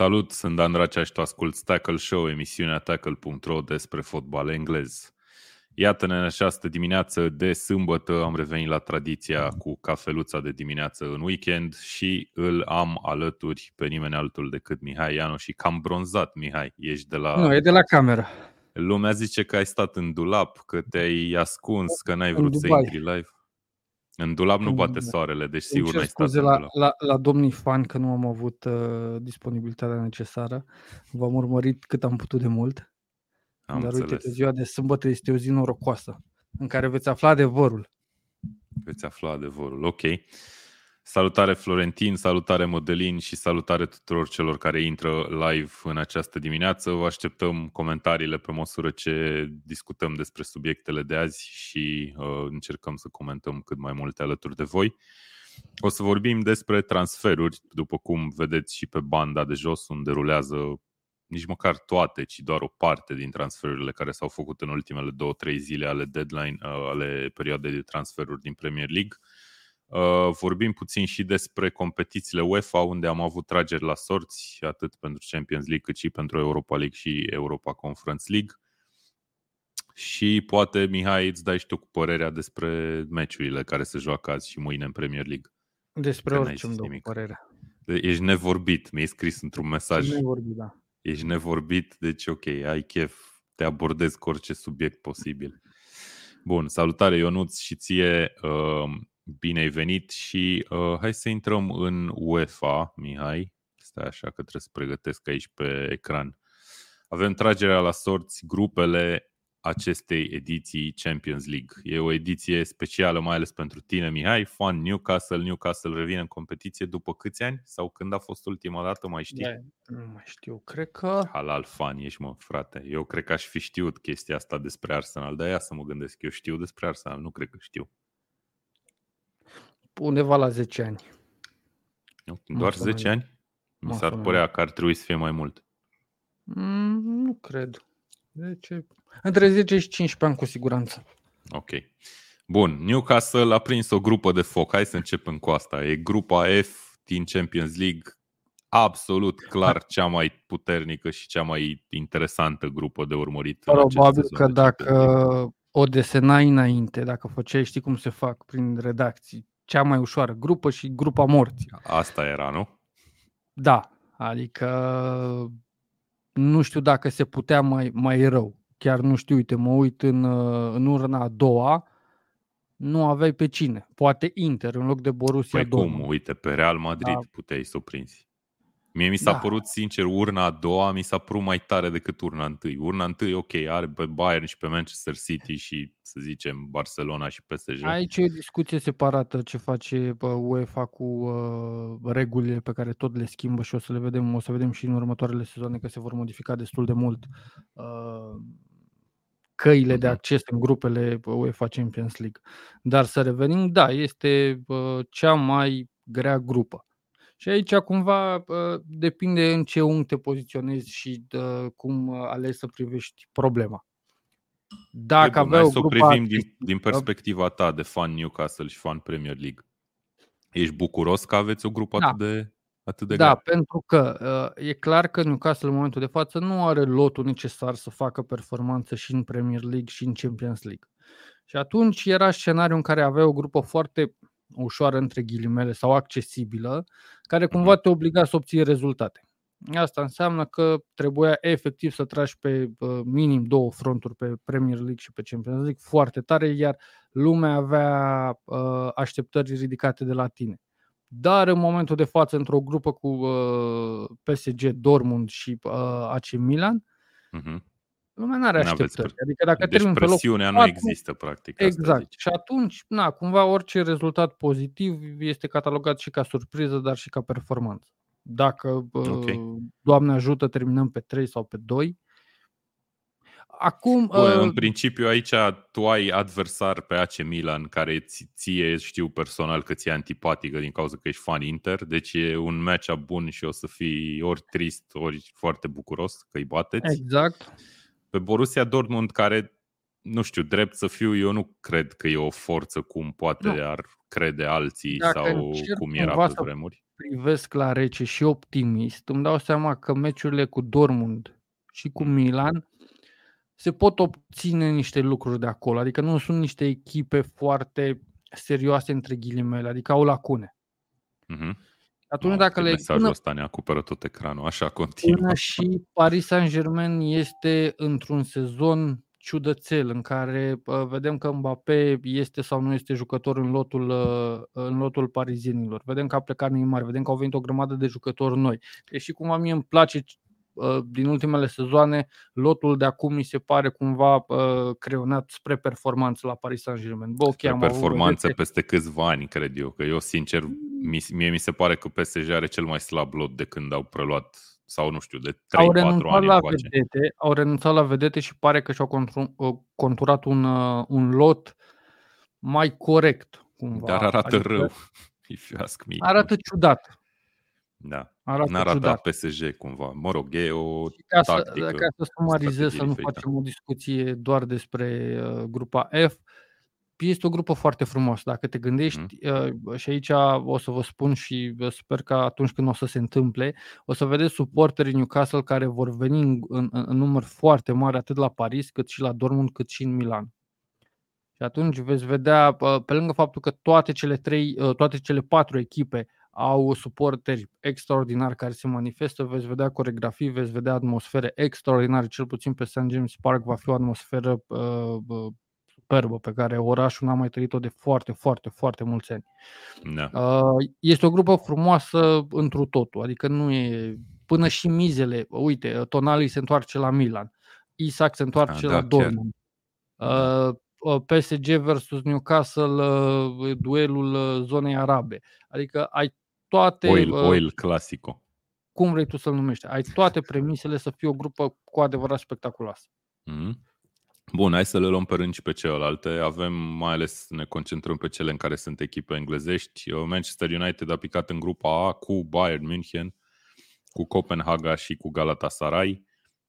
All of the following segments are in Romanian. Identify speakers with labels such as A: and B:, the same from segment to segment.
A: Salut, sunt Dan Racea și tu asculti Tackle Show, emisiunea tackle.ro despre fotbal englez. Iată-ne în această dimineață de sâmbătă am revenit la tradiția cu cafeluța de dimineață în weekend și îl am alături pe nimeni altul decât Mihai Iano și cam bronzat, Mihai. Ești de la...
B: Nu, e de la cameră.
A: Lumea zice că ai stat în dulap, că te-ai ascuns, că n-ai vrut să intri live. În dulap nu bate soarele, deci sigur n-ai stat
B: scuze la, la, la domnii fan că nu am avut uh, disponibilitatea necesară. V-am urmărit cât am putut de mult. Am Dar înțeles. uite, ziua de sâmbătă este o zi norocoasă în care veți afla adevărul.
A: Veți afla adevărul, ok. Salutare Florentin, salutare Modelin și salutare tuturor celor care intră live în această dimineață. Vă așteptăm comentariile pe măsură ce discutăm despre subiectele de azi și uh, încercăm să comentăm cât mai multe alături de voi. O să vorbim despre transferuri, după cum vedeți și pe banda de jos, unde rulează nici măcar toate, ci doar o parte din transferurile care s-au făcut în ultimele două-trei zile ale deadline, uh, ale perioadei de transferuri din Premier League. Uh, vorbim puțin și despre competițiile UEFA, unde am avut trageri la sorți, atât pentru Champions League, cât și pentru Europa League și Europa Conference League. Și poate, Mihai, îți dai și tu cu părerea despre meciurile care se joacă azi și mâine în Premier League.
B: Despre Că orice îmi dau părerea.
A: Ești nevorbit, mi-ai scris într-un mesaj.
B: Ești nevorbit, da.
A: Ești nevorbit, deci ok, ai chef, te abordez cu orice subiect posibil. Bun, salutare Ionuț și ție. Uh, Bine ai venit și uh, hai să intrăm în UEFA, Mihai. Stai așa că trebuie să pregătesc aici pe ecran. Avem tragerea la sorți grupele acestei ediții Champions League. E o ediție specială, mai ales pentru tine, Mihai. Fan Newcastle. Newcastle revine în competiție după câți ani? Sau când a fost ultima dată, mai știi?
B: Da, nu mai știu. Cred că...
A: Halal fan ești, mă, frate. Eu cred că aș fi știut chestia asta despre Arsenal. De aia să mă gândesc. Eu știu despre Arsenal. Nu cred că știu
B: undeva la 10 ani.
A: Doar 10 ani? Mi s-ar părea că ar trebui să fie mai mult.
B: Mm, nu cred. 10... Între 10 și 15 ani cu siguranță.
A: Ok. Bun, Newcastle a prins o grupă de foc. Hai să începem cu asta. E grupa F din Champions League. Absolut clar cea mai puternică și cea mai interesantă grupă de urmărit.
B: Probabil că dacă o desenai înainte, dacă făceai, știi cum se fac prin redacții, cea mai ușoară grupă și grupa morții.
A: Asta era, nu?
B: Da, adică nu știu dacă se putea mai, mai rău. Chiar nu știu, uite, mă uit în, în urna a doua, nu aveai pe cine. Poate Inter în loc de Borussia
A: păi
B: Dortmund.
A: cum? Uite, pe Real Madrid da. puteai să o prinzi. Mie mi s-a da. părut, sincer, urna a doua mi s-a părut mai tare decât urna întâi. Urna întâi, ok, are pe Bayern și pe Manchester City și, să zicem, Barcelona și PSG.
B: Aici e o discuție separată ce face UEFA cu uh, regulile pe care tot le schimbă și o să le vedem, o să vedem și în următoarele sezoane că se vor modifica destul de mult uh, căile uh-huh. de mhm. acces în grupele UEFA Champions League. Dar să revenim, da, este uh, cea mai grea grupă. Și aici cumva depinde în ce unghi te poziționezi și de cum alegi să privești problema.
A: Dacă bun, hai să o privim din, din perspectiva ta de fan Newcastle și fan Premier League. Ești bucuros că aveți o grupă da. atât de atât de
B: Da, grea? pentru că e clar că Newcastle în momentul de față nu are lotul necesar să facă performanță și în Premier League și în Champions League. Și atunci era scenariul în care avea o grupă foarte ușoară între ghilimele sau accesibilă, care cumva te obliga să obții rezultate. Asta înseamnă că trebuia efectiv să tragi pe minim două fronturi, pe Premier League și pe Champions League, foarte tare, iar lumea avea așteptări ridicate de la tine. Dar în momentul de față, într-o grupă cu PSG, Dortmund și AC Milan, uh-huh. Lumea nu are așteptări.
A: Adică dacă deci termin presiunea pe loc, nu există, practic.
B: Exact. Și atunci, na, cumva orice rezultat pozitiv este catalogat și ca surpriză, dar și ca performanță. Dacă, okay. Doamne ajută, terminăm pe 3 sau pe 2,
A: Acum, Bă, uh... în principiu aici tu ai adversar pe AC Milan care ție știu personal că ți-e antipatică din cauza că ești fan Inter, deci e un match bun și o să fii ori trist, ori foarte bucuros că îi bateți.
B: Exact
A: pe Borussia Dortmund care nu știu, drept să fiu, eu nu cred că e o forță cum poate nu. ar crede alții Dacă sau cum era pe vremuri.
B: privesc la rece și optimist, îmi dau seama că meciurile cu Dortmund și cu Milan se pot obține niște lucruri de acolo. Adică nu sunt niște echipe foarte serioase între ghilimele, adică au lacune.
A: Mm-hmm. Atunci no, dacă le mesajul până, ăsta ne acoperă tot ecranul, așa continuă.
B: Până și Paris Saint-Germain este într-un sezon ciudățel în care uh, vedem că Mbappé este sau nu este jucător în lotul, uh, în lotul parizienilor. Vedem că a plecat Neymar, vedem că au venit o grămadă de jucători noi. Deși cumva mie îmi place uh, din ultimele sezoane, lotul de acum mi se pare cumva uh, creionat spre performanță la Paris Saint-Germain.
A: Bă, okay, spre performanță avut, peste câțiva ani, cred eu. Că eu, sincer, mie mi se pare că PSG are cel mai slab lot de când au preluat sau nu știu, de 3-4 ani
B: la vedete, Au renunțat la vedete și pare că și-au uh, conturat un, uh, un lot mai corect. Cumva.
A: Dar arată adică rău, if you ask me.
B: Arată ciudat.
A: Da, arată n-arată ciudat. PSG cumva. Mă rog, e o
B: ca
A: tactică.
B: Să, ca să sumarizez, să nu facem o discuție doar despre uh, grupa F, este o grupă foarte frumoasă. Dacă te gândești, mm. și aici o să vă spun și sper că atunci când o să se întâmple, o să vedeți suporterii Newcastle care vor veni în, în, în număr foarte mare atât la Paris, cât și la Dortmund, cât și în Milan. Și atunci veți vedea, pe lângă faptul că toate cele trei, toate cele patru echipe au suporteri extraordinari care se manifestă, veți vedea coregrafii, veți vedea atmosfere extraordinare, cel puțin pe St. James Park va fi o atmosferă uh, superbă pe care orașul n-a mai trăit-o de foarte, foarte, foarte mulți ani.
A: Da.
B: Uh, este o grupă frumoasă întru totul, adică nu e până și mizele, uite, Tonali se întoarce la Milan, Isaac se întoarce A, ah, la da, Dortmund. Da. Uh, uh PSG versus Newcastle, uh, duelul zonei arabe. Adică ai toate...
A: Oil, oil clasico.
B: Cum vrei tu să-l numești. Ai toate premisele să fie o grupă cu adevărat spectaculoasă. Mm-hmm.
A: Bun, hai să le luăm pe rând și pe celelalte. Avem, mai ales ne concentrăm pe cele în care sunt echipe englezești. Manchester United a picat în grupa A cu Bayern München, cu Copenhaga și cu Galatasaray.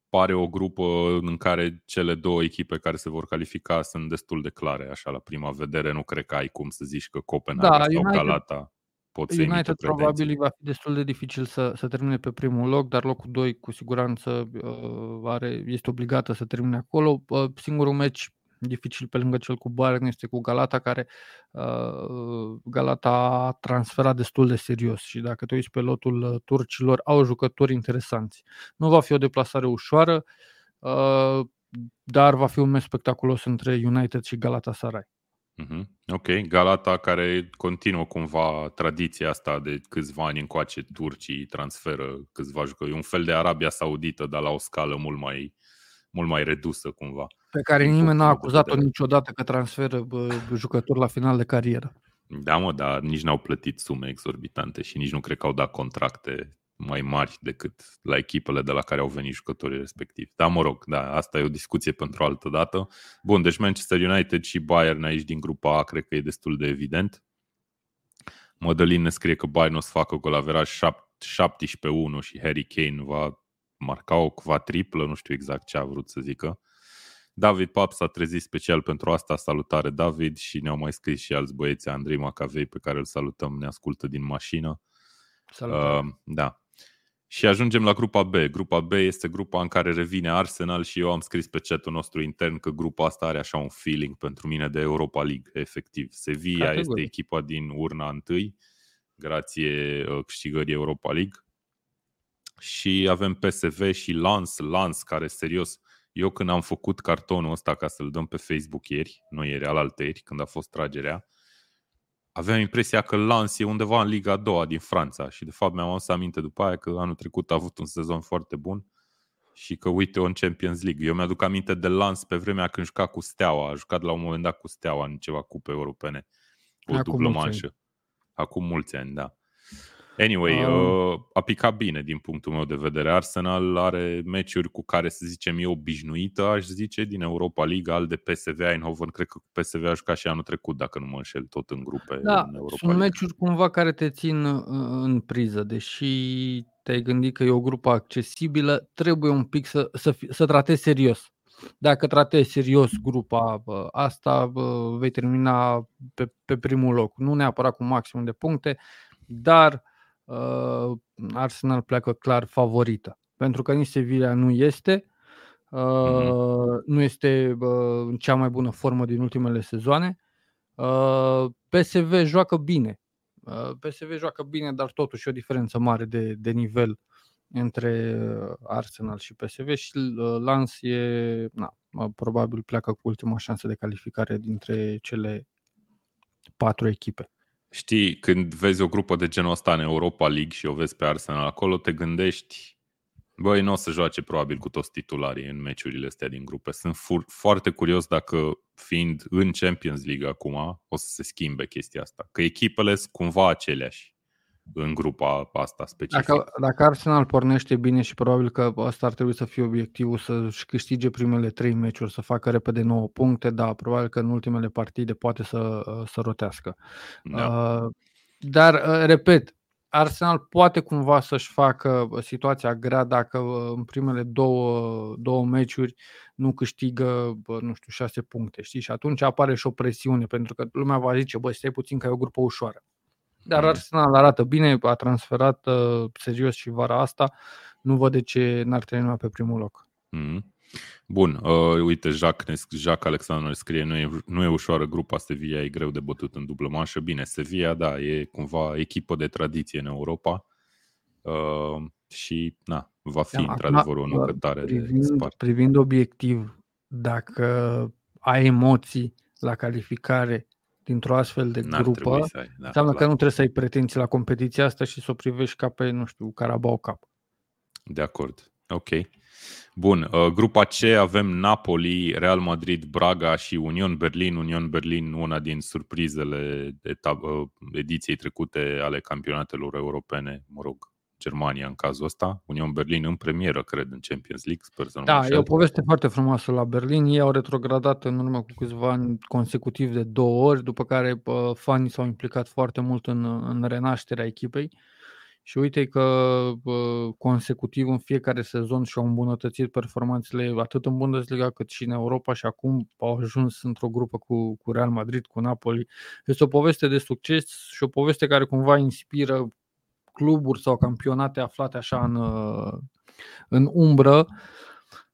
A: Pare o grupă în care cele două echipe care se vor califica sunt destul de clare, așa la prima vedere. Nu cred că ai cum să zici că Copenhaga da, sau United, Galata pot să
B: United probabil va fi destul de dificil să, să termine pe primul loc, dar locul 2 cu siguranță uh, are, este obligată să termine acolo. Uh, singurul meci dificil pe lângă cel cu Bayern este cu Galata, care uh, Galata a transferat destul de serios și dacă te uiți pe lotul uh, turcilor, au jucători interesanți. Nu va fi o deplasare ușoară, uh, dar va fi un meci spectaculos între United și Galatasaray.
A: Mm-hmm. Ok, Galata care continuă cumva tradiția asta de câțiva ani încoace, turcii transferă câțiva jucători. un fel de Arabia Saudită, dar la o scală mult mai, mult mai redusă cumva.
B: Pe care nimeni n-a acuzat-o niciodată că transferă jucători la final de carieră.
A: Da, mă, dar nici n-au plătit sume exorbitante și nici nu cred că au dat contracte mai mari decât la echipele de la care au venit jucătorii respectivi. Da, mă rog, da, asta e o discuție pentru altă dată. Bun, deci Manchester United și Bayern aici din grupa A cred că e destul de evident. Mădălin ne scrie că Bayern o să facă gol averaj 17-1 și Harry Kane va marca o triplă, nu știu exact ce a vrut să zică. David Pap s-a trezit special pentru asta. Salutare, David, și ne-au mai scris și alți băieți, Andrei Macavei, pe care îl salutăm, ne ascultă din mașină.
B: Salutare. Uh,
A: da. Și ajungem la grupa B. Grupa B este grupa în care revine Arsenal și eu am scris pe chatul nostru intern că grupa asta are așa un feeling pentru mine de Europa League, efectiv. Sevilla Categorie. este echipa din urna întâi, grație uh, câștigării Europa League. Și avem PSV și Lans, Lans care serios, eu când am făcut cartonul ăsta ca să-l dăm pe Facebook ieri, nu ieri, alaltă ieri, când a fost tragerea, aveam impresia că Lens e undeva în Liga a doua din Franța și de fapt mi-am adus aminte după aia că anul trecut a avut un sezon foarte bun și că uite-o în Champions League. Eu mi-aduc aminte de Lens pe vremea când juca cu Steaua, a jucat la un moment dat cu Steaua în ceva cupe europene, o Acum dublă manșă. Acum mulți ani, da. Anyway, uh, a picat bine din punctul meu de vedere. Arsenal are meciuri cu care, să zicem, e obișnuită, aș zice, din Europa League, al de PSV Eindhoven. Cred că PSV a jucat și anul trecut, dacă nu mă înșel, tot în grupe
B: da,
A: în Europa
B: sunt League. meciuri cumva care te țin uh, în priză, deși te-ai gândit că e o grupă accesibilă, trebuie un pic să, să, să tratezi serios. Dacă tratezi serios grupa asta, vei termina pe, pe primul loc. Nu neapărat cu maximum de puncte, dar uh, Arsenal pleacă clar favorită. Pentru că nici Sevilla nu este, uh, nu este uh, în cea mai bună formă din ultimele sezoane. Uh, PSV joacă bine. Uh, PSV joacă bine, dar totuși o diferență mare de, de nivel între Arsenal și PSV și Lans e, na, probabil pleacă cu ultima șansă de calificare dintre cele patru echipe.
A: Știi, când vezi o grupă de genul ăsta în Europa League și o vezi pe Arsenal acolo, te gândești, băi, nu o să joace probabil cu toți titularii în meciurile astea din grupe. Sunt fur- foarte curios dacă, fiind în Champions League acum, o să se schimbe chestia asta. Că echipele sunt cumva aceleași în grupa asta specifică.
B: Dacă, dacă Arsenal pornește bine și probabil că asta ar trebui să fie obiectivul, să-și câștige primele trei meciuri, să facă repede 9 puncte, da, probabil că în ultimele partide poate să, să rotească. Da. Uh, dar, uh, repet, Arsenal poate cumva să-și facă situația grea dacă uh, în primele două, două meciuri nu câștigă, nu știu, șase puncte, știi? Și atunci apare și o presiune, pentru că lumea va zice, bă, stai puțin că e o grupă ușoară. Dar mm. Arsenal arată bine, a transferat uh, serios și vara asta. Nu văd de ce n-ar termina pe primul loc.
A: Mm. Bun, uh, uite, Jacques, Jacques Alexandru ne scrie, nu e, nu e ușoară grupa Sevilla, e greu de bătut în dublă manșă. Bine, Sevilla, da, e cumva echipă de tradiție în Europa uh, și, na, va fi da, într-adevăr o nucătare
B: privind,
A: de spart.
B: Privind obiectiv, dacă ai emoții la calificare dintr-o astfel de N-ar grupă, să ai, da, înseamnă clar. că nu trebuie să ai pretenții la competiția asta și să o privești ca pe, nu știu, Carabao Cup.
A: De acord. Ok. Bun. Uh, grupa C avem Napoli, Real Madrid, Braga și Union Berlin. Union Berlin, una din surprizele etab- uh, ediției trecute ale campionatelor europene, mă rog, Germania în cazul ăsta, Union Berlin în premieră, cred, în Champions League, sper să nu
B: Da, e o poveste foarte frumoasă la Berlin. Ei au retrogradat în urmă cu câțiva ani consecutiv de două ori, după care uh, fanii s-au implicat foarte mult în, în renașterea echipei. Și uite că uh, consecutiv în fiecare sezon și-au îmbunătățit performanțele atât în Bundesliga cât și în Europa și acum au ajuns într-o grupă cu, cu Real Madrid, cu Napoli. Este o poveste de succes și o poveste care cumva inspiră cluburi sau campionate aflate așa în, uh, în umbră,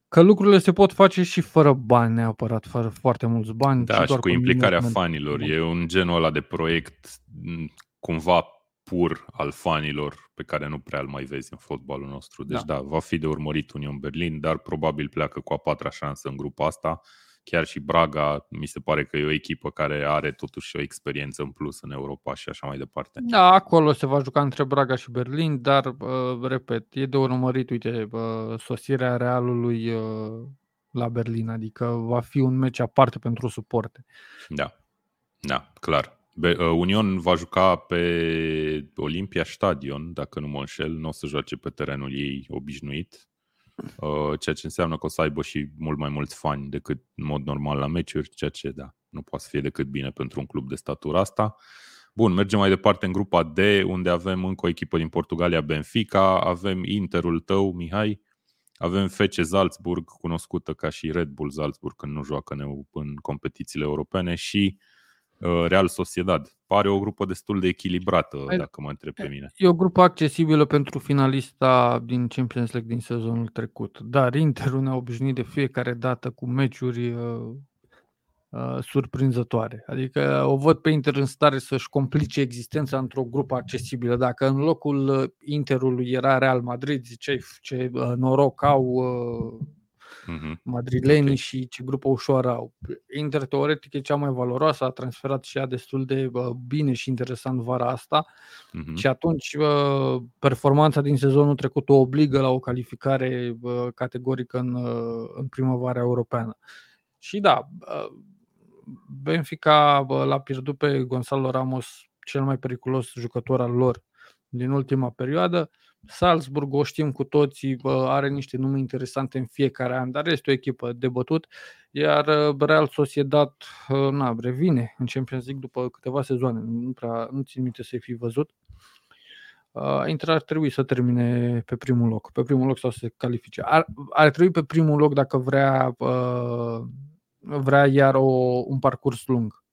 B: că lucrurile se pot face și fără bani neapărat, fără foarte mulți bani.
A: Da, și, și cu implicarea fanilor. E un genul ăla de proiect cumva pur al fanilor pe care nu prea îl mai vezi în fotbalul nostru. Deci da, da va fi de urmărit Union Berlin, dar probabil pleacă cu a patra șansă în grupa asta chiar și Braga mi se pare că e o echipă care are totuși o experiență în plus în Europa și așa mai departe.
B: Da, acolo se va juca între Braga și Berlin, dar, uh, repet, e de urmărit, uite, uh, sosirea Realului uh, la Berlin, adică va fi un meci aparte pentru suporte.
A: Da, da, clar. Union va juca pe Olimpia Stadion, dacă nu mă înșel, nu o să joace pe terenul ei obișnuit, Uh, ceea ce înseamnă că o să aibă și mult mai mulți fani decât în mod normal la meciuri, ceea ce da, nu poate să fie decât bine pentru un club de statura asta. Bun, mergem mai departe în grupa D, unde avem încă o echipă din Portugalia, Benfica, avem Interul tău, Mihai, avem FC Salzburg, cunoscută ca și Red Bull Salzburg când nu joacă în competițiile europene și Uh, Real Sociedad. Pare o grupă destul de echilibrată, Hai, dacă mă întreb pe mine.
B: E o grupă accesibilă pentru finalista din Champions League din sezonul trecut. Dar Interul ne-a obișnuit de fiecare dată cu meciuri uh, uh, surprinzătoare. Adică o văd pe Inter în stare să-și complice existența într-o grupă accesibilă. Dacă în locul uh, Interului era Real Madrid, ziceai ce uh, noroc au uh, uh-huh. madrilenii okay. și ce grupă ușoară au. Inter teoretic e cea mai valoroasă, a transferat și ea destul de bine și interesant vara asta uh-huh. și atunci performanța din sezonul trecut o obligă la o calificare categorică în, în primăvara europeană. Și da, Benfica l-a pierdut pe Gonzalo Ramos, cel mai periculos jucător al lor din ultima perioadă. Salzburg, o știm cu toții, are niște nume interesante în fiecare an, dar este o echipă de bătut, iar uh, Real Sociedad uh, na, revine în Champions League după câteva sezoane, nu, prea, nu țin minte să-i fi văzut. uh, Inter ar trebui să termine pe primul loc, pe primul loc sau să se califice. Ar, ar trebui pe primul loc dacă vrea, uh, vrea iar o, un parcurs lung.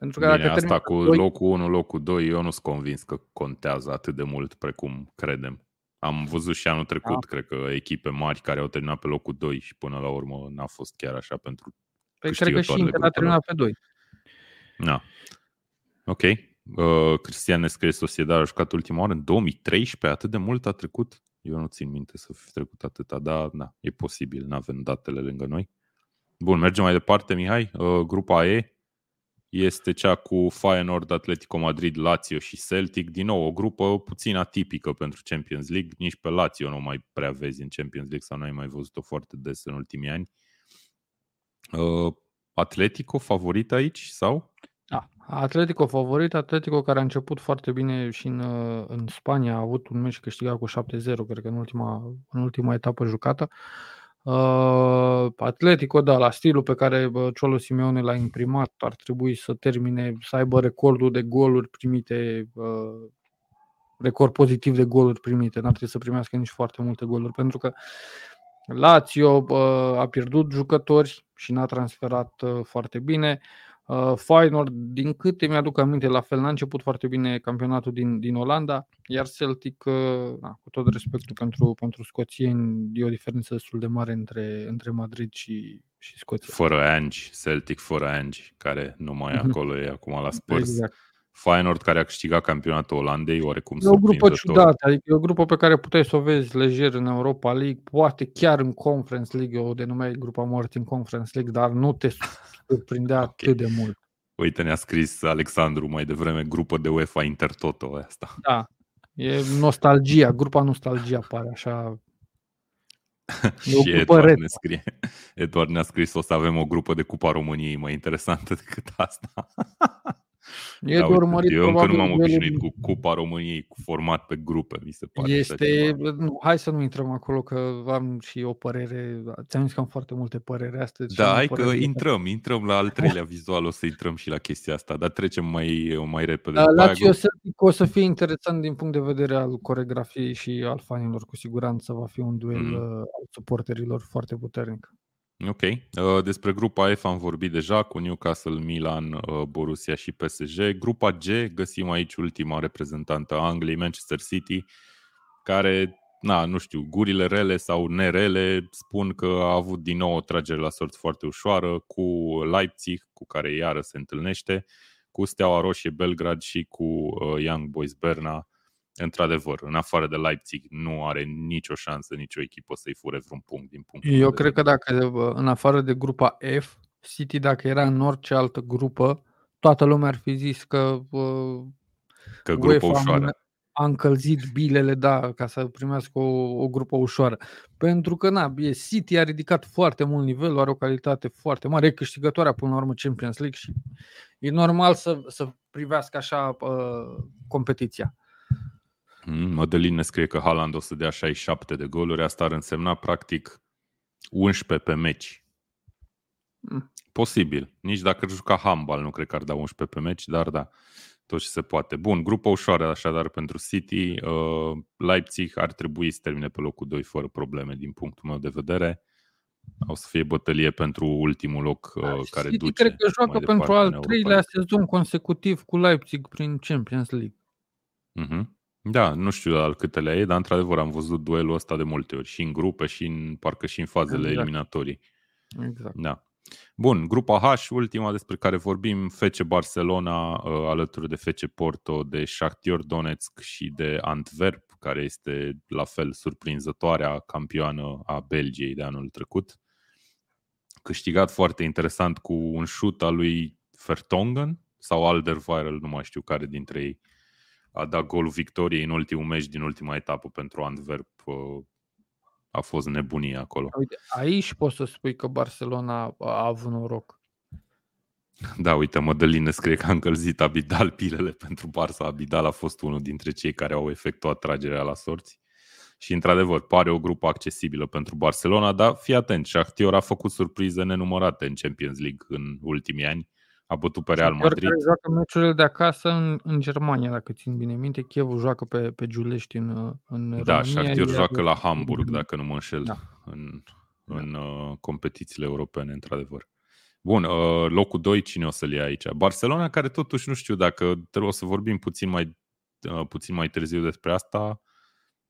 A: Pentru că Bine, dacă asta cu 2... locul 1, locul 2, eu nu sunt convins că contează atât de mult precum credem. Am văzut și anul trecut, da. cred că echipe mari care au terminat pe locul 2 și până la urmă n-a fost chiar așa pentru
B: Păi cred că și Inter a terminat pe 2.
A: Da. Ok. Uh, Cristian ne scrie Sociedad a jucat ultima oară în 2013, atât de mult a trecut. Eu nu țin minte să fi trecut atâta, dar da, e posibil, nu avem datele lângă noi. Bun, mergem mai departe, Mihai. Uh, grupa E este cea cu Feyenoord, Atletico Madrid, Lazio și Celtic. Din nou, o grupă puțin atipică pentru Champions League. Nici pe Lazio nu mai prea vezi în Champions League sau nu ai mai văzut-o foarte des în ultimii ani. Uh, Atletico favorit aici sau?
B: Da, Atletico favorit, Atletico care a început foarte bine și în, uh, în Spania, a avut un meci câștigat cu 7-0, cred că în ultima, în ultima etapă jucată. Uh, Atletico, da, la stilul pe care Ciolo Simeone l-a imprimat, ar trebui să termine, să aibă recordul de goluri primite, uh, record pozitiv de goluri primite. N-ar trebui să primească nici foarte multe goluri, pentru că Lazio a pierdut jucători și n-a transferat uh, foarte bine. Uh, Feyenoord, din câte mi-aduc aminte, la fel n-a început foarte bine campionatul din, din Olanda, iar Celtic, uh, na, cu tot respectul pentru, pentru scoțieni, e o diferență destul de mare între, între Madrid și, și Scoția.
A: Fără Ange, Celtic fără Ange, care nu mai e mhm. acolo, e acum la Spurs. Exact. Feyenoord care a câștigat campionatul Olandei, oarecum
B: E o grupă ciudată, adică e o grupă pe care puteai să o vezi lejer în Europa League, poate chiar în Conference League, o denumeai grupa morții în Conference League, dar nu te surprindea okay. atât de mult.
A: Uite, ne-a scris Alexandru mai devreme, grupă de UEFA Intertoto asta.
B: Da, e nostalgia, grupa nostalgia pare așa
A: și Eduard ne, scrie, Eduard ne-a scris o să avem o grupă de Cupa României mai interesantă decât asta.
B: E da, urmărit
A: eu încă nu m-am obișnuit cu Cupa României cu format pe grupe, mi se pare.
B: Este, nu, hai să nu intrăm acolo că am și o părere, ți-am zis că am foarte multe păreri astăzi.
A: Da, hai că intrăm, intrăm la al treilea vizual, o să intrăm și la chestia asta, dar trecem mai, mai repede. Da,
B: la ce o să, o să fie interesant din punct de vedere al coregrafiei și al fanilor, cu siguranță va fi un duel mm. al suporterilor foarte puternic.
A: Ok. Uh, despre grupa F am vorbit deja cu Newcastle, Milan, uh, Borussia și PSG. Grupa G găsim aici ultima reprezentantă a Angliei, Manchester City, care, na, nu știu, gurile rele sau nerele spun că a avut din nou o tragere la sorți foarte ușoară cu Leipzig, cu care iară se întâlnește, cu Steaua Roșie Belgrad și cu uh, Young Boys Berna într-adevăr, în afară de Leipzig, nu are nicio șansă, nicio echipă să-i fure vreun punct din punct.
B: Eu cred că dacă, în afară de grupa F, City, dacă era în orice altă grupă, toată lumea ar fi zis că,
A: că grupă ușoară.
B: A încălzit bilele, da, ca să primească o, o grupă ușoară. Pentru că, na, e City a ridicat foarte mult nivel, are o calitate foarte mare, e câștigătoarea până la urmă Champions League și e normal să, să privească așa uh, competiția.
A: Mm, Mădălin ne scrie că Haaland o să dea 67 de goluri. Asta ar însemna practic 11 pe meci. Mm. Posibil. Nici dacă juca handball, nu cred că ar da 11 pe meci, dar da, tot ce se poate. Bun, grupă ușoară așadar pentru City. Uh, Leipzig ar trebui să termine pe locul 2 fără probleme din punctul meu de vedere. O să fie bătălie pentru ultimul loc uh, da, care City duce.
B: cred că joacă pentru al treilea sezon consecutiv cu Leipzig prin Champions League.
A: Uh-huh. Da, nu știu al câtelea e, dar într-adevăr am văzut duelul ăsta de multe ori, și în grupe, și în, parcă și în fazele exact. eliminatorii.
B: Exact.
A: Da. Bun, grupa H, ultima despre care vorbim, FC Barcelona uh, alături de FC Porto, de Shakhtar Donetsk și de Antwerp, care este la fel surprinzătoarea campioană a Belgiei de anul trecut. Câștigat foarte interesant cu un șut al lui Vertonghen sau Alderweireld, nu mai știu care dintre ei a dat golul victoriei în ultimul meci din ultima etapă pentru Antwerp. A fost nebunie acolo.
B: Uite, aici poți să spui că Barcelona a avut noroc.
A: Da, uite, Mădălin ne scrie că a încălzit Abidal pilele pentru Barça. Abidal a fost unul dintre cei care au efectuat tragerea la sorți. Și, într-adevăr, pare o grupă accesibilă pentru Barcelona, dar fii atent, Shakhtar a făcut surprize nenumărate în Champions League în ultimii ani a bătut pe Real Madrid.
B: Care joacă meciurile de acasă în, în Germania, dacă țin bine minte. Chievul joacă pe, pe Giulești în, în
A: da,
B: România.
A: Shakhtar joacă la Hamburg, dacă nu mă înșel, da. în, în uh, competițiile europene, într-adevăr. Bun, uh, locul 2, cine o să-l ia aici? Barcelona, care totuși nu știu dacă trebuie să vorbim puțin mai, uh, puțin mai târziu despre asta,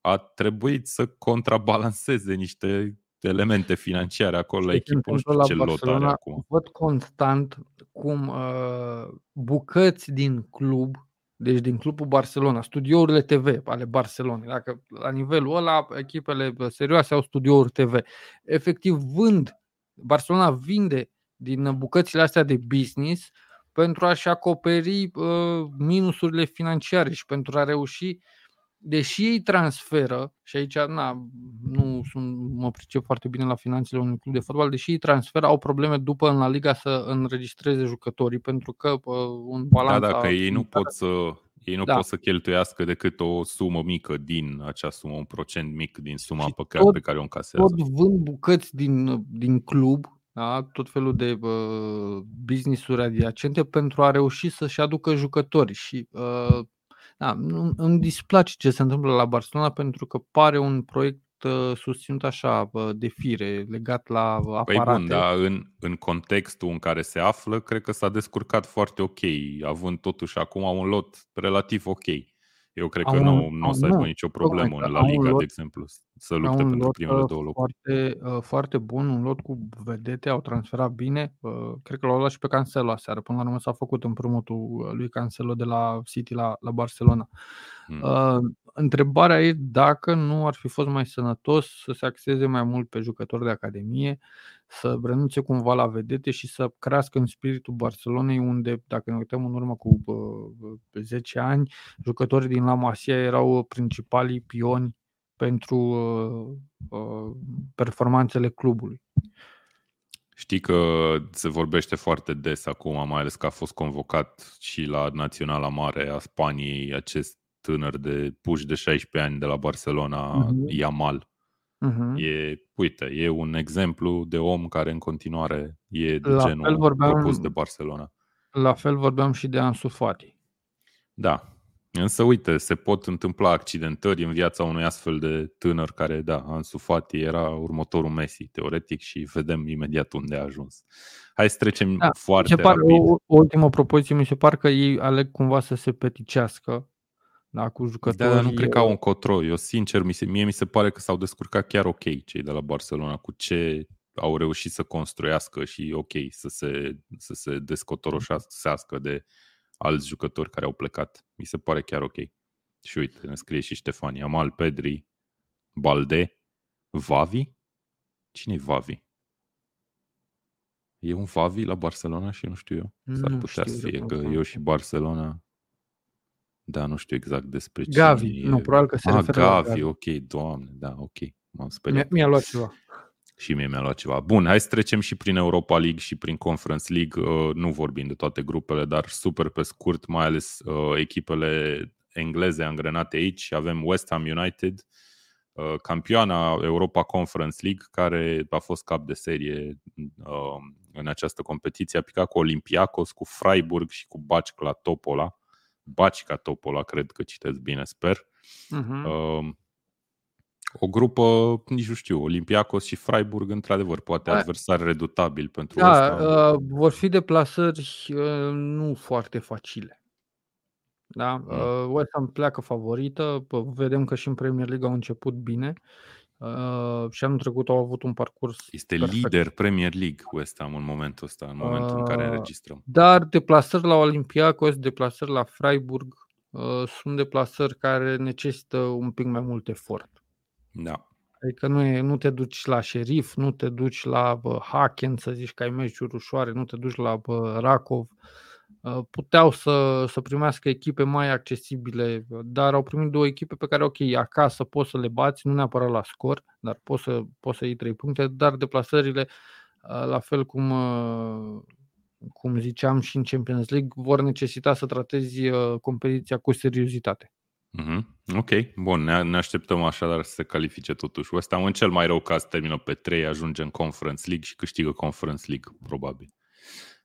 A: a trebuit să contrabalanceze niște elemente financiare acolo la echipă. Nu știu ce lot are acum.
B: Văd constant cum uh, bucăți din club, deci din clubul Barcelona, studiourile TV ale Barcelonei, dacă la nivelul ăla echipele serioase au studiouri TV, efectiv vând, Barcelona vinde din bucățile astea de business pentru a-și acoperi uh, minusurile financiare și pentru a reuși deși ei transferă, și aici na, nu sunt, mă pricep foarte bine la finanțele unui club de fotbal, deși ei transferă, au probleme după în la Liga să înregistreze jucătorii, pentru că uh, un balans.
A: Da, dacă ei nu pot să ei nu da. pot să cheltuiască decât o sumă mică din acea sumă, un procent mic din suma pe care, tot, pe care o încasează.
B: Tot vând bucăți din, din club, da? tot felul de uh, business-uri adiacente pentru a reuși să-și aducă jucători și uh, da, îmi displace ce se întâmplă la Barcelona pentru că pare un proiect uh, susținut așa de fire, legat la aparate. Păi bun,
A: dar în, în contextul în care se află, cred că s-a descurcat foarte ok, având totuși acum un lot relativ ok. Eu cred că nu, nu o să aibă nicio problemă în La Liga, lot, de exemplu, să lupte pentru lot primele uh, două locuri.
B: Foarte, uh, foarte bun, un lot cu vedete, au transferat bine. Uh, cred că l-au luat și pe Cancelo aseară. Până la urmă s-a făcut împrumutul lui Cancelo de la City la, la Barcelona. Hmm. Uh, întrebarea e dacă nu ar fi fost mai sănătos să se axeze mai mult pe jucători de academie, să renunțe cumva la vedete și să crească în spiritul Barcelonei, unde, dacă ne uităm în urmă cu uh, 10 ani, jucătorii din La Masia erau principalii pioni pentru uh, uh, performanțele clubului.
A: Știi că se vorbește foarte des acum, mai ales că a fost convocat și la Naționala Mare a Spaniei acest tânăr de puși de 16 ani de la Barcelona, uh-huh. Yamal. Uh-huh. E, uite, e un exemplu de om care în continuare e de la genul vorbeam, propus de Barcelona.
B: La fel vorbeam și de Ansu Fati.
A: Da, Însă, uite, se pot întâmpla accidentări în viața unui astfel de tânăr care, da, Ansu Fati era următorul Messi, teoretic, și vedem imediat unde a ajuns. Hai să trecem da, foarte
B: par,
A: rapid.
B: O, o ultimă propoziție, mi se pare că ei aleg cumva să se peticească da, cu jucători.
A: Da, dar nu cred că au un control. Eu, sincer, mi se, mie mi se pare că s-au descurcat chiar ok cei de la Barcelona cu ce au reușit să construiască și ok să se, să se descotoroșească de alți jucători care au plecat. Mi se pare chiar ok. Și uite, ne scrie și Ștefania. Amal, Pedri, Balde, Vavi? Cine e Vavi? E un Vavi la Barcelona și nu știu eu. S-ar putea să fie că eu și Barcelona da, nu știu exact despre ce.
B: Gavi, nu, probabil că se ah, referă
A: Gavi, la Gavi, ok, doamne, da, ok. M-am
B: speriat. Mi-a, mi-a luat ceva.
A: Și mie mi-a luat ceva. Bun, hai să trecem și prin Europa League și prin Conference League. Uh, nu vorbim de toate grupele, dar super pe scurt, mai ales uh, echipele engleze angrenate aici. Avem West Ham United, uh, campioana Europa Conference League, care a fost cap de serie uh, în această competiție. A picat cu Olympiacos, cu Freiburg și cu Baci la Topola. Bacica Topola, cred că citesc bine, sper. Uh-huh. Uh, o grupă, nici nu știu, Olympiacos și Freiburg, într-adevăr, poate adversar redutabil pentru
B: da,
A: asta.
B: Uh, vor fi deplasări uh, nu foarte facile. Da? Mm. Uh, West Ham pleacă favorită, vedem că și în Premier League au început bine. Uh, și anul trecut au avut un parcurs
A: Este perfect. lider Premier League West Ham în momentul ăsta, în momentul uh, în care uh, înregistrăm.
B: Dar deplasări la Olympiacos, deplasări la Freiburg uh, sunt deplasări care necesită un pic mai mult efort.
A: Da.
B: Adică nu, e, nu te duci la șerif, nu te duci la bă, Haken să zici că ai meciuri ușoare, nu te duci la bă, Rakov. Ă, puteau să, să primească echipe mai accesibile, dar au primit două echipe pe care, ok, acasă poți să le bați, nu neapărat la scor, dar poți să, poți să iei trei puncte, dar deplasările, ă, la fel cum, ă, cum ziceam și în Champions League, vor necesita să tratezi competiția cu seriozitate.
A: Mm-hmm. Ok, bun, ne, ne așteptăm așadar să se califice totuși West Ham. În cel mai rău caz termină pe 3, ajunge în Conference League și câștigă Conference League, probabil.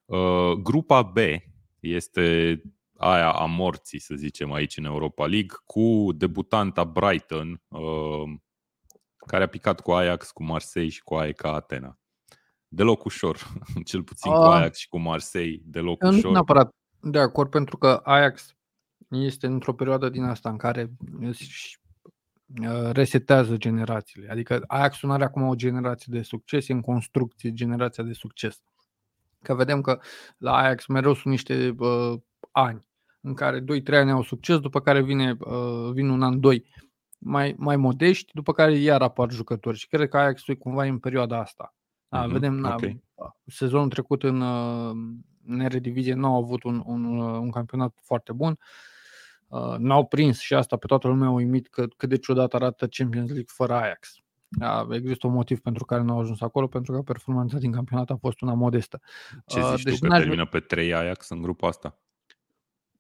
A: Uh, grupa B este aia a morții, să zicem, aici în Europa League, cu debutanta Brighton, uh, care a picat cu Ajax, cu Marseille și cu AEK Atena. Deloc ușor, cel puțin cu
B: Ah.
A: Ajax și cu Marseille, deloc
B: Eu nu sunt
A: ușor.
B: neapărat de acord pentru că Ajax este într-o perioadă din asta în care își uh, resetează generațiile. Adică Ajax nu are acum o generație de succes, e în construcție generația de succes. Că vedem că la Ajax mereu sunt niște uh, ani în care 2-3 ani au succes, după care vine, uh, vine un an, doi mai, mai modești, după care iar apar jucători. Și cred că Ajax e cumva în perioada asta. Da,
A: Mhm,
B: vedem, na,
A: ok.
B: sezonul trecut în, uh, în Eredivisie nu au avut un, un, uh, un campionat foarte bun. Uh, N-au prins și asta pe toată lumea a uimit că, cât de ciudat arată Champions League fără Ajax. Da, există un motiv pentru care nu au ajuns acolo, pentru că performanța din campionat a fost una modestă.
A: Ce
B: Uh,
A: zici
B: deci
A: tu, că
B: n-aș-
A: termină pe 3 Ajax în grupa asta?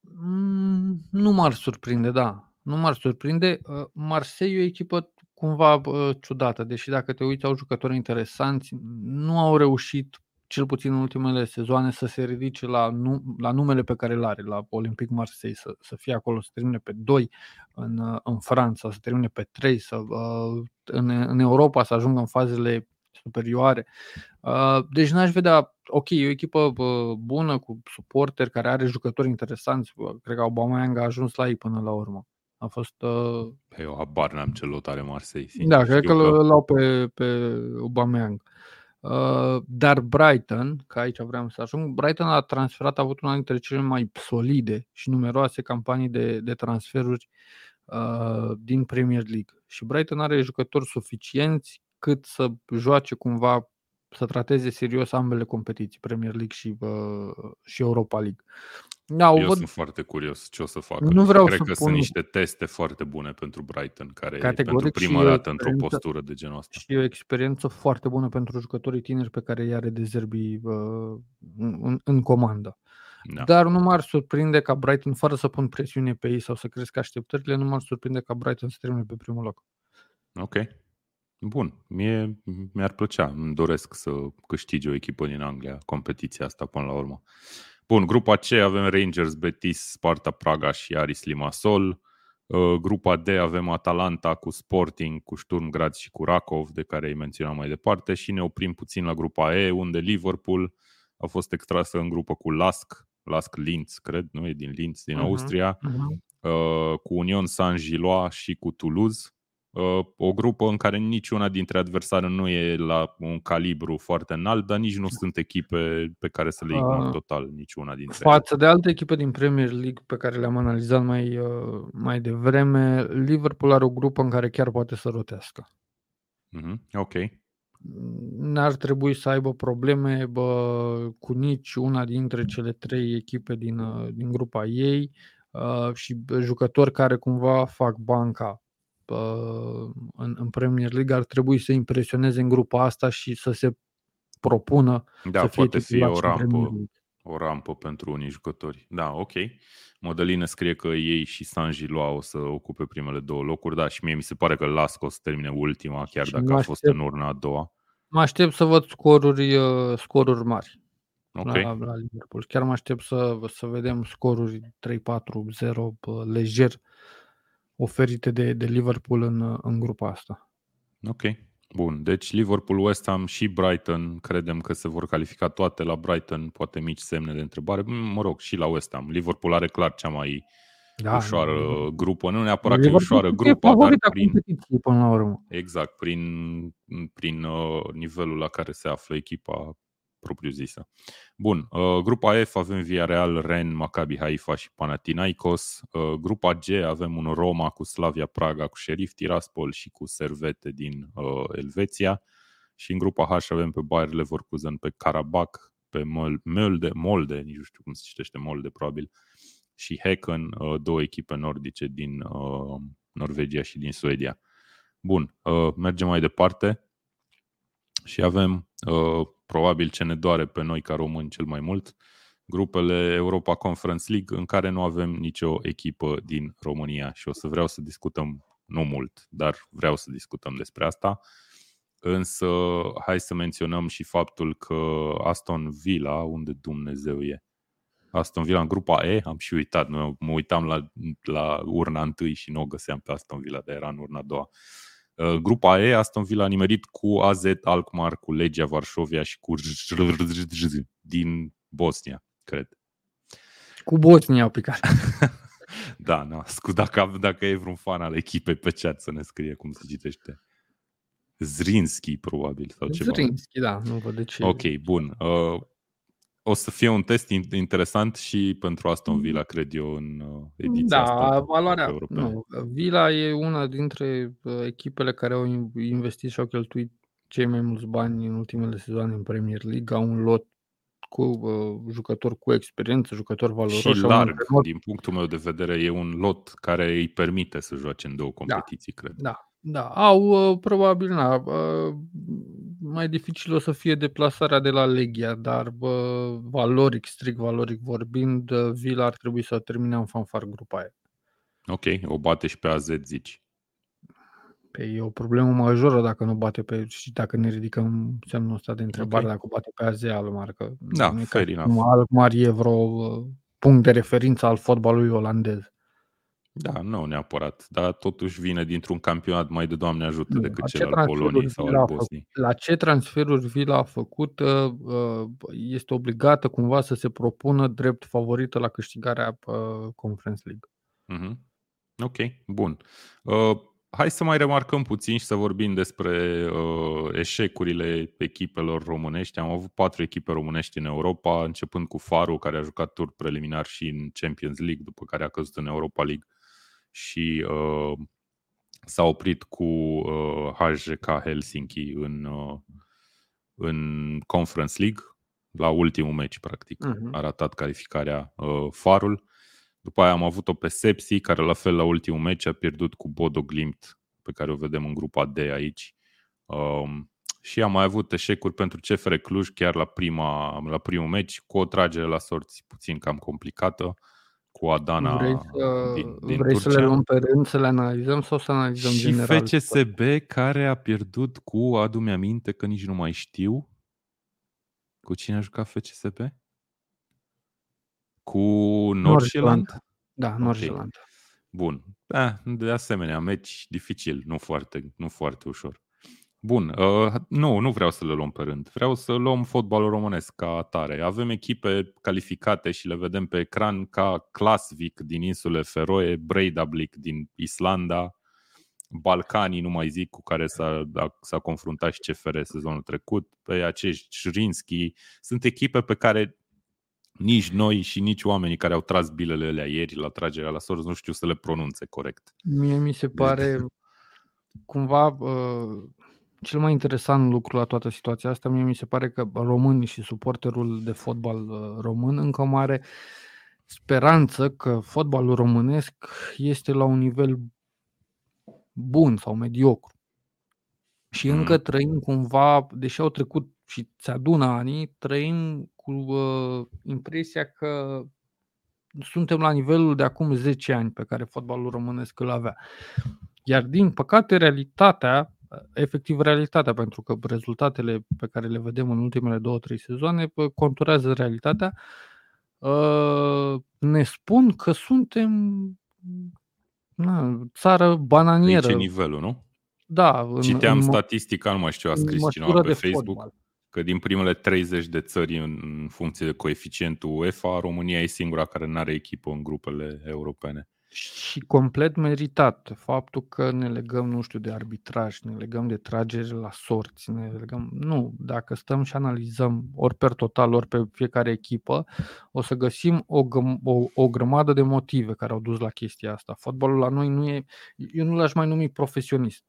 B: Mm, Nu m-ar surprinde, da. Nu m-ar surprinde. Uh, Marseille e o echipă cumva uh, ciudată, deși dacă te uiți au jucători interesanți, nu au reușit, cel puțin în ultimele sezoane, să se ridice la, nu, la numele pe care îl are, la Olympic Marseille, să, să fie acolo, să termine pe 2 în, uh, în Franța, să termine pe 3, să, uh, în, în Europa să ajungă în fazele superioare. Uh, Deci n-aș vedea, ok, e o echipă bă, bună cu suporteri care are jucători interesanți. Bă, Cred că Aubameyang a ajuns la ei până la urmă. A fost uh,
A: Pe eu habar n-am ce lot are Marseille. Sincer.
B: da, cred
A: Știu
B: că îl au pe, pe Aubameyang. Uh, dar Brighton, că aici vreau să ajung, Brighton a transferat, a avut una dintre cele mai solide și numeroase campanii de, de transferuri uh, din Premier League. Și Brighton are jucători suficienți cât să joace cumva, să trateze serios ambele competiții, Premier League și, uh, și Europa League. Da, o
A: Eu
B: văd
A: sunt foarte curios ce o să facă.
B: Nu vreau
A: Cred
B: să
A: că
B: pun-
A: sunt niște teste foarte bune pentru Brighton, care e
B: Categoric
A: pentru
B: și
A: prima
B: e
A: dată într-o
B: experiență-
A: postură de genul ăsta.
B: și e o experiență foarte bună pentru jucătorii tineri pe care i-are de Zerbi uh, în, în comandă.
A: Da.
B: Dar nu m-ar surprinde ca Brighton, fără să pun presiune pe ei sau să cresc așteptările, nu m-ar surprinde ca Brighton să termine pe primul loc.
A: Ok. Bun. Mie mi-ar plăcea, îmi doresc să câștige o echipă din Anglia competiția asta până la urmă. Bun, grupa C avem Rangers, Betis, Sparta Praga și Aris Limassol. Uh, Grupa D avem Atalanta cu Sporting, cu Sturm Graz și cu Rakov, de care ai menționat mai departe și ne oprim puțin la grupa E, unde Liverpool a fost extrasă în grupă cu Lask, Lask Linz, cred, nu e din Linz, din
B: Mhm.
A: Austria,
B: Uh-huh.
A: uh, cu Union Saint-Gillois și cu Toulouse. Uh, o grupă în care niciuna dintre adversari nu e la un calibru foarte înalt, dar nici nu sunt echipe pe care să le ignor
B: Uh,
A: total, niciuna dintre ele.
B: Față de alte echipe din Premier League pe care le-am analizat mai, uh, mai devreme, Liverpool are o grupă în care chiar poate să rotească.
A: Mhm, Ok.
B: N-ar trebui să aibă probleme bă, cu nici una dintre cele trei echipe din, uh, din grupa ei uh, și bă, jucători care cumva fac banca uh, în, în Premier League ar trebui să impresioneze în grupa asta și să se propună
A: Da,
B: să fie
A: poate fi o
B: titulați în Premier
A: rampă,
B: League.
A: o rampă pentru unii jucători. Da, ok. Modelină scrie că ei și Saint-Gillois o să ocupe primele două locuri, da, și mie mi se pare că Lasco o să termine ultima, chiar
B: Și
A: dacă
B: mă
A: a fost
B: aștept-
A: în urna a doua.
B: Mă aștept să văd scoruri, uh, scoruri mari
A: Ok.
B: la, la Liverpool. Chiar mă aștept să, să vedem scoruri 3-4-0 bă, lejer oferite de, de Liverpool în, în grupa asta.
A: Ok. Bun. Deci Liverpool, West Ham și Brighton credem că se vor califica toate la Brighton, poate mici semne de întrebare. Mm, Mă rog, și la West Ham. Liverpool are clar cea mai
B: Da,
A: ușoară
B: Liverpool-
A: grupă. Nu neapărat că e
B: Liverpool
A: ușoară
B: e
A: grupa, dar
B: favorita
A: prin,
B: competiției până la urmă.
A: exact, prin, prin uh, nivelul la care se află echipa propriu-zisă. Bun, uh, grupa F avem Villarreal, Ren, Maccabi Haifa și Panathinaikos. Uh, grupa G avem un Roma cu Slavia Praga, cu Sheriff Tiraspol și cu Servete din uh, Elveția. Și în grupa H avem pe Bayer Leverkusen, pe Karabakh, pe Mol- Molde, Molde, nici nu știu cum se citește Molde probabil, și Häcken, uh, două echipe nordice din uh, Norvegia și din Suedia. Bun, uh, mergem mai departe și avem uh, probabil ce ne doare pe noi ca români cel mai mult, grupele Europa Conference League în care nu avem nicio echipă din România și o să vreau să discutăm, nu mult, dar vreau să discutăm despre asta. însă hai să menționăm și faptul că Aston Villa, unde Dumnezeu e? Aston Villa în grupa E, am și uitat, mă uitam la, la urna întâi și nu o găseam pe Aston Villa, dar era în urna a doua. Uh, grupa E, Aston Villa a nimerit cu AZ Alkmaar, cu Legia Varșovia și cu din Bosnia, cred.
B: Cu Bosnia au picat.
A: da, nu, scu, dacă, dacă e vreun fan al echipei pe chat să ne scrie cum se citește. Zrinski, probabil, sau ceva.
B: Zrinski, da, nu văd de ce.
A: Ok, bun. Uh, o să fie un test interesant și pentru Aston Villa, cred eu, în uh, ediția
B: da,
A: asta.
B: valoarea, nu, Villa e una dintre uh, echipele care au investit și au cheltuit cei mai mulți bani în ultimele sezoane în Premier League, au un lot cu uh, jucători cu experiență, jucători valoroși.
A: Și larg, din punctul meu de vedere, e un lot care îi permite să joace în două da, competiții,
B: da,
A: cred.
B: Da, da, au uh, probabil na, uh, mai dificil o să fie deplasarea de la Legia, dar uh, valoric, strict valoric vorbind, uh, Villa ar trebui să termine în fanfar grupa aia.
A: Ok, o bate și pe AZ, zici.
B: Pe păi, e o problemă majoră dacă nu bate pe și dacă ne ridicăm semnul ăsta de întrebare okay. dacă bate pe AZ Almar, că
A: da, fair enough.
B: Almar e vreo uh, punct de referință al fotbalului olandez.
A: Da, nu neapărat, dar totuși vine dintr-un campionat mai de Doamne ajută decât cel al Poloniei sau al Bosniei.
B: La ce transferuri Vila a făcut uh, uh, este obligată cumva să se propună drept favorită la câștigarea Conference League.
A: Uh-huh. Ok, bun. Uh, hai să mai remarcăm puțin și să vorbim despre uh, eșecurile echipelor românești. Am avut patru echipe românești în Europa, începând cu Faru, care a jucat tur preliminar și în Champions League, după care a căzut în Europa League și uh, s-a oprit cu uh, HJK Helsinki în, uh, în Conference League, la ultimul meci, practic. Uh-huh. A ratat calificarea uh, Farul. După aia am avut-o pe Sepsi, care la fel la ultimul meci a pierdut cu Bodo Glimt, pe care o vedem în grupa D aici. Um, și am mai avut eșecuri pentru CFR Cluj chiar la, prima, la primul meci, cu o tragere la sorți puțin cam complicată cu Adana
B: vrei să, din, din vrei Turcia. să le luăm pe rând, să le analizăm sau să analizăm
A: și
B: general?
A: Și FCSB care a pierdut cu, adu-mi aminte că nici nu mai știu, cu cine a jucat FCSB? Cu Nordsjælland?
B: Da, Nordsjælland. Okay.
A: Bun. Da, de asemenea, meci dificil, nu foarte, nu foarte ușor. Bun, uh, nu, nu vreau să le luăm pe rând. Vreau să luăm fotbalul românesc ca atare. Avem echipe calificate și le vedem pe ecran ca Klasvik din insule Feroe, Breidablik din Islanda, Balcanii, nu mai zic, cu care s-a, s-a confruntat și CFR sezonul trecut, pe acești Șrinski. Sunt echipe pe care nici noi și nici oamenii care au tras bilele alea ieri la tragerea la sorți nu știu să le pronunțe corect.
B: Mie mi se pare cumva uh, cel mai interesant lucru la toată situația asta, mie mi se pare că românii și suporterul de fotbal uh, român încă mai are speranță că fotbalul românesc este la un nivel bun sau mediocru. Și încă mm. trăim cumva, deși au trecut și ți adună anii, trăim cu uh, impresia că suntem la nivelul de acum 10 ani pe care fotbalul românesc îl avea. Iar din păcate, realitatea efectiv realitatea, pentru că rezultatele pe care le vedem în ultimele două, trei sezoane conturează realitatea. Ă, ne spun că suntem na, țară bananieră.
A: De ce nivelul, nu?
B: Da. În,
A: Citeam în, statistica, nu mai știu, a scris cineva pe Facebook, fotbal. că din primele 30 de țări în funcție de coeficientul UEFA, România e singura care nu are echipă în grupele europene
B: și complet meritat faptul că ne legăm, nu știu, de arbitraj, ne legăm de tragere la sorți, ne legăm... Nu, dacă stăm și analizăm ori per total, ori pe fiecare echipă, o să găsim o, o, o grămadă de motive care au dus la chestia asta. Fotbalul la noi nu e... Eu nu l-aș mai numi profesionist.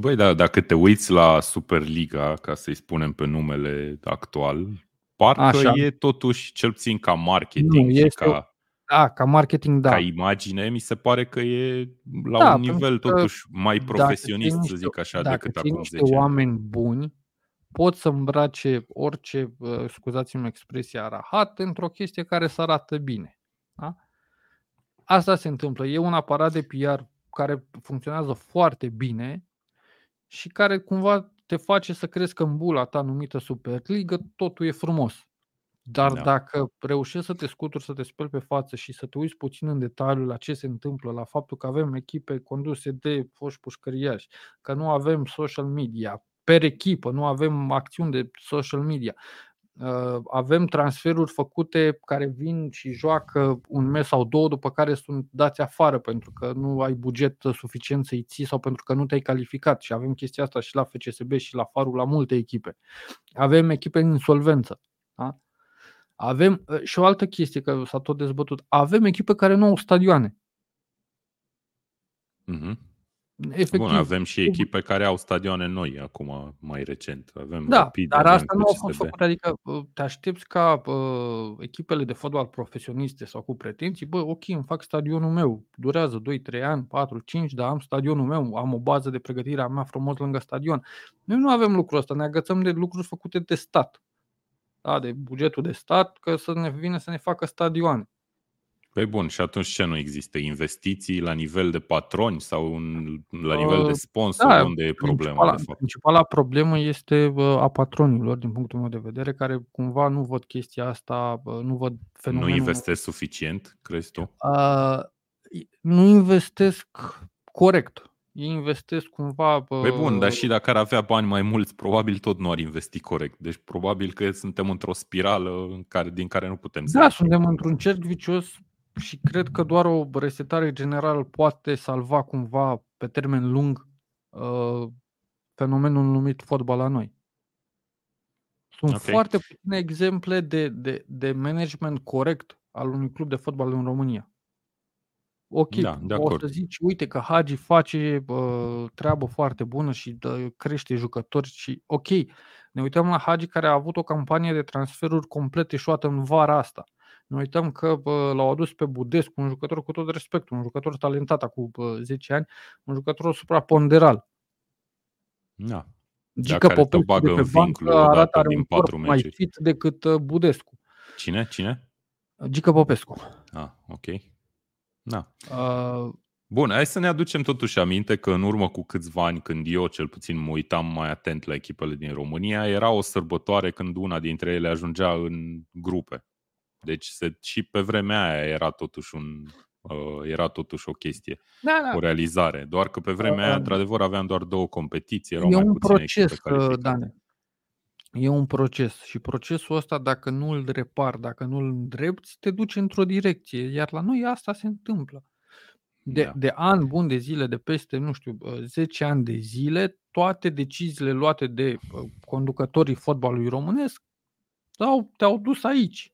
A: Băi, da, dacă te uiți la Superliga, ca să-i spunem pe numele actual, parcă Așa. e totuși, cel puțin ca marketing nu, și ca
B: da, ca marketing, da.
A: Ca imagine, mi se pare că e la da, un nivel totuși mai profesionist, niște, să zic așa, decât acum 10
B: ani. oameni buni pot să îmbrace orice, scuzați-mi expresia, rahat într-o chestie care să arată bine. Da? Asta se întâmplă. E un aparat de PR care funcționează foarte bine și care cumva te face să crezi că în bula ta numită Superligă totul e frumos. Dar
A: Da.
B: dacă reușești să te scuturi, să te speli pe față și să te uiți puțin în detaliu la ce se întâmplă, la faptul că avem echipe conduse de foști pușcăriași, că nu avem social media, per echipă, nu avem acțiuni de social media, uh, avem transferuri făcute care vin și joacă un mes sau două, după care sunt dați afară pentru că nu ai buget suficient să-i ții sau pentru că nu te-ai calificat. Și avem chestia asta și la FCSB și la Farul, la multe echipe. Avem echipe în insolvență. Da? Avem uh, și o altă chestie că s-a tot dezbătut. Avem echipe care nu au stadioane.
A: Mhm.
B: Efectiv.
A: Bun, avem și echipe care au stadioane noi acum, mai recent. Avem
B: Da,
A: Rapid,
B: dar
A: avem
B: asta nu a fost
A: FCSB.
B: făcut. Adică uh, te aștepți ca uh, echipele de fotbal profesioniste sau cu pretenții, bă, ok, îmi fac stadionul meu, durează 2, 3 ani, 4, 5, dar am stadionul meu, am o bază de pregătire a mea frumos lângă stadion. Noi nu avem lucrul ăsta, ne agățăm de lucruri făcute de stat. Da, de bugetul de stat, că să ne vină să ne facă stadioane.
A: Păi bun, și atunci ce nu există? Investiții la nivel de patroni sau în, la nivel de
B: Uh,
A: sponsori?
B: Da,
A: unde e problema,
B: principala,
A: de fapt?
B: principala problemă este uh, a patronilor, din punctul meu de vedere, care cumva nu văd chestia asta, uh, nu văd
A: Nu
B: fenomenul
A: investesc suficient, crezi tu?
B: Uh, nu investesc corect. Ei investesc cumva.
A: Păi bun, dar
B: uh,
A: și dacă ar avea bani mai mulți, probabil tot nu ar investi corect. Deci probabil că suntem într-o spirală în care, din care nu putem să
B: Da,
A: ieșim.
B: suntem într-un cerc vicios și cred că doar o resetare generală poate salva cumva pe termen lung uh, fenomenul numit fotbal la noi. Sunt
A: Ok.
B: foarte puține exemple de, de, de management corect al unui club de fotbal în România. Ok,
A: Da, de
B: o
A: acord.
B: să zici, uite că Hagi face uh, treabă foarte bună și dă, crește jucători și ok. Ne uităm la Hagi care a avut o campanie de transferuri complet eșuată în vara asta. Ne uităm că bă, l-au adus pe Budescu, un jucător cu tot respectul, un jucător talentat acum bă, 10 ani, un jucător supraponderal.
A: Da.
B: Gică
A: care te
B: Popescu
A: bagă
B: de pe
A: în vincul
B: bancă
A: odată
B: arată are
A: din
B: un corp
A: patru
B: mai
A: meciuri.
B: fit decât uh, Budescu.
A: Cine? Cine?
B: Gică Popescu.
A: Ah, ok. Da.
B: Uh,
A: Bun, hai să ne aducem totuși aminte că în urmă cu câțiva ani, când eu cel puțin mă uitam mai atent la echipele din România, era o sărbătoare când una dintre ele ajungea în grupe. Deci se, și pe vremea aia era totuși un uh, era totuși o chestie,
B: da, da.
A: o realizare. Doar că pe vremea aia,
B: Uh,
A: într-adevăr, aveam doar două competiții, erau
B: E
A: mai
B: un
A: puține
B: proces,
A: echipe
B: uh,
A: calificate.
B: Dane. E un proces și procesul ăsta, dacă nu îl repar, dacă nu îl îndrepți, te duce într-o direcție. Iar la noi asta se întâmplă. De,
A: Da.
B: de ani buni de zile, de peste, nu știu, uh, 10 ani de zile, toate deciziile luate de uh, conducătorii fotbalului românesc au, te-au dus aici.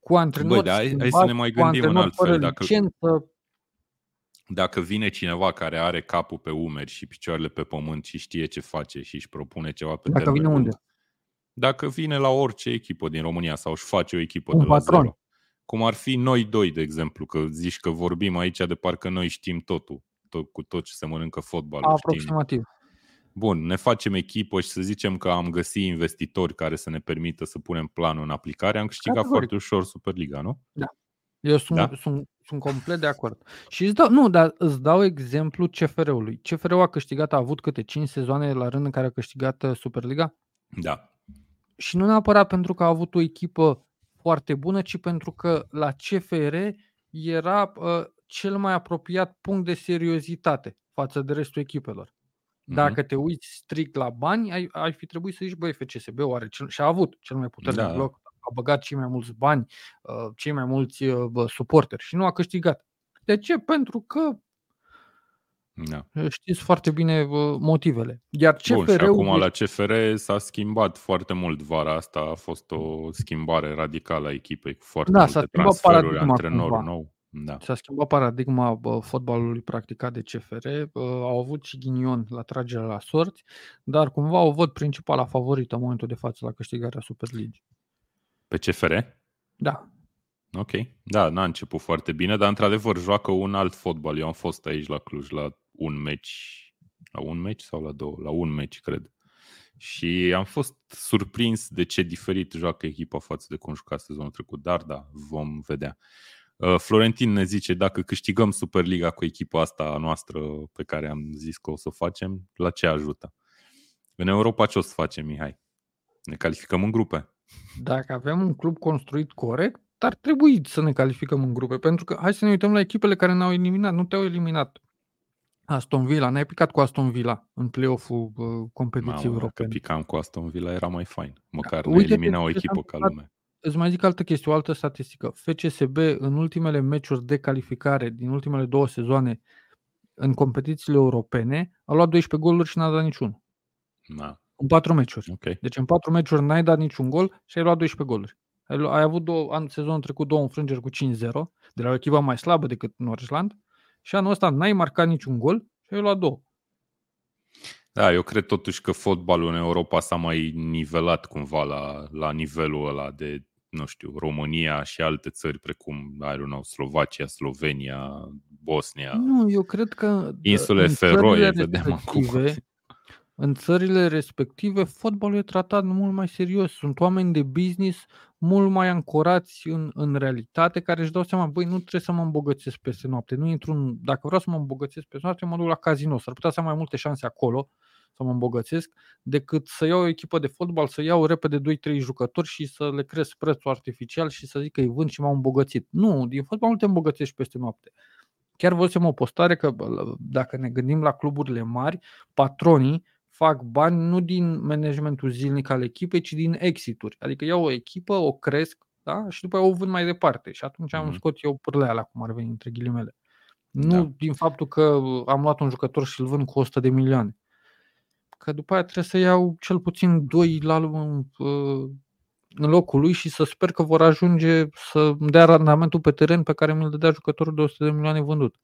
B: Cu antrenori
A: dar hai- hai să
B: schimbați,
A: ne mai
B: cu
A: gândim în
B: antrenori
A: altfel,
B: fără
A: dacă-
B: licență.
A: Dacă vine cineva care are capul pe umeri și picioarele pe pământ și știe ce face și își propune ceva pe
B: Dacă
A: termen
B: vine
A: lung,
B: unde?
A: Dacă vine la orice echipă din România sau își face o echipă
B: Un
A: de la
B: patron.
A: zero, cum ar fi noi doi, de exemplu, că zici că vorbim aici de parcă noi știm totul, tot, cu tot ce se mănâncă fotbalul. Știm.
B: Aproximativ.
A: Bun, ne facem echipă și să zicem că am găsit investitori care să ne permită să punem planul în aplicare, am câștigat
B: Categoric.
A: foarte ușor Superliga, nu?
B: Eu sunt,
A: Da?
B: da? sunt, sunt complet de acord. Și îți dau, nu, dar îți dau exemplu CFR-ului. CFR-ul a câștigat, a avut câte 5 sezoane la rând în care a câștigat uh, Superliga?
A: Da.
B: Și nu neapărat pentru că a avut o echipă foarte bună, ci pentru că la CFR era uh, cel mai apropiat punct de seriozitate față de restul echipelor.
A: Mhm.
B: Dacă te uiți strict la bani, ai, ai fi trebuit să zici, băi, FCSB are cel, și a avut cel mai puternic
A: Da,
B: da.
A: Da.
B: bloc, a băgat cei mai mulți bani, uh, cei mai mulți uh, bă, suporteri și nu a câștigat. De ce? Pentru că
A: da.
B: uh, știți foarte bine uh, motivele. Iar
A: Bun, și
B: CFR-ul
A: acum la CFR s-a schimbat foarte mult vara asta, a fost o schimbare radicală a echipei cu foarte
B: Da,
A: multe
B: s-a schimbat
A: transferuri,
B: paradigma
A: antrenor
B: cumva.
A: nou. Da.
B: S-a schimbat paradigma bă, fotbalului practicat de CFR, bă, au avut și ghinion la tragerea la sorți, dar cumva o văd principala favorită în momentul de față la câștigarea Superligii.
A: Pe CFR?
B: Da,
A: Ok. Da, n-a început foarte bine, dar într-adevăr joacă un alt fotbal. Eu am fost aici la Cluj la un meci, la un meci sau la două? La un meci, cred. Și am fost surprins de ce diferit joacă echipa față de cum juca sezonul trecut, dar da, vom vedea. Uh, Florentin ne zice, dacă câștigăm Superliga cu echipa asta a noastră pe care am zis că o să o facem, la ce ajută? În Europa ce o să facem, Mihai? Ne calificăm în grupe.
B: Dacă avem un club construit corect, ar trebui să ne calificăm în grupe. Pentru că hai să ne uităm la echipele care ne-au eliminat. Nu te-au eliminat Aston Villa. N-ai picat cu Aston Villa în play-off-ul uh, competiției
A: Mamă, dacă
B: europene.
A: picam cu Aston Villa era mai fain. Măcar ne
B: Da, Uite-te
A: elimina o
B: ce s-a
A: echipă ca
B: întâmplat.
A: lume.
B: Îți mai zic altă chestie, o altă statistică. FCSB în ultimele meciuri de calificare din ultimele două sezoane în competițiile europene a luat 12 goluri și n-a dat niciunul.
A: Da,
B: În patru meciuri.
A: ok.
B: Deci în patru meciuri n-ai dat niciun gol și ai luat 12 goluri. Ai, lu- ai avut două, an, sezonul trecut două înfrângeri cu 5-0 de la o echipă mai slabă decât Northland și anul ăsta n-ai marcat niciun gol și ai luat două.
A: Da, eu cred totuși că fotbalul în Europa s-a mai nivelat cumva la, la nivelul ăla de, nu știu, România și alte țări precum, I don't know, Slovacia, Slovenia, Bosnia,
B: Nu, eu cred că
A: insule
B: în
A: Feroe,
B: țările
A: vedem acum.
B: Respective, în țările respective, fotbalul e tratat mult mai serios. Sunt oameni de business mult mai ancorați în, în realitate, care își dau seama, băi, nu trebuie să mă îmbogățesc peste noapte. Nu intru în, dacă vreau să mă îmbogățesc peste noapte, mă duc la casino. S-ar putea să am mai multe șanse acolo să mă îmbogățesc, decât să iau o echipă de fotbal, să iau repede 2-3 jucători și să le cresc prețul artificial și să zic că îi vând și m-au îmbogățit. Nu, din fotbal nu te îmbogățești peste noapte. Chiar văzusem o postare că bă, dacă ne gândim la cluburile mari, patronii fac bani nu din managementul zilnic al echipei, ci din exituri. Adică iau o echipă, o cresc da? și după aia o vând mai departe. Și atunci am
A: Mhm.
B: scot eu pârleala, cum ar veni între ghilimele. Nu
A: Da.
B: din faptul că am luat un jucător și îl vând cu 100 de milioane. Că după aia trebuie să iau cel puțin doi la uh, în locul lui și să sper că vor ajunge să îmi dea randamentul pe teren pe care mi-l dădea jucătorul de 100 de milioane vândut.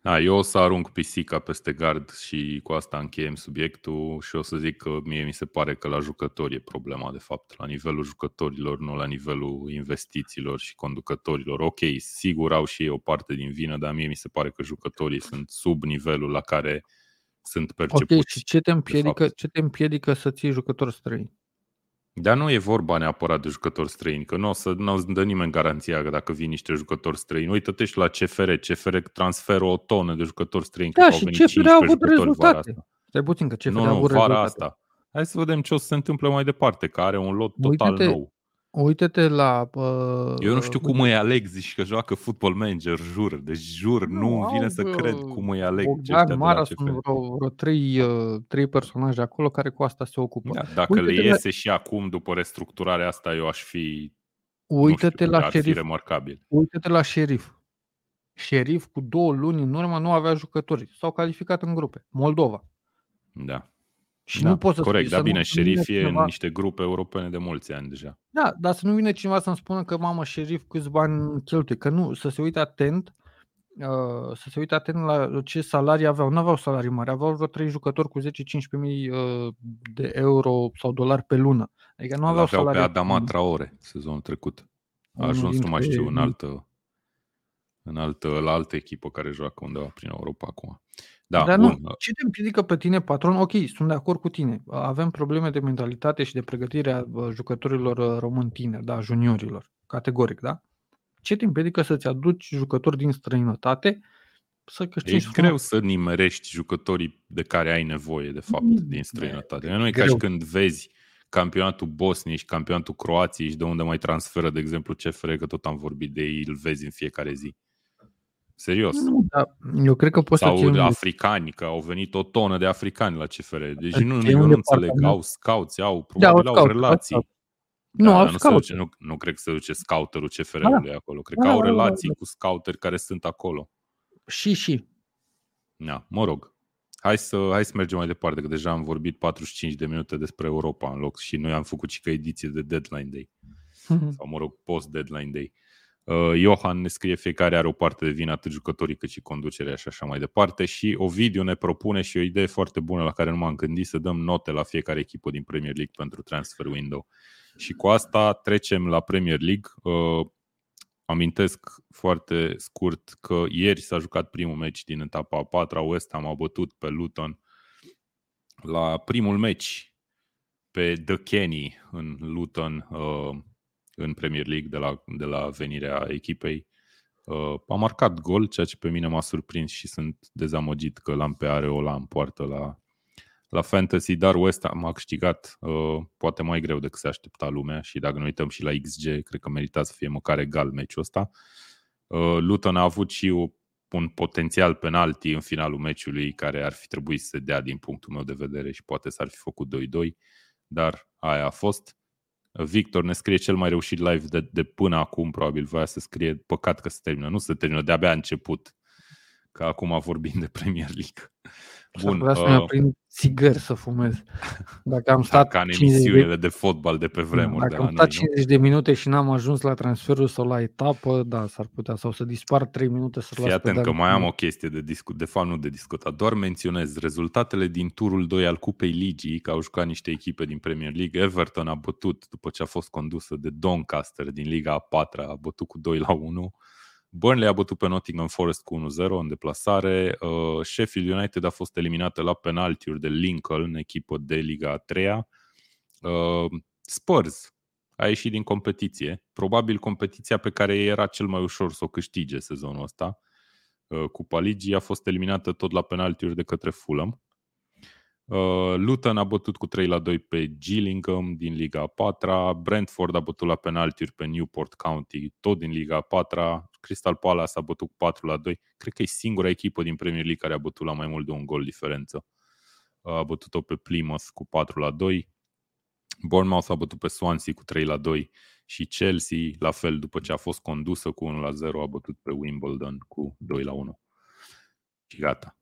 A: Da, eu o să arunc pisica peste gard și cu asta încheiem subiectul și o să zic că mie mi se pare că la jucători e problema de fapt, la nivelul jucătorilor, nu la nivelul investițiilor și conducătorilor. Ok, sigur au și ei o parte din vină, dar mie mi se pare că jucătorii sunt sub nivelul la care sunt percepuți.
B: Ok, și ce te împiedică,
A: fapt.
B: ce te împiedică să ții jucători străini?
A: Dar nu e vorba neapărat de jucători străini, că nu o să nu o să dă nimeni garanția că dacă vin niște jucători străini. Uită-te și la CFR. CFR transferă o tonă de jucători străini.
B: Da,
A: cred că
B: și
A: au venit
B: CFR a avut
A: 15 jucători vara
B: rezultate.
A: asta.
B: Stai puțin că ce
A: nu,
B: a
A: nu,
B: avut
A: vara
B: rezultate.
A: asta. Hai să vedem ce o să se întâmple mai departe, că are un lot total
B: Uite-te-
A: nou.
B: Uite-te la... Uh,
A: Eu nu știu cum îi aleg, zici că joacă football manager, jur. Deci jur, nu,
B: Nu,
A: îmi vine
B: au,
A: să
B: bă,
A: cred cum îi aleg
B: Bogdan,
A: ăștia de la
B: Mara
A: CFR.
B: sunt vreo, vreo trei, uh, trei personaje acolo care cu asta se ocupă.
A: Da, dacă le
B: Uite-te la-
A: iese și acum, după restructurarea asta, eu aș fi, nu
B: Uite-te
A: știu,
B: la
A: ar fi
B: șerif.
A: remarcabil.
B: Uite-te la șerif. Șerif cu două luni în urmă nu avea jucători. S-au calificat în grupe. Moldova.
A: Da.
B: Și
A: da,
B: nu poți să
A: corect,
B: spui,
A: dar
B: să
A: bine,
B: nu, să nu vină
A: șerif e în
B: cineva-
A: niște grupe europene de mulți ani deja.
B: Da, dar să nu vină cineva să-mi spună că mamă, șerif câți bani cheltuie. Că nu, să se uite atent uh, să se uite atent la ce salarii aveau. Nu aveau salarii mari, aveau vreo 3 jucători cu 10-15 mii uh, de euro sau dolari pe lună. Adică nu
A: Nu
B: aveau
A: aveau pe
B: salarii.
A: Adama Traore sezonul trecut. A
B: Unul
A: ajuns, nu mai
B: dintre
A: știu, în
B: ei.
A: altă, în altă, la altă echipă care joacă undeva prin Europa acum. Da,
B: Dar
A: bun.
B: nu, ce te împiedică pe tine, patron? Ok, sunt de acord cu tine. Avem probleme de mentalitate și de pregătire a uh, jucătorilor uh, români tineri, da, juniorilor, categoric, da? Ce te împiedică să-ți aduci jucători din străinătate să
A: E
B: câștigi
A: greu
B: frumos?
A: să nimerești jucătorii de care ai nevoie, de fapt,
B: Mm,
A: din străinătate.
B: e
A: Nu e ca
B: greu.
A: și când vezi campionatul Bosniei și campionatul Croației și de unde mai transferă, de exemplu, CFR, că tot am vorbit de ei, îl vezi în fiecare zi. Serios.
B: Nu, dar eu cred că poți
A: Sau
B: să ții
A: de
B: un-
A: africani, că au venit o tonă de africani la CFR. Deci
B: Să
A: nu,
B: ții
A: eu
B: un
A: nu înțeleg.
B: departament.
A: Au scouți, au,
B: Da,
A: probabil
B: au
A: au
B: scout,
A: relații.
B: au Nu,
A: Da,
B: au
A: dar nu, se
B: scout.
A: duce, nu, nu cred că se duce scouterul CFR-ului acolo. Cred că
B: Da,
A: au
B: da, da, da,
A: relații
B: da.
A: cu scouteri care sunt acolo.
B: Și, și.
A: Da, mă rog. Hai să, hai să mergem mai departe, că deja am vorbit 45 de minute despre Europa în loc și noi am făcut și că ediție de Deadline Day. Sau, mă rog, post-Deadline Day. Uh, Johan ne scrie fiecare are o parte de vină, atât jucătorii cât și conducerea și așa mai departe. Și Ovidiu ne propune și o idee foarte bună la care nu m-am gândit să dăm note la fiecare echipă din Premier League pentru transfer window. Și cu asta trecem la Premier League. Uh, amintesc foarte scurt că ieri s-a jucat primul meci din etapa a patra. West Ham a bătut pe Luton la primul meci pe The Kenny în Luton uh, în Premier League de la, de la venirea echipei. Uh, a marcat gol, ceea ce pe mine m-a surprins și sunt dezamăgit că l-am pe Areola în poartă la, la Fantasy, dar West Ham a câștigat uh, poate mai greu decât se aștepta lumea și dacă ne uităm și la XG, cred că merita să fie măcar egal meciul ăsta. Uh, Luton a avut și un potențial penalti în finalul meciului care ar fi trebuit să se dea din punctul meu de vedere și poate s-ar fi făcut 2-2, dar aia a fost. Victor ne scrie cel mai reușit live de, de până acum, probabil voia să scrie, păcat că se termină, nu se termină, de-abia a început, că acum vorbim de Premier League.
B: Bun. Vreau să-mi uh, aprind țigări să fumez. Dacă am stat
A: ca în emisiunile de... de fotbal de pe vremuri.
B: Dacă
A: de
B: am stat 50 nu? de minute și n-am ajuns la transferul sau la etapă, da, s-ar putea. Sau să dispar 3 minute să
A: Fii atent că mai am o chestie de discut, de fapt nu de discutat, doar menționez rezultatele din turul 2 al Cupei Ligii, că au jucat niște echipe din Premier League. Everton a bătut, după ce a fost condusă de Doncaster din Liga a 4 a bătut cu 2 la 1 Burnley a bătut pe Nottingham Forest cu 1-0 în deplasare. Uh, Sheffield United a fost eliminată la penaltiuri de Lincoln, echipă de Liga a 3 uh, Spurs a ieșit din competiție. Probabil competiția pe care era cel mai ușor să o câștige sezonul ăsta. Uh, Cupa Ligii a fost eliminată tot la penaltiuri de către Fulham. Uh, Luton a bătut cu 3 la 2 pe Gillingham din Liga a 4 Brentford a bătut la penaltiuri pe Newport County, tot din Liga a 4 Crystal Palace a bătut cu 4 la 2. Cred că e singura echipă din Premier League care a bătut la mai mult de un gol diferență. Uh, a bătut-o pe Plymouth cu 4 la 2. Bournemouth a bătut pe Swansea cu 3 la 2 și Chelsea, la fel, după ce a fost condusă cu 1 la 0, a bătut pe Wimbledon cu 2 la 1. Și gata.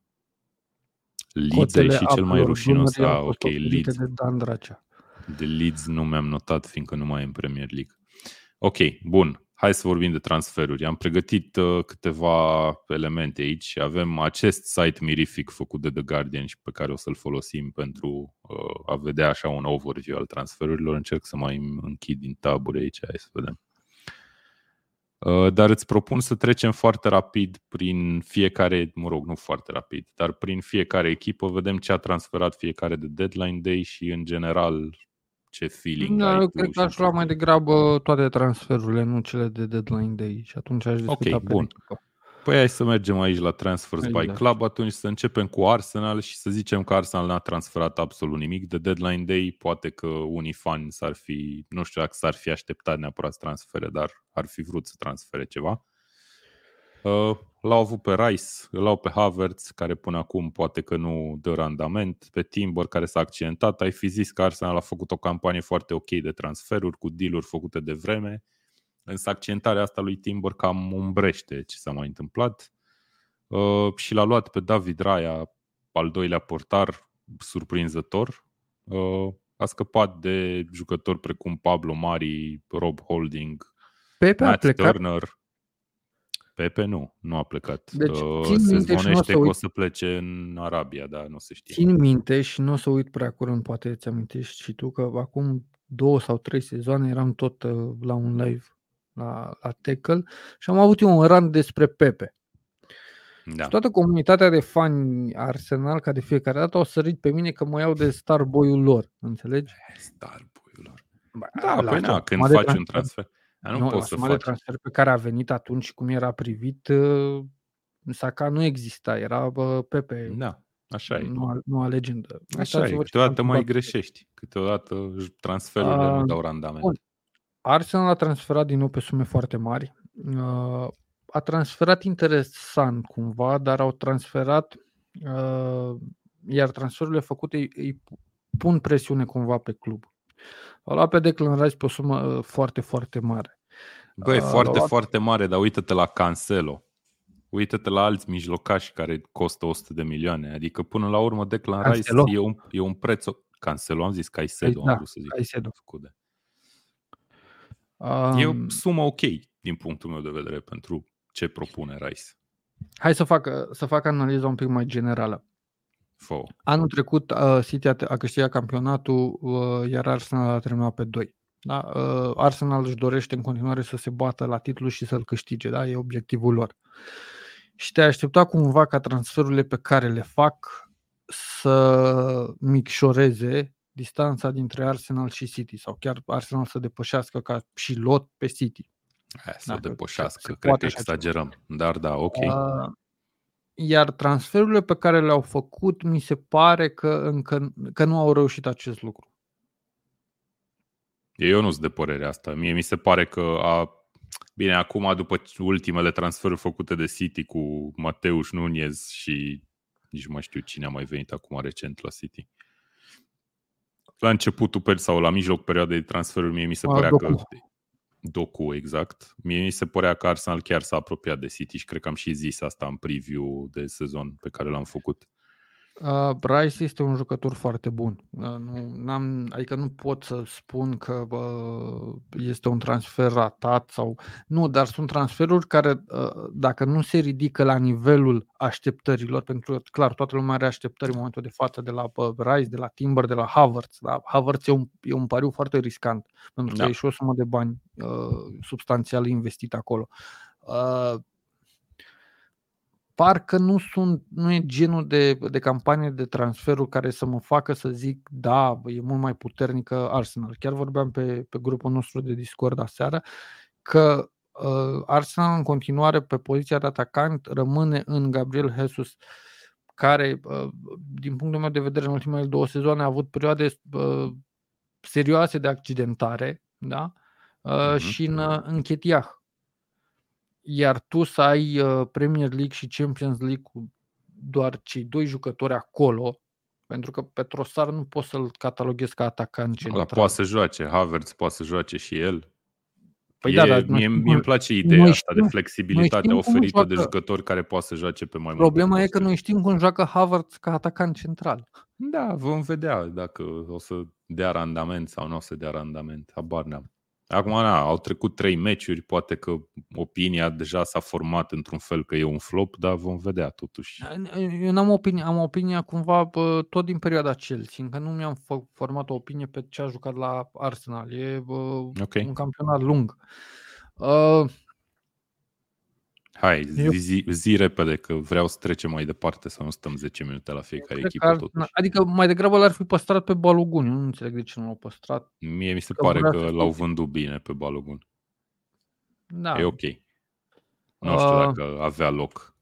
A: Leeds e și cel mai rușinos. Ah, ok, Leeds.
B: De, Dan Dracea.
A: de Leeds nu mi-am notat, fiindcă nu mai e în Premier League. Ok, bun. Hai să vorbim de transferuri. Am pregătit uh, câteva elemente aici. Avem acest site mirific făcut de The Guardian și pe care o să-l folosim pentru uh, a vedea așa un overview al transferurilor. Încerc să mai închid din taburi aici, hai să vedem. Uh, dar îți propun să trecem foarte rapid prin fiecare, mă rog, nu foarte rapid, dar prin fiecare echipă, vedem ce a transferat fiecare de deadline day și în general ce feeling
B: da,
A: ai
B: eu cred că aș lua mai degrabă toate transferurile, nu cele de deadline day și atunci aș discuta
A: Ok, bun. Echipă. Păi hai să mergem aici la Transfers exact. by Club, atunci să începem cu Arsenal și să zicem că Arsenal n-a transferat absolut nimic. De deadline day poate că unii fani s-ar fi, nu știu dacă s-ar fi așteptat neapărat să transfere, dar ar fi vrut să transfere ceva. Uh, l-au avut pe Rice, l-au pe Havertz, care până acum poate că nu dă randament, pe Timber, care s-a accidentat. Ai fi zis că Arsenal a făcut o campanie foarte ok de transferuri, cu deal-uri făcute de vreme Însă accentarea asta lui Timber cam umbrește ce s-a mai întâmplat. Uh, și l-a luat pe David Raya, al doilea portar, surprinzător. Uh, a scăpat de jucători precum Pablo Mari, Rob Holding, Pepe Matt a plecat. Turner. Pepe nu, nu a plecat. Deci, uh, se zvonește că o să plece în Arabia, dar nu se știe.
B: Țin minte și nu o să uit prea curând, poate îți amintești și tu, că acum două sau trei sezoane eram tot uh, la un live la, la tackle și am avut eu un run despre Pepe. Da. Și toată comunitatea de fani Arsenal, ca de fiecare dată, au sărit pe mine că mă iau de Starboy-ul lor, înțelegi?
A: Eh, Starboy-ul lor. Da, păi na, când faci transfer. un transfer. Nu, nu poți să faci.
B: transfer pe care a venit atunci, cum era privit, uh, Saka nu exista, era bă, Pepe.
A: Da, așa e.
B: Nu, nu a legendă.
A: Așa e, câteodată mai greșești, câteodată transferurile uh, nu dau randament. Bun.
B: Arsenal a transferat din nou pe sume foarte mari. Uh, a transferat interesant cumva, dar au transferat, uh, iar transferurile făcute îi, îi pun presiune cumva pe club. Au luat pe Declan Rice pe o sumă uh, foarte, foarte mare.
A: Băi, foarte, luat... foarte mare, dar uită-te la Cancelo. Uită-te la alți mijlocași care costă 100 de milioane. Adică până la urmă Declan Cancelo. Rice e un, e un preț... Cancelo, am zis Caicedo, da, am vrut să zic. Caicedo. Scude. Um, e o sumă ok din punctul meu de vedere pentru ce propune Rice.
B: Hai să fac, să fac analiza un pic mai generală.
A: Fă.
B: Anul trecut uh, City a, a câștigat campionatul, uh, iar Arsenal a terminat pe 2. Da? Uh, Arsenal își dorește în continuare să se bată la titlu și să-l câștige. Da? E obiectivul lor. Și te aștepta cumva ca transferurile pe care le fac să micșoreze distanța dintre Arsenal și City sau chiar Arsenal să depășească ca și lot pe City.
A: Hai să da, depășească, cred că exagerăm, ceva. dar da, ok. Uh,
B: Iar transferurile pe care le-au făcut, mi se pare că încă că nu au reușit acest lucru.
A: Eu nu sunt de părere asta. Mie mi se pare că a... Bine, acum după ultimele transferuri făcute de City cu Mateus Șnunez și nici nu mai știu cine a mai venit acum recent la City. La începutul sau la mijloc perioadei de transferuri, mie mi se părea Docu. că Docu, exact. Mie mi se părea că Arsenal chiar s-a apropiat de City și cred că am și zis asta în preview de sezon pe care l-am făcut.
B: Uh, Bryce este un jucător foarte bun. Uh, nu, n-am, adică nu pot să spun că uh, este un transfer ratat sau nu, dar sunt transferuri care, uh, dacă nu se ridică la nivelul așteptărilor, pentru că, clar, toată lumea are așteptări în momentul de față de la uh, Bryce, de la Timber, de la Havertz. Da? Havertz e un, e un pariu foarte riscant, pentru că da. e și o sumă de bani uh, substanțial investit acolo. Uh, parcă nu sunt, nu e genul de, de campanie de transferul care să mă facă să zic da, e mult mai puternică Arsenal. Chiar vorbeam pe, pe grupul nostru de Discord aseară că uh, Arsenal în continuare pe poziția de atacant rămâne în Gabriel Jesus care, uh, din punctul meu de vedere, în ultimele două sezoane a avut perioade uh, serioase de accidentare da? uh, uh-huh. și în, în Chetiah iar tu să ai uh, Premier League și Champions League cu doar cei doi jucători acolo, pentru că pe Trossard nu poți să-l cataloghezi ca atacant central.
A: poate să joace, Havertz poate să joace și el. Păi e, da, dar mie, mie îmi place ideea asta știm, de flexibilitate oferită de jucători care poate să joace pe mai multe
B: Problema e că noi știm cum joacă Havertz ca atacant central.
A: Da, vom vedea dacă o să dea randament sau nu o să dea randament. Habar n-am. Acum, na, au trecut trei meciuri, poate că opinia deja s-a format într-un fel că e un flop, dar vom vedea totuși.
B: Eu n-am opinie, am opinia cumva tot din perioada Chelsea, încă nu mi-am format o opinie pe ce a jucat la Arsenal. E okay. un campionat lung. Uh,
A: Hai, zi, zi, zi repede că vreau să trecem mai departe, să nu stăm 10 minute la fiecare echipă
B: ar,
A: totuși.
B: Adică mai degrabă l-ar fi păstrat pe Balogun, nu înțeleg de ce nu l-au păstrat.
A: Mie mi se că pare că l-au vândut bine pe Balogun. Da. E ok. Nu știu uh... dacă avea loc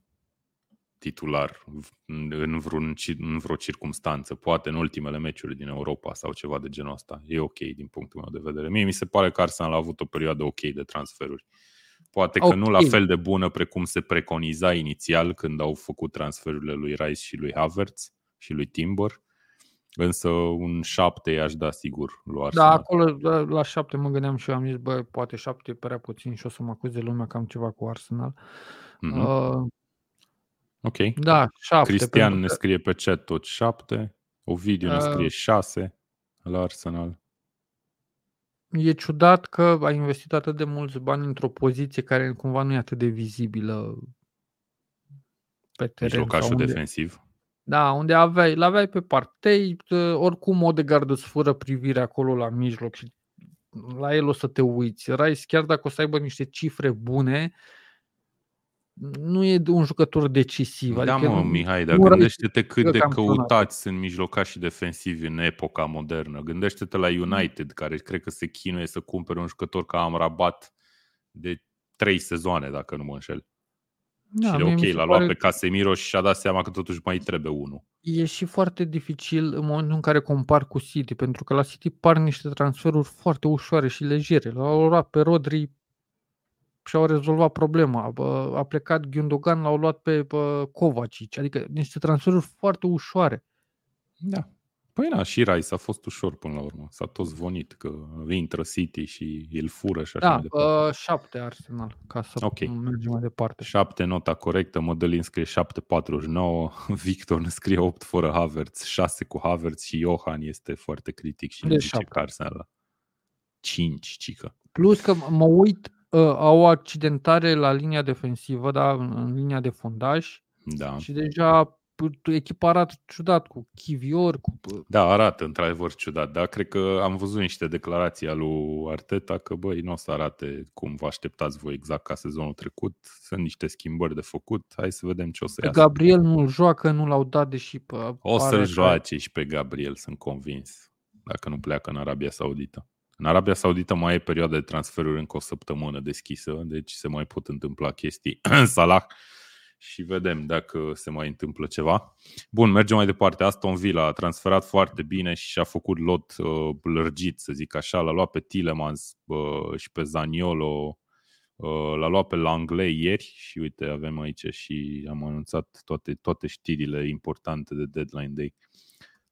A: titular în, vreun, în vreo circunstanță, poate în ultimele meciuri din Europa sau ceva de genul ăsta. E ok din punctul meu de vedere. Mie mi se pare că Arsenal a avut o perioadă ok de transferuri. Poate că okay. nu la fel de bună precum se preconiza inițial când au făcut transferurile lui Rice și lui Havertz și lui Timber, însă un 7 i-aș da sigur lui da, Arsenal.
B: Da, acolo la 7 mă gândeam și eu, am zis, bă, poate 7 părea puțin și o să mă acuze lumea că am ceva cu Arsenal. Mm-hmm. Uh,
A: ok.
B: Da, 7.
A: Cristian ne scrie pe chat tot 7, Ovidiu uh, ne scrie 6 la Arsenal
B: e ciudat că ai investit atât de mulți bani într-o poziție care cumva nu e atât de vizibilă
A: pe teren. Mijlocașul unde, defensiv.
B: Da, unde aveai, l-aveai pe partei, oricum Odegaard îți fură privirea acolo la mijloc și la el o să te uiți. Rice, chiar dacă o să aibă niște cifre bune, nu e un jucător decisiv.
A: Da, adică mă, nu, Mihai, dar gândește-te cât de căutați sunt mijlocași defensivi în epoca modernă. Gândește-te la mm. United, care cred că se chinuie să cumpere un jucător ca Amrabat de trei sezoane, dacă nu mă înșel. Da, și de ok, l-a luat pare... pe Casemiro și și-a dat seama că totuși mai trebuie unul.
B: E și foarte dificil în momentul în care compar cu City, pentru că la City par niște transferuri foarte ușoare și legere. L-au luat pe Rodri și-au rezolvat problema. A plecat Gundogan, l-au luat pe Kovacic, adică niște transferuri foarte ușoare.
A: Da. Păi na, și Rice a fost ușor până la urmă. S-a tot zvonit că intră City și îl fură și așa
B: da,
A: mai departe.
B: Uh, șapte Arsenal, ca să okay. mergem mai departe.
A: Șapte, nota corectă, Modelin scrie 7,49, Victor ne scrie 8 fără Havertz, 6 cu Havertz și Johan este foarte critic și ne zice că Arsenal 5, cică.
B: Plus că mă uit uh, au o accidentare la linia defensivă, da, în, în linia de fundaj.
A: Da.
B: Și deja echipa arată ciudat cu Chivior. Cu...
A: Da, arată într-adevăr ciudat, dar cred că am văzut niște declarații ale lui Arteta că băi, nu o să arate cum vă așteptați voi exact ca sezonul trecut, sunt niște schimbări de făcut, hai să vedem ce o să iasă.
B: Gabriel nu joacă, nu l-au dat deși pe
A: O să joace și pe Gabriel, sunt convins, dacă nu pleacă în Arabia Saudită. În Arabia Saudită mai e perioada de transferuri încă o săptămână deschisă, deci se mai pot întâmpla chestii. Salah și vedem dacă se mai întâmplă ceva. Bun, mergem mai departe. Aston Villa a transferat foarte bine și și-a făcut lot uh, lărgit, să zic așa. L-a luat pe Tilemans uh, și pe Zaniolo, uh, l-a luat pe Langley ieri și uite, avem aici și am anunțat toate, toate știrile importante de deadline day.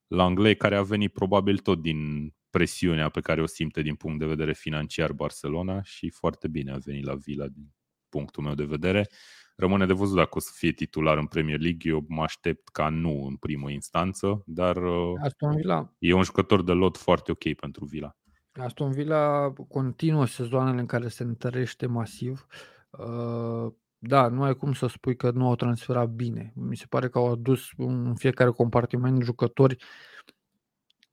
A: Langley care a venit probabil tot din presiunea pe care o simte din punct de vedere financiar Barcelona și foarte bine a venit la Villa din punctul meu de vedere. Rămâne de văzut dacă o să fie titular în Premier League. Eu mă aștept ca nu în primă instanță, dar uh,
B: Aston Villa.
A: e un jucător de lot foarte ok pentru Villa.
B: Aston Villa continuă sezoanele în care se întărește masiv. Uh, da, nu ai cum să spui că nu au transferat bine. Mi se pare că au adus în fiecare compartiment jucători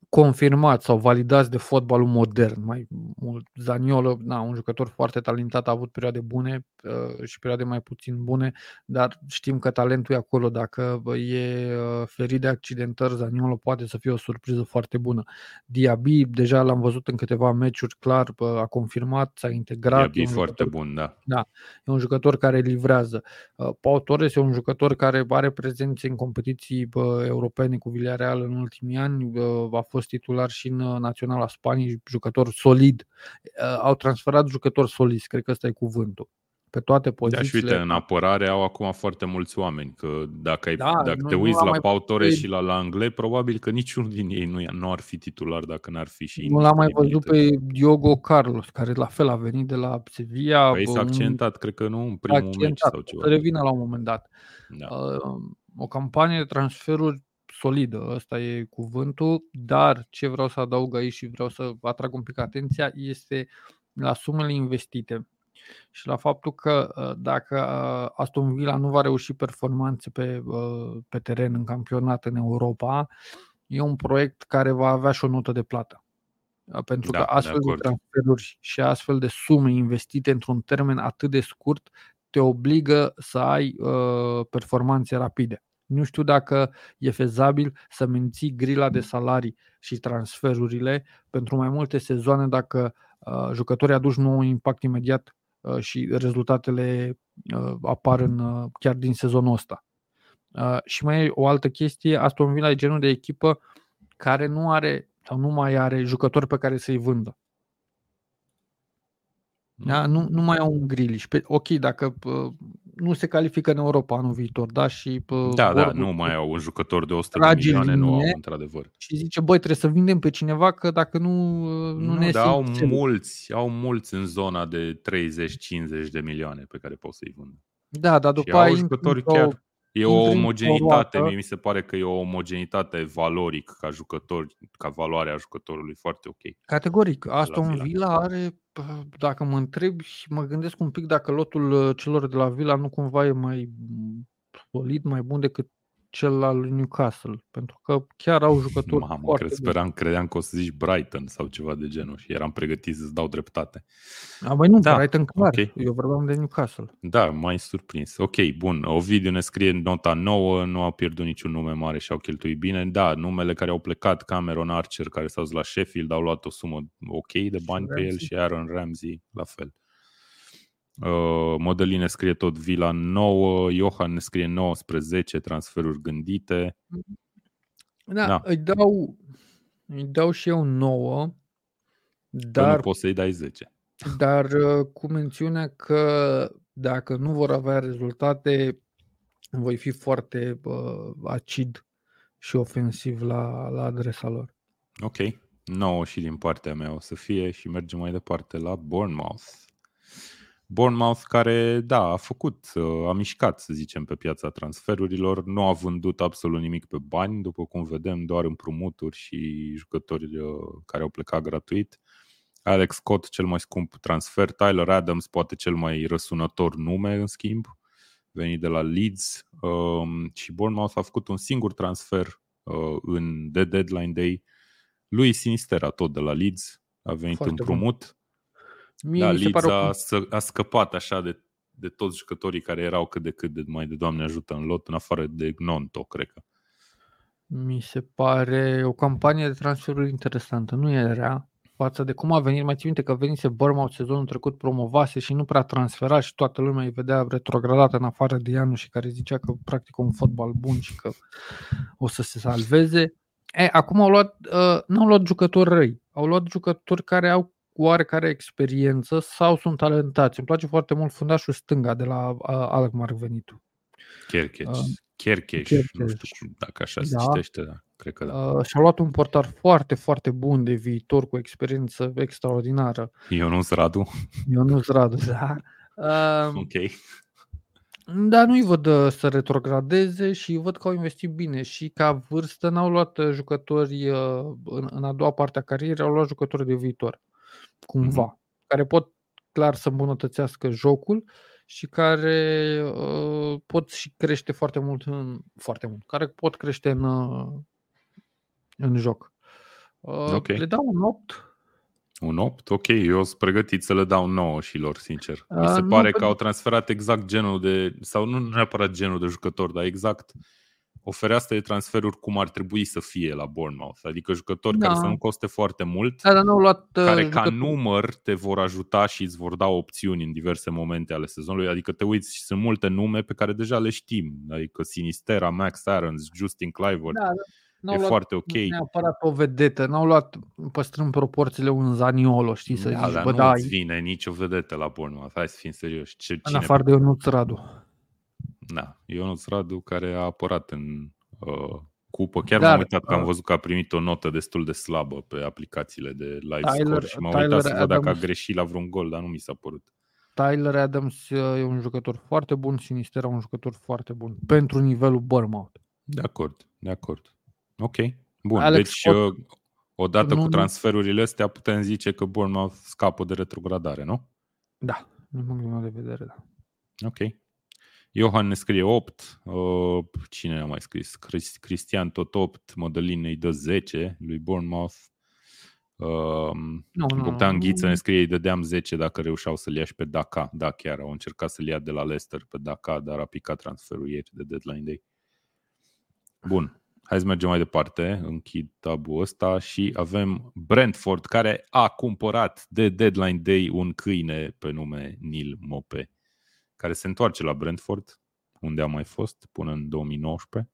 B: confirmați sau validați de fotbalul modern. Mai mult Zaniolo, na, un jucător foarte talentat, a avut perioade bune uh, și perioade mai puțin bune, dar știm că talentul e acolo. Dacă e uh, ferit de accidentări, Zaniolo poate să fie o surpriză foarte bună. Diaby, deja l-am văzut în câteva meciuri, clar, uh, a confirmat, s-a integrat.
A: Diaby e foarte jucător, bun, da.
B: Da, e un jucător care livrează. Uh, Pau Torres e un jucător care are prezențe în competiții uh, europene cu Villarreal în ultimii ani, uh, a fost fost titular și în uh, Naționala Spaniei, jucător solid. Uh, au transferat jucători solizi, cred că ăsta e cuvântul. Pe toate pozițiile.
A: Da, și uite, în apărare au acum foarte mulți oameni, că dacă, ai, da, dacă nu, te uiți la Pau Torres și la Langley, probabil că niciunul din ei nu, nu ar fi titular dacă n-ar fi și...
B: Nu l-am mai văzut pe Diogo Carlos, care la fel a venit de la Sevilla.
A: Păi s-a accentat, cred că nu, în primul meci sau ceva.
B: Să revină la un moment dat. Da. Uh, o campanie de transferuri solidă, ăsta e cuvântul, dar ce vreau să adaug aici și vreau să atrag un pic atenția este la sumele investite și la faptul că ă, dacă ă, Aston Villa nu va reuși performanțe pe, ă, pe teren în campionat în Europa, e un proiect care va avea și o notă de plată. Pentru da, că astfel de, de transferuri și astfel de sume investite într-un termen atât de scurt te obligă să ai uh, performanțe rapide. Nu știu dacă e fezabil să menții grila de salarii și transferurile pentru mai multe sezoane dacă uh, jucătorii aduci nu un impact imediat uh, și rezultatele uh, apar în, uh, chiar din sezonul ăsta. Uh, și mai e o altă chestie, Aston Villa e genul de echipă care nu are sau nu mai are jucători pe care să-i vândă. Da? Nu, nu mai au un Grilish. Pe, ok, dacă uh, nu se califică în Europa anul viitor, da? Și,
A: uh, da, da, nu mai au un jucător de 100 de milioane, nu au, într-adevăr.
B: Și zice, băi, trebuie să vindem pe cineva, că dacă nu, uh, nu, nu ne
A: da, au mulți, au mulți în zona de 30-50 de milioane pe care pot să-i vândă.
B: Da, dar după aia
A: jucători chiar E o omogenitate, mie mi se pare că e o omogenitate valoric ca jucător, ca valoarea jucătorului foarte ok.
B: Categoric. Aston Villa. Villa are, dacă mă întreb și mă gândesc un pic dacă lotul uh, celor de la Villa nu cumva e mai solid, mai bun decât cel al lui Newcastle, pentru că chiar au jucători
A: Mamă, foarte cred, speram, credeam că o să zici Brighton sau ceva de genul și eram pregătit să-ți dau dreptate.
B: A, băi nu, da, Brighton clar, okay. eu vorbeam de Newcastle.
A: Da, mai surprins. Ok, bun, Ovidiu ne scrie nota nouă, nu au pierdut niciun nume mare și au cheltuit bine. Da, numele care au plecat, Cameron Archer, care s-au dus la Sheffield, au luat o sumă ok de bani pe el și Aaron Ramsey, la fel. Uh, Modeline scrie tot Vila 9, Johan ne scrie 19 transferuri gândite.
B: Da, da. Îi, dau, îi dau și eu 9, dar...
A: nu poți să-i dai 10.
B: Dar uh, cu mențiunea că dacă nu vor avea rezultate, voi fi foarte uh, acid și ofensiv la, la adresa lor.
A: Ok. 9 și din partea mea o să fie și mergem mai departe la Bournemouth. Bournemouth care, da, a făcut, a mișcat, să zicem, pe piața transferurilor, nu a vândut absolut nimic pe bani, după cum vedem, doar împrumuturi și jucători uh, care au plecat gratuit. Alex Scott, cel mai scump transfer, Tyler Adams, poate cel mai răsunător nume, în schimb, venit de la Leeds um, și Bournemouth a făcut un singur transfer uh, în de deadline day. Lui Sinistera, tot de la Leeds, a venit Foarte împrumut. Bun Mie da, Leeds a, a scăpat așa de, de toți jucătorii care erau cât de cât de mai de Doamne ajută în lot, în afară de Gnonto, cred că.
B: Mi se pare o campanie de transferuri interesantă. Nu e rea. față de cum a venit, mai ții minte că venise Bournemouth sezonul trecut, promovase și nu prea transfera și toată lumea îi vedea retrogradată în afară de Ianu și care zicea că practic un fotbal bun și că o să se salveze. E, acum au luat, uh, nu au luat jucători răi, au luat jucători care au oarecare experiență sau sunt talentați. Îmi place foarte mult fundașul stânga de la uh, Alkmaar venitul.
A: Kerkeș. Uh, Kerkeș, nu știu cum, dacă așa se da. citește, da. Cred că da.
B: Uh, și-a luat un portar foarte, foarte bun de viitor, cu experiență extraordinară.
A: Ionuț Radu.
B: Ionuț Radu, da.
A: Uh, ok.
B: Dar nu-i văd uh, să retrogradeze și văd că au investit bine și ca vârstă n-au luat uh, jucători uh, în, în a doua parte a carierei, au luat jucători de viitor, cumva, mm-hmm. care pot clar să îmbunătățească jocul și care uh, pot și crește foarte mult, în, foarte mult, care pot crește în, în joc. Uh, okay. Le dau un 8.
A: Un 8? Ok, eu sunt pregătit să le dau 9 și lor, sincer. Mi se uh, pare că au transferat exact genul de, sau nu neapărat genul de jucător, dar exact o fereastră de transferuri cum ar trebui să fie la Bournemouth. Adică jucători da. care să nu coste foarte mult,
B: da, dar nu luat, uh,
A: care jucători. ca număr te vor ajuta și îți vor da opțiuni în diverse momente ale sezonului. Adică te uiți și sunt multe nume pe care deja le știm. Adică Sinistera, Max Aarons, Justin Clivert. Da, da N-au e luat foarte ok.
B: neapărat o vedetă, n-au luat păstrând proporțiile un Zaniolo, știi, să da, zici,
A: dar
B: bă,
A: nu
B: da,
A: vine nicio vedetă la Bournemouth, hai să fim serioși.
B: Ce, în afară de Ionuț Radu.
A: Da, Ionuț Radu care a apărat în uh, cupă. Chiar dar, m-am uitat că am uh, văzut că a primit o notă destul de slabă pe aplicațiile de live Tyler, score și m-am Tyler uitat să văd dacă a greșit la vreun gol, dar nu mi s-a părut.
B: Tyler Adams uh, e un jucător foarte bun, Sinistera un jucător foarte bun pentru nivelul Bournemouth.
A: De acord, de acord. Ok, bun. Alex deci, Scott, uh, odată nu, cu transferurile astea, putem zice că Bournemouth scapă de retrogradare, nu?
B: Da, din punctul meu de vedere, da.
A: Ok. Johan ne scrie 8, uh, cine a mai scris? Cristian tot 8, Mădălin îi dă 10 lui Bournemouth. Uh, no, Bogdan no, Ghiță ne scrie, îi dădeam 10 dacă reușeau să-l ia și pe Daka. Da, chiar au încercat să-l ia de la Leicester pe Daka, dar a picat transferul ieri de deadline day. Bun. Hai să mergem mai departe, închid tabul ăsta și avem Brentford care a cumpărat de deadline day un câine pe nume Neil Mope, care se întoarce la Brentford, unde a mai fost până în 2019.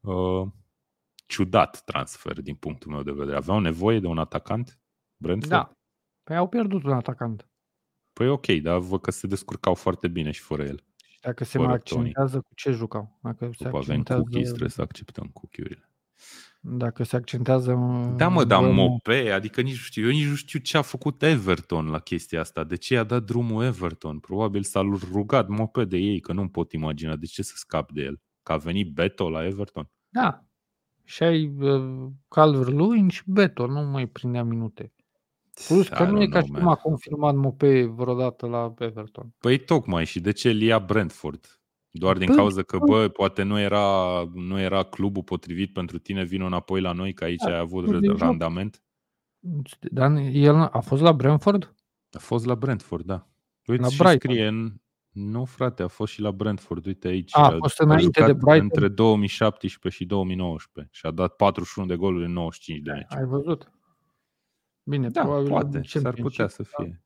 A: Uh, ciudat transfer din punctul meu de vedere. Aveau nevoie de un atacant Brentford?
B: Da. Păi au pierdut un atacant.
A: Păi ok, dar văd că se descurcau foarte bine și fără el.
B: Dacă se mai accentează, cu ce jucau? Dacă
A: se După accentează... avem cookies, trebuie să acceptăm cookie-urile.
B: Dacă se accentează...
A: Da, mă, dar Mope, adică nici nu știu, eu nici nu știu ce a făcut Everton la chestia asta. De ce i-a dat drumul Everton? Probabil s-a rugat Mope de ei, că nu pot imagina de ce să scap de el. Că a venit Beto la Everton.
B: Da. Și ai uh, Calvert-Lewin și Beto, nu mai prindea minute. Plus că nu e ca și cum a confirmat Mope vreodată la Everton.
A: Păi tocmai și de ce îl ia Brentford? Doar din păi, cauza că, bă, poate nu era, nu era clubul potrivit pentru tine, vin înapoi la noi, că aici da, ai avut randament?
B: Dar el a fost la Brentford?
A: A fost la Brentford, da. Uite la și Brighton. scrie în... Nu, frate, a fost și la Brentford. Uite aici.
B: A, a fost înainte de Brighton.
A: Între 2017 și 2019 și a dat 41 de goluri în 95 de meci.
B: Ai văzut? Bine,
A: da, probabil poate, s-ar putea să da. fie.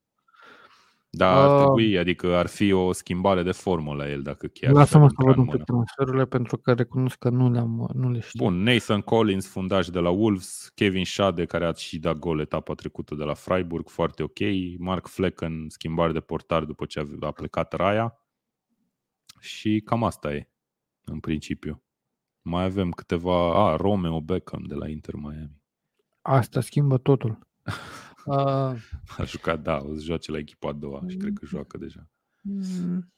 A: Da, ar uh, trebui, adică ar fi o schimbare de formă la el dacă chiar...
B: Lasă-mă să văd un pic transferurile pentru că recunosc că nu, le-am, nu le știu.
A: Bun, Nathan Collins, fundaș de la Wolves, Kevin Shade, care a și dat gol etapa trecută de la Freiburg, foarte ok, Mark Flecken, schimbare de portar după ce a plecat Raya și cam asta e, în principiu. Mai avem câteva... A, Romeo Beckham de la Inter Miami.
B: Asta schimbă totul.
A: Uh, a jucat, da, o să joace la echipa a doua și cred că joacă deja. Mm.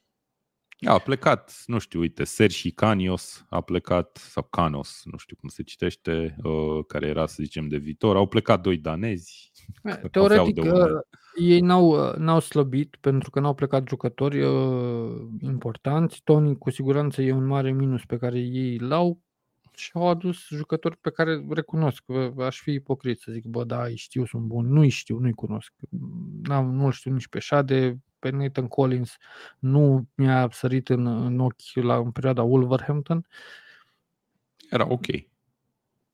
A: A plecat, nu știu, uite, Sergi Canios a plecat, sau Canos, nu știu cum se citește, uh, care era, să zicem, de viitor. Au plecat doi danezi.
B: Teoretic, uh, ei n-au, uh, n-au slăbit pentru că n-au plecat jucători uh, importanți. Tony cu siguranță e un mare minus pe care ei l-au și au adus jucători pe care recunosc. Aș fi ipocrit să zic, bă, da, îi știu, sunt bun. Nu-i știu, nu-i cunosc. N-am, nu știu nici pe Shade, pe Nathan Collins nu mi-a sărit în, în ochi la, în perioada Wolverhampton.
A: Era ok.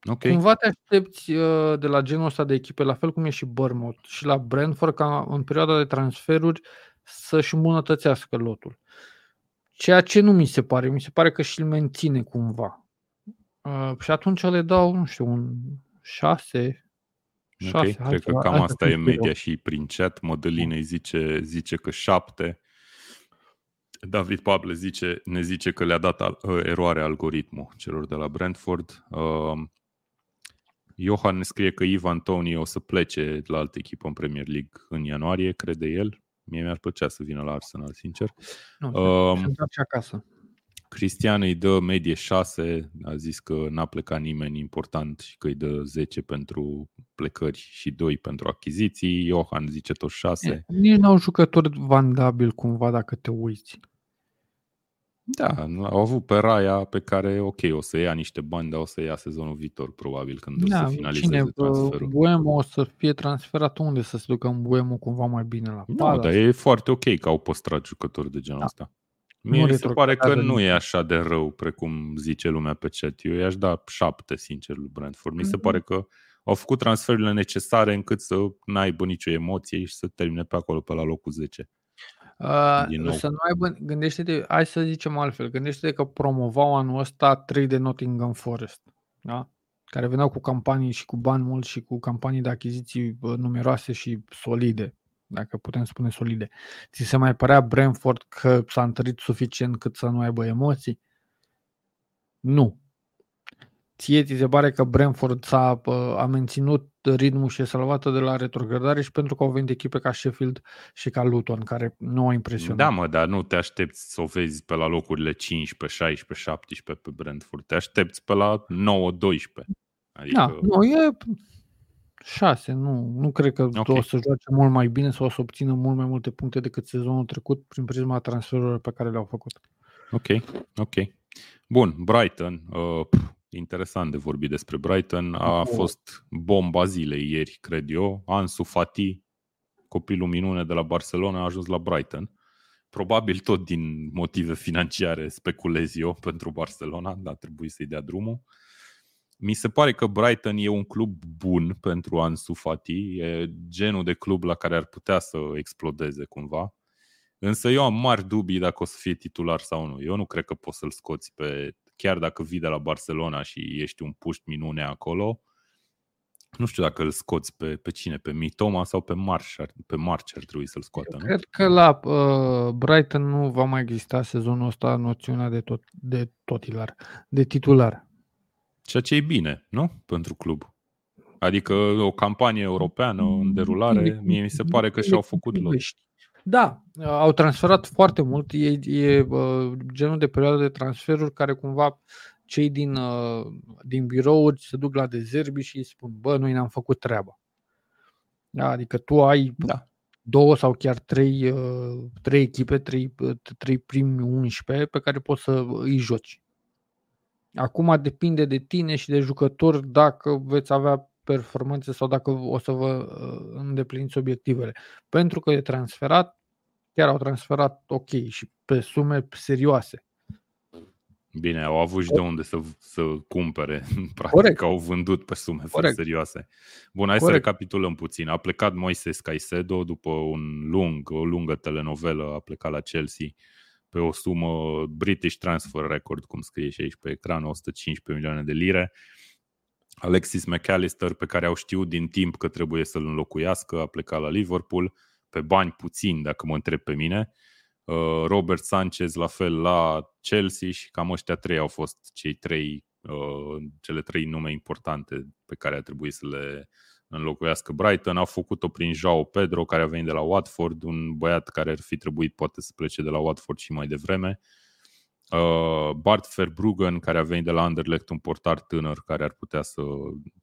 A: Okay.
B: Cumva te aștepți uh, de la genul ăsta de echipe, la fel cum e și Bournemouth și la Brentford, ca în perioada de transferuri să-și îmbunătățească lotul. Ceea ce nu mi se pare, mi se pare că și-l menține cumva. Uh, și atunci le dau, nu știu, un 6,
A: Ok, cred că cam asta e media și prin chat. Modeline zice, zice că 7. David Pable zice, ne zice că le-a dat al, uh, eroare algoritmul celor de la Brentford. Uh, Johan ne scrie că Ivan Tony o să plece la altă echipă în Premier League în ianuarie, crede el. Mie mi-ar plăcea să vină la Arsenal, sincer.
B: Nu, uh, se întoarce acasă.
A: Cristian îi dă medie 6, a zis că n-a plecat nimeni important și că îi dă 10 pentru plecări și 2 pentru achiziții. Johan zice tot 6.
B: Nici n-au jucători vandabil cumva dacă te uiți.
A: Da, au avut pe Raia pe care, ok, o să ia niște bani, dar o să ia sezonul viitor, probabil, când da, o să finalizeze cine, transferul.
B: Buemo o să fie transferat unde să se ducă în Buemo cumva mai bine la
A: Nu, no, dar e foarte ok că au păstrat jucători de genul da. ăsta. Mie mi se pare că nu e așa de rău, precum zice lumea pe chat. Eu i-aș da șapte, sincer, lui Brentford. Mi se mm-hmm. pare că au făcut transferurile necesare încât să n-aibă nicio emoție și să termine pe acolo, pe la locul 10.
B: Uh, să nu aibă, gândește-te, hai să zicem altfel, gândește-te că promovau anul ăsta 3 de Nottingham Forest, da? care veneau cu campanii și cu bani mulți și cu campanii de achiziții numeroase și solide, dacă putem spune solide. Ți se mai părea Brentford că s-a întărit suficient cât să nu aibă emoții? Nu. Ție ți se pare că Brentford s-a, a menținut ritmul și e salvată de la retrogradare și pentru că au venit echipe ca Sheffield și ca Luton, care nu au impresionat.
A: Da, mă, dar nu te aștepți să o vezi pe la locurile 15, 16, 17 pe Brentford. Te aștepți pe la 9, 12.
B: Adică... Da, nu, e 6. Nu, nu cred că okay. o să joace mult mai bine sau o să obțină mult mai multe puncte decât sezonul trecut prin prisma transferurilor pe care le-au făcut.
A: Ok, ok. Bun, Brighton. Uh, interesant de vorbit despre Brighton. A fost bomba zilei ieri, cred eu. Ansu Fati, copilul minune de la Barcelona, a ajuns la Brighton. Probabil tot din motive financiare speculez eu pentru Barcelona, dar trebuie să-i dea drumul. Mi se pare că Brighton e un club bun pentru Ansu Fati, e genul de club la care ar putea să explodeze cumva. Însă eu am mari dubii dacă o să fie titular sau nu. Eu nu cred că poți să-l scoți pe chiar dacă vii de la Barcelona și ești un puști minune acolo, nu știu dacă îl scoți pe, pe cine, pe Mitoma sau pe March, pe March ar trebui să-l scoată, Eu
B: nu? Cred că la uh, Brighton nu va mai exista sezonul ăsta noțiunea de, tot, de totilar, de titular.
A: Ceea ce e bine, nu? Pentru club. Adică o campanie europeană în derulare, mie mi se pare că și-au făcut loc.
B: Da, au transferat foarte mult. E, e uh, genul de perioadă de transferuri care cumva cei din, uh, din birouri se duc la dezerbi și îi spun, bă, noi ne-am făcut treaba. Da, adică tu ai da. două sau chiar trei, uh, trei echipe, trei, uh, trei primi 11 pe care poți să îi joci. Acum depinde de tine și de jucători dacă veți avea performanțe sau dacă o să vă uh, îndepliniți obiectivele. Pentru că e transferat, chiar au transferat ok și pe sume serioase.
A: Bine, au avut și de unde să, să cumpere. Practic Corect. au vândut pe sume Corect. serioase. Bun, hai Corect. să recapitulăm puțin. A plecat Moises Caicedo după un lung, o lungă telenovelă, a plecat la Chelsea pe o sumă British Transfer Record, cum scrie și aici pe ecran, 115 milioane de lire. Alexis McAllister, pe care au știut din timp că trebuie să-l înlocuiască, a plecat la Liverpool pe bani puțini, dacă mă întreb pe mine. Uh, Robert Sanchez la fel la Chelsea și cam ăștia trei au fost cei trei, uh, cele trei nume importante pe care a trebuit să le înlocuiască Brighton. Au făcut-o prin Joao Pedro, care a venit de la Watford, un băiat care ar fi trebuit poate să plece de la Watford și mai devreme. Uh, Bart Verbruggen, care a venit de la Anderlecht, un portar tânăr care ar putea să...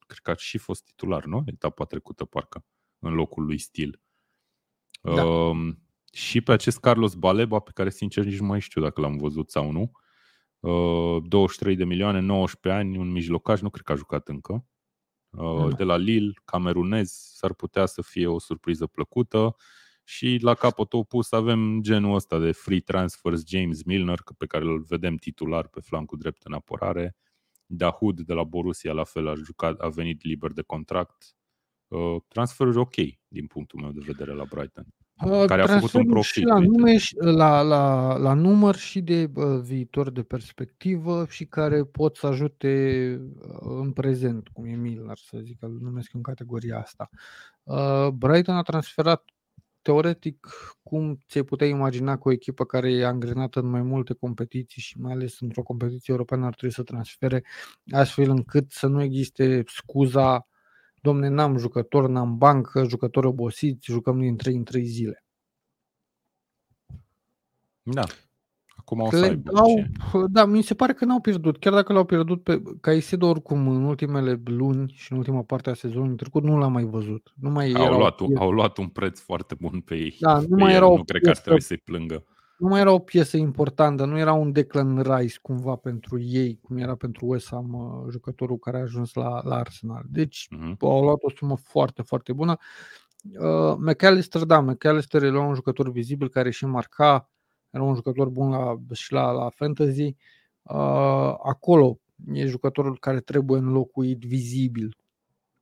A: Cred că a și fost titular, nu? Etapa trecută, parcă, în locul lui Stil. Da. Uh, și pe acest Carlos Baleba, pe care sincer nici nu mai știu dacă l-am văzut sau nu. Uh, 23 de milioane, 19 ani, un mijlocaș, nu cred că a jucat încă. Uh, de la Lille, camerunez, s-ar putea să fie o surpriză plăcută și la capătul opus avem genul ăsta de free transfers James Milner, pe care îl vedem titular pe flancul drept în apărare. Dahoud de la Borussia la fel a, jucat, a venit liber de contract. Uh, transferuri ok din punctul meu de vedere la Brighton.
B: Uh, care a făcut un profit. La, nume, la, la, la număr și de uh, viitor de perspectivă și care pot să ajute uh, în prezent, cum e Milner, să zic, îl numesc în categoria asta. Uh, Brighton a transferat teoretic cum ți-ai putea imagina că o echipă care e angrenată în mai multe competiții și mai ales într-o competiție europeană ar trebui să transfere astfel încât să nu existe scuza domne, n-am jucător, n-am bancă, jucători obosiți, jucăm din 3 în 3 zile.
A: Da. Acum o să
B: au, Da, mi se pare că n-au pierdut. Chiar dacă l-au pierdut pe Caicedo oricum în ultimele luni și în ultima parte a sezonului trecut, nu l-am mai văzut. Nu mai
A: au, luat, un, au luat un preț foarte bun pe ei.
B: Da, nu mai erau
A: nu cred că ar trebui să-i plângă
B: nu mai era o piesă importantă, nu era un Declan Rice cumva pentru ei, cum era pentru West Ham, uh, jucătorul care a ajuns la, la Arsenal. Deci uh-huh. au luat o sumă foarte, foarte bună. Uh, McAllister, da, McAllister era un jucător vizibil care și marca, era un jucător bun la, și la, la fantasy. Uh, acolo e jucătorul care trebuie înlocuit vizibil.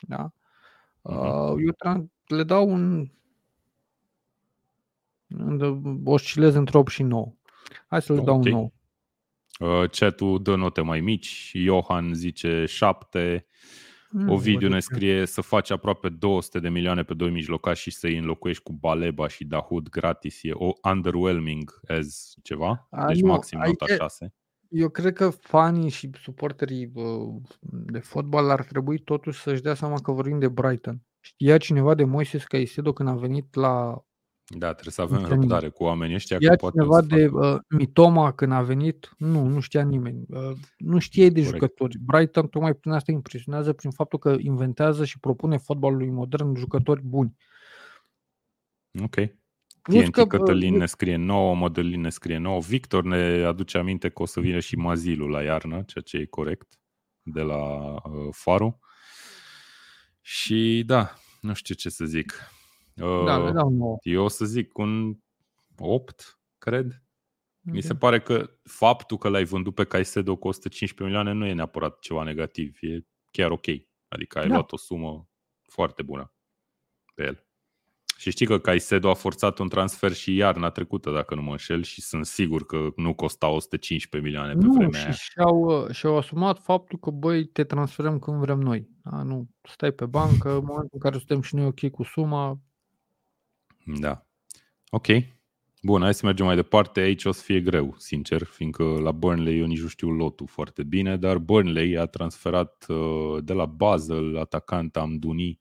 B: Da? Uh, uh-huh. Eu le dau un oscilez între 8 și 9. Hai să le dau okay. un 9.
A: Uh, chat-ul dă note mai mici. Johan zice 7. Mm, Ovidiu ne scrie să faci aproape 200 de milioane pe doi mijlocași și să-i înlocuiești cu Baleba și Dahud gratis. E o underwhelming as ceva. A, deci nu, maxim nota 6.
B: Eu cred că fanii și suporterii de fotbal ar trebui totuși să-și dea seama că vorbim de Brighton. Știa cineva de Moises Caicedo când a venit la
A: da, trebuie să avem răbdare cu oamenii ăștia.
B: Ia că cineva de uh, Mitoma când a venit, nu, nu știa nimeni. Uh, nu știe de Corect. jucători. Brighton tocmai prin asta impresionează prin faptul că inventează și propune fotbalului modern jucători buni.
A: Ok. TNT că, Cătălin ne scrie nouă, Modelin ne scrie nouă. Victor ne aduce aminte că o să vină și Mazilul la iarnă, ceea ce e corect, de la uh, Faru. Și da, nu știu ce să zic.
B: Da, le dau 9.
A: Eu o să zic un 8, cred. Okay. Mi se pare că faptul că l-ai vândut pe Caicedo cu 115 milioane nu e neapărat ceva negativ, e chiar ok. Adică ai da. luat o sumă foarte bună pe el. Și știi că Caicedo a forțat un transfer și iarna trecută, dacă nu mă înșel, și sunt sigur că nu costa 115 milioane pe nu, vremea și aia.
B: Și-au, și-au asumat faptul că, băi, te transferăm când vrem noi. Da? Nu stai pe bancă, în momentul în care suntem și noi ok cu suma,
A: da. Ok. Bun, hai să mergem mai departe. Aici o să fie greu, sincer, fiindcă la Burnley eu nici nu știu lotul foarte bine, dar Burnley a transferat uh, de la Basel atacant Amduni,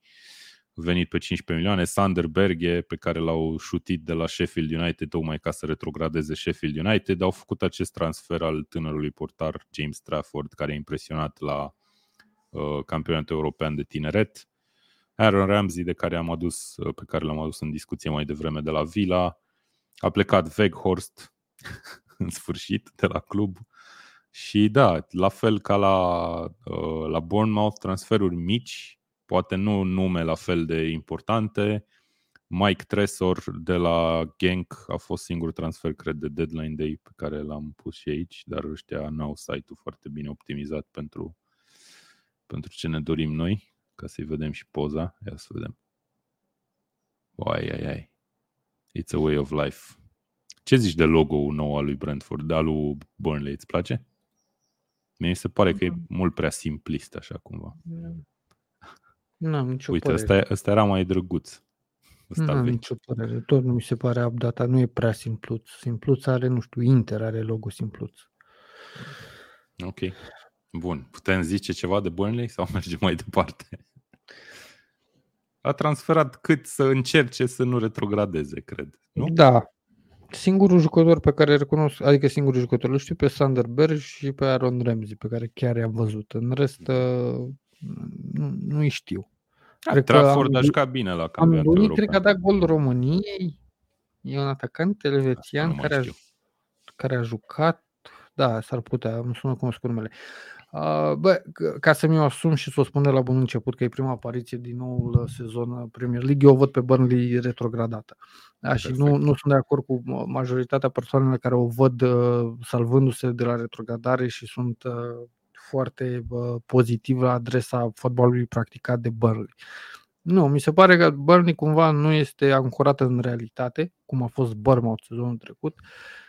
A: venit pe 15 milioane, Sander Berge, pe care l-au șutit de la Sheffield United tocmai ca să retrogradeze Sheffield United, au făcut acest transfer al tânărului portar James Trafford, care a impresionat la uh, campionatul european de tineret. Aaron Ramsey, de care am adus, pe care l-am adus în discuție mai devreme de la Villa, a plecat Weghorst în sfârșit de la club. Și da, la fel ca la, uh, la Bournemouth, transferuri mici, poate nu nume la fel de importante. Mike Tresor de la Genk a fost singurul transfer, cred, de deadline day pe care l-am pus și aici, dar ăștia n-au site-ul foarte bine optimizat pentru, pentru ce ne dorim noi ca să-i vedem și poza. Ia să vedem. Uai, ai, ai. It's a way of life. Ce zici de logo-ul nou al lui Brentford, de al lui Burnley? Îți place? Mi se pare că e mm. mult prea simplist așa cumva.
B: Nu am nicio
A: Uite, ăsta, ăsta era mai drăguț.
B: nu am nicio părere. Tot nu mi se pare updatat. Nu e prea simpluț. Simpluț are, nu știu, Inter are logo simpluț.
A: Ok. Bun. Putem zice ceva de Burnley sau mergem mai departe? a transferat cât să încerce să nu retrogradeze, cred. Nu?
B: Da. Singurul jucător pe care recunosc, adică singurul jucător, îl știu pe Sander Berg și pe Aaron Ramsey, pe care chiar i-am văzut. În rest, uh, nu, nu-i știu.
A: Cred Trafford a jucat bine la campionatul european.
B: Cred că a dat gol României. E un atacant elvețian care a, care a jucat. Da, s-ar putea, îmi sună cunoscut numele. Bă, ca să mi-o asum și să o spun de la bun început că e prima apariție din noul sezon Premier League, eu o văd pe Burnley retrogradată. Da, și nu, nu sunt de acord cu majoritatea persoanelor care o văd uh, salvându-se de la retrogradare și sunt uh, foarte uh, pozitiv la adresa fotbalului practicat de Burnley. Nu, mi se pare că Burnley cumva nu este ancorat în realitate, cum a fost Bournemouth sezonul trecut,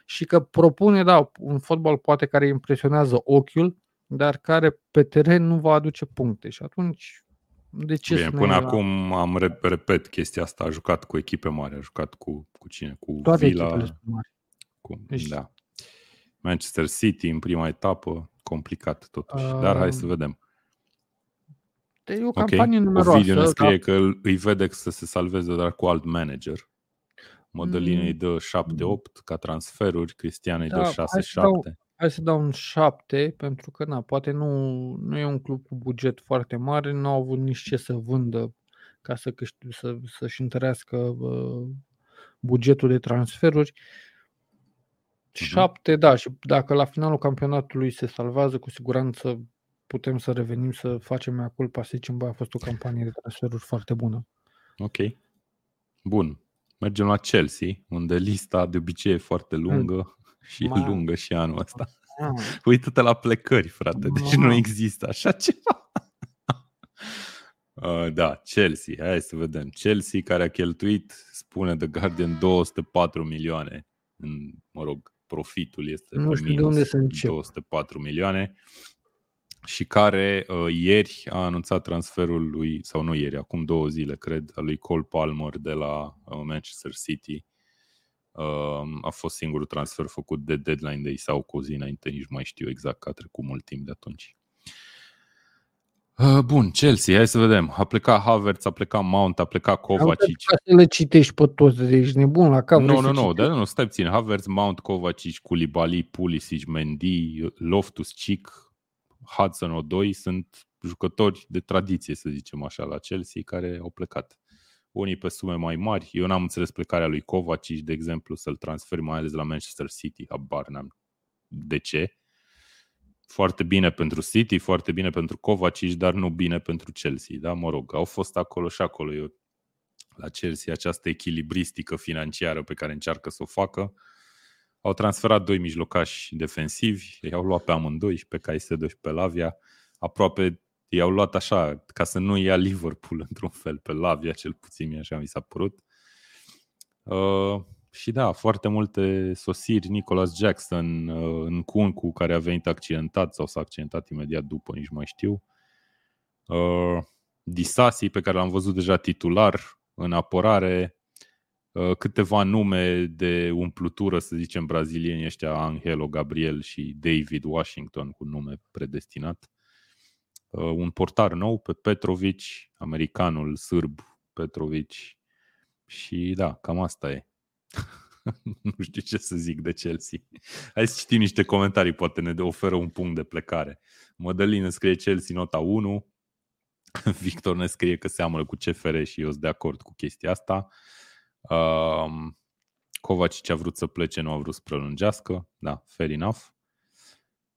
B: și că propune, da, un fotbal poate care impresionează ochiul, dar care pe teren nu va aduce puncte. Și atunci, de ce
A: Bine, până acum am repet chestia asta, a jucat cu echipe mari, a jucat cu, cu cine? Cu
B: Toate
A: Villa,
B: mari.
A: Cu, deci... da. Manchester City în prima etapă, complicat totuși. Uh... Dar hai să vedem.
B: E o campanie okay. numeroasă.
A: Ovidiu ne scrie da. că îi vede să se salveze, dar cu alt manager. Modelină îi dă 7-8 ca transferuri, Cristian îi da, dă 6-7.
B: Hai să dau un 7, pentru că na, poate nu, nu e un club cu buget foarte mare, nu au avut nici ce să vândă ca să câștig, să, să-și întărească uh, bugetul de transferuri. 7, uh-huh. da, și dacă la finalul campionatului se salvează, cu siguranță putem să revenim să facem mea culpa, să zicem, bă, a fost o campanie de transferuri foarte bună.
A: Ok. Bun. Mergem la Chelsea, unde lista de obicei e foarte lungă mm. Și Ma. e lungă și anul ăsta. Ma. Uită-te la plecări, frate, deci Ma. nu există așa ceva. uh, da, Chelsea, hai să vedem. Chelsea care a cheltuit, spune The Guardian, 204 milioane. În, mă rog, profitul este
B: nu știu de unde să încep.
A: 204 milioane și care uh, ieri a anunțat transferul lui, sau nu ieri, acum două zile, cred, al lui Cole Palmer de la uh, Manchester City. Uh, a fost singurul transfer făcut de deadline day sau cu zi înainte, nici mai știu exact că a trecut mult timp de atunci. Uh, bun, Chelsea, hai să vedem. A plecat Havertz, a plecat Mount, a plecat Kovacic.
B: Ca să le citești pe toți, ești nebun la cap.
A: Nu, nu, nu, dar nu, stai puțin. Havertz, Mount, Kovacic, Koulibaly, Pulisic, Mendy, Loftus, Cheek, Hudson Odoi sunt jucători de tradiție, să zicem așa, la Chelsea, care au plecat. Unii pe sume mai mari. Eu n-am înțeles plecarea lui Kovacic, de exemplu, să-l transfer mai ales la Manchester City. Habar n-am de ce. Foarte bine pentru City, foarte bine pentru Kovacic, dar nu bine pentru Chelsea. Da, mă rog, au fost acolo și acolo. Eu, la Chelsea această echilibristică financiară pe care încearcă să o facă au transferat doi mijlocași defensivi, i-au luat pe amândoi, și pe Caicedo și pe Lavia. Aproape i-au luat așa, ca să nu ia Liverpool într-un fel pe Lavia, cel puțin așa mi s-a părut. Uh, și da, foarte multe sosiri, Nicholas Jackson uh, în cu care a venit accidentat sau s-a accidentat imediat după, nici mai știu. Uh, Disasi, pe care l-am văzut deja titular în apărare, Uh, câteva nume de umplutură, să zicem, brazilieni ăștia, Angelo Gabriel și David Washington cu nume predestinat. Uh, un portar nou pe Petrovic, americanul sârb Petrovic și da, cam asta e. nu știu ce să zic de Chelsea. Hai să citim niște comentarii, poate ne oferă un punct de plecare. Mădălin scrie Chelsea nota 1, Victor ne scrie că seamănă cu CFR și eu sunt de acord cu chestia asta. Um, Kovacic a vrut să plece, nu a vrut să prelungească. Da, fair enough.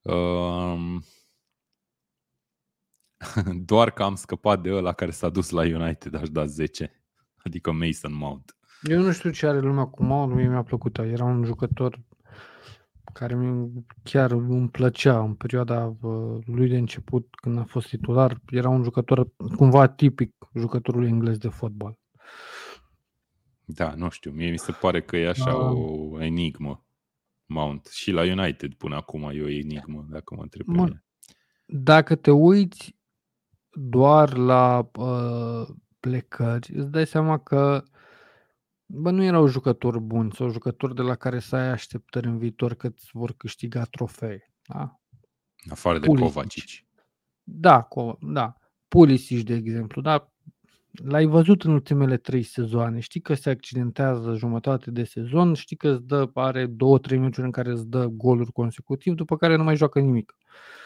A: Um, doar că am scăpat de ăla care s-a dus la United, aș da 10. Adică Mason Mount.
B: Eu nu știu ce are lumea cu Mount, mie mi-a plăcut. Era un jucător care mi chiar îmi plăcea în perioada lui de început, când a fost titular. Era un jucător cumva tipic jucătorul englez de fotbal.
A: Da, nu știu. Mie mi se pare că e așa da. o enigmă. Mount. Și la United până acum e o enigmă, dacă mă întreb pe mine.
B: Dacă te uiți doar la uh, plecări, îți dai seama că bă, nu erau jucători buni sau jucători de la care să ai așteptări în viitor că îți vor câștiga trofee. Da?
A: Afară de Pulisic. Kovacic.
B: Da, da. Pulisic, de exemplu, da, L-ai văzut în ultimele trei sezoane. Știi că se accidentează jumătate de sezon, știi că îți dă, are două, trei meciuri în care îți dă goluri consecutiv, după care nu mai joacă nimic. Uh,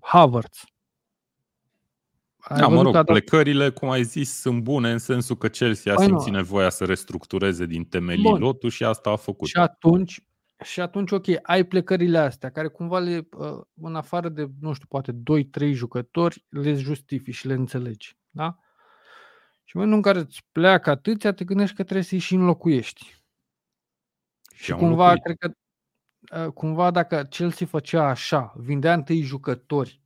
B: Havertz.
A: da, mă rog, dat... plecările, cum ai zis, sunt bune în sensul că Chelsea a păi simțit nevoia să restructureze din temelii Bun. lotul și asta a făcut.
B: Și atunci, și atunci, ok, ai plecările astea, care cumva le, uh, în afară de, nu știu, poate 2-3 jucători, le justifici și le înțelegi. Da? Și în momentul în care îți pleacă atâția, te gândești că trebuie să-i și înlocuiești. Și, și cumva, înlocuit. cred că uh, cumva dacă Chelsea făcea așa, vindea întâi jucători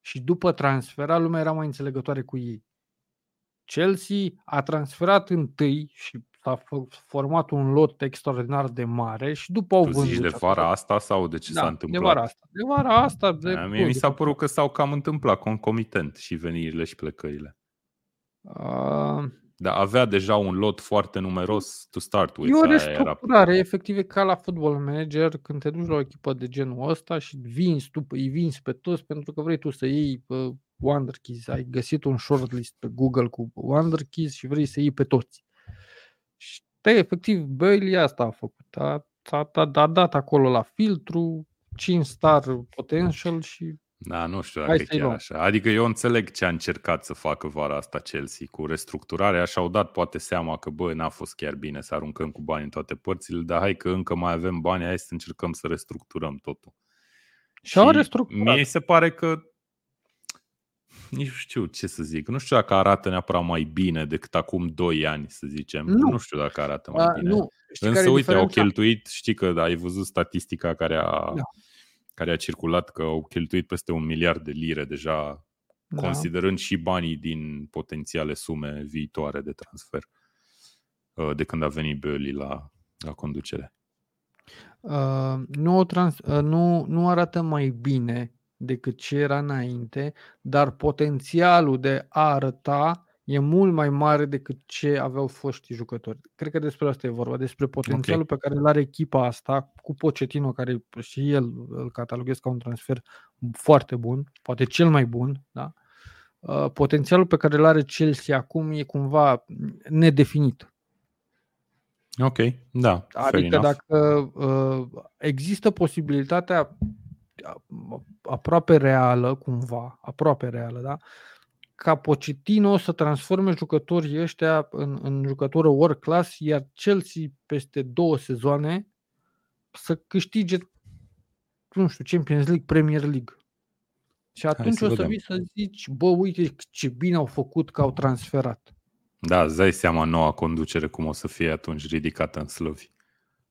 B: și după transfera, lumea era mai înțelegătoare cu ei. Chelsea a transferat întâi și s-a format un lot extraordinar de mare și după au
A: tu
B: vândut.
A: zici de vara asta sau de ce
B: da,
A: s-a întâmplat?
B: De vara asta. De vara asta. De
A: A, mie mi s-a părut că s-au cam întâmplat concomitent și venirile și plecările.
B: Uh,
A: Dar avea deja un lot foarte numeros to start with.
B: E o
A: aia era-
B: restructurare, efectiv e ca la football manager când te duci la o echipă de genul ăsta și vinzi tu, îi vinzi pe toți pentru că vrei tu să iei uh, Wonder Keys. Ai găsit un shortlist pe Google cu Wonder Keys și vrei să iei pe toți. Și da, efectiv, Bailey asta a făcut. A, a, a, a dat acolo la filtru 5 star potential și
A: Da, nu știu
B: Hai
A: dacă e
B: să-i
A: chiar
B: luăm.
A: așa. Adică eu înțeleg ce a încercat să facă vara asta Chelsea cu restructurarea și-au dat poate seama că bă, n-a fost chiar bine să aruncăm cu bani în toate părțile, dar hai că încă mai avem bani, hai să încercăm să restructurăm totul.
B: și au restructurat.
A: Mie se pare că nici nu știu ce să zic. Nu știu dacă arată neapărat mai bine decât acum 2 ani, să zicem.
B: Nu.
A: nu știu dacă arată mai
B: A,
A: bine.
B: nu, știi care
A: Însă,
B: e
A: uite, au
B: diferența?
A: cheltuit, știi că ai văzut statistica care a,
B: Da.
A: Care a circulat, că au cheltuit peste un miliard de lire deja,
B: Da.
A: considerând și banii din potențiale sume viitoare de transfer, uh, de când a venit Burnley la, la conducere.
B: Uh, nu, o trans, uh, nu, nu arată mai bine decât ce era înainte, dar potențialul de a arăta e mult mai mare decât ce aveau foștii jucători. Cred că despre asta e vorba, despre potențialul pe care îl are echipa asta cu Pochettino, care și el îl cataloghez ca un transfer foarte bun, poate cel mai bun, da? Uh, Potențialul pe care îl are Chelsea acum e cumva nedefinit.
A: Ok, da, fair
B: Adică
A: enough.
B: dacă uh, există posibilitatea a- aproape reală, cumva, aproape reală, da? Ca Pochettino să transforme jucătorii ăștia în, în jucătură world class, iar Chelsea peste două sezoane să câștige, nu știu, Champions League, Premier League. Și atunci
A: să
B: o să
A: vedem.
B: vii să zici, bă, uite ce bine au făcut că au transferat.
A: Da, îți dai seama noua conducere cum o să fie atunci ridicată în slăvi.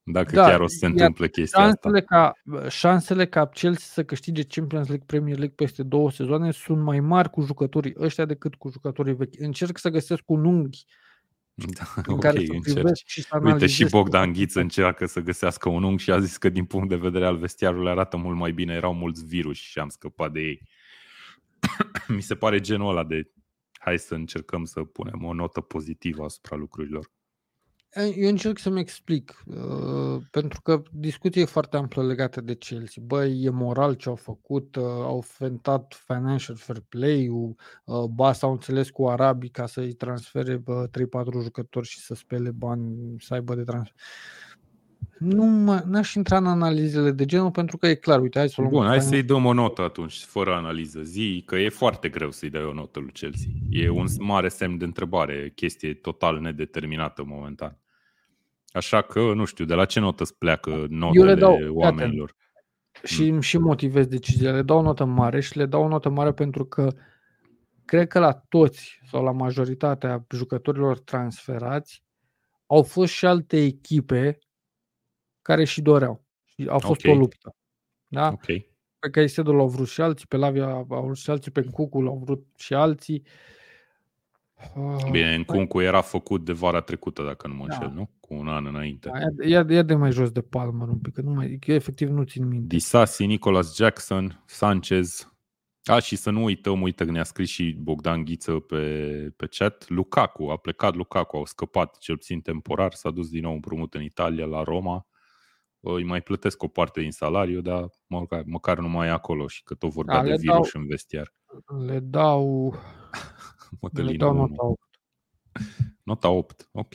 A: Dacă
B: Da,
A: chiar o să se
B: iar
A: întâmple chestia asta.
B: Șansele ca, șansele ca Chelsea să câștige Champions League, Premier League peste două sezoane sunt mai mari cu jucătorii ăștia decât cu jucătorii vechi. Încerc să găsesc un unghi
A: Da,
B: în
A: ok,
B: care să
A: încerci.
B: privesc și să
A: Uite, și
B: analizez
A: Bogdan Ghiță încearcă să găsească un unghi și a zis că din punct de vedere al vestiarului arată mult mai bine. Erau mulți virus și am scăpat de ei. Mi se pare genul ăla de hai să încercăm să punem o notă pozitivă asupra lucrurilor.
B: Eu încerc să-mi explic, uh, pentru că discuția e foarte amplă legată de Chelsea. Băi, e moral ce au făcut, uh, au fentat financial fair play-ul, uh, ba s-au înțeles cu arabii ca să-i transfere bă, 3-4 jucători și să spele bani, să aibă de transfer. Nu mă, n-aș intra în analizele de genul pentru că e clar, uite, hai să o luăm
A: Bun, hai
B: financial-
A: să-i dăm o notă atunci, fără analiză. Zi că e foarte greu să-i dai o notă lui Chelsea. E un mare semn de întrebare, chestie total nedeterminată momentan. Așa că, nu știu, de la ce notă îți pleacă notele
B: dau- fii
A: oamenilor?
B: și îmi și motivez deciziile. Le dau o notă mare și le dau o notă mare pentru că cred că la toți sau la majoritatea jucătorilor transferați au fost și alte echipe care și doreau. Și a fost
A: Ok.
B: o luptă. Da?
A: Ok.
B: Pe Caicedo l-au vrut și alții, pe Lavia au vrut și alții, pe Cucu l-au vrut și alții. Ah,
A: Bine, în Cuncu era făcut de vara trecută, dacă nu mă
B: Da.
A: înșel, nu? Cu un an înainte.
B: Da, ia, ia, ia de mai jos de Palmer un pic, că, nu mai, că efectiv nu țin minte.
A: Disasi, Nicolas Jackson, Sanchez. A, și să nu uităm, uite că ne-a scris și Bogdan Ghiță pe, pe chat, Lukaku, a plecat Lukaku, au scăpat cel puțin temporar, s-a dus din nou împrumut în Italia, la Roma. Îi mai plătesc o parte din salariu, dar măcar, măcar nu mai e acolo și că tot vorbea
B: Da,
A: de
B: le
A: virus
B: dau-
A: în vestiar.
B: Le dau, le
A: Mătălină
B: dau
A: 1.
B: nota 8.
A: Nota 8, ok.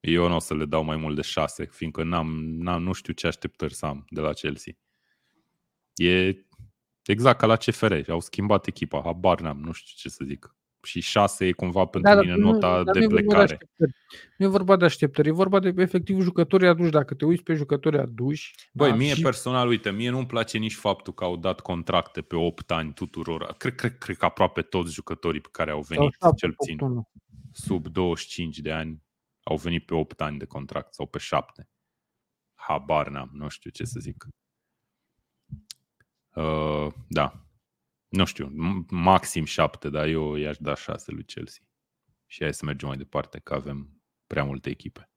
A: Eu nu o să le dau mai mult de 6, fiindcă n-am, n-am, nu știu ce așteptări să am de la Chelsea. E exact ca la CFR, au schimbat echipa, habar n-am, nu știu ce să zic. Și 6 e cumva pentru
B: dar
A: mine
B: nu-
A: nota
B: dar
A: de
B: nu e vorba
A: plecare.
B: așteptări. Nu e vorba de așteptări, e vorba de efectiv jucătorii aduși. Dacă te uiți pe jucătorii aduși...
A: Băi,
B: da,
A: mie
B: și-
A: personal, uite, mie nu-mi place nici faptul că au dat contracte pe 8 ani tuturor. Cred, cred, cred că aproape toți jucătorii pe care au
B: sau
A: venit,
B: șapte,
A: cel puțin
B: opt, unu.
A: sub 25 de ani, au venit pe 8 ani de contract sau pe 7. Habar n-am, nu știu ce să zic. Uh, da. Nu știu, maxim șapte, dar eu i-aș da șase lui Chelsea. Și hai să mergem mai departe, că avem prea multe echipe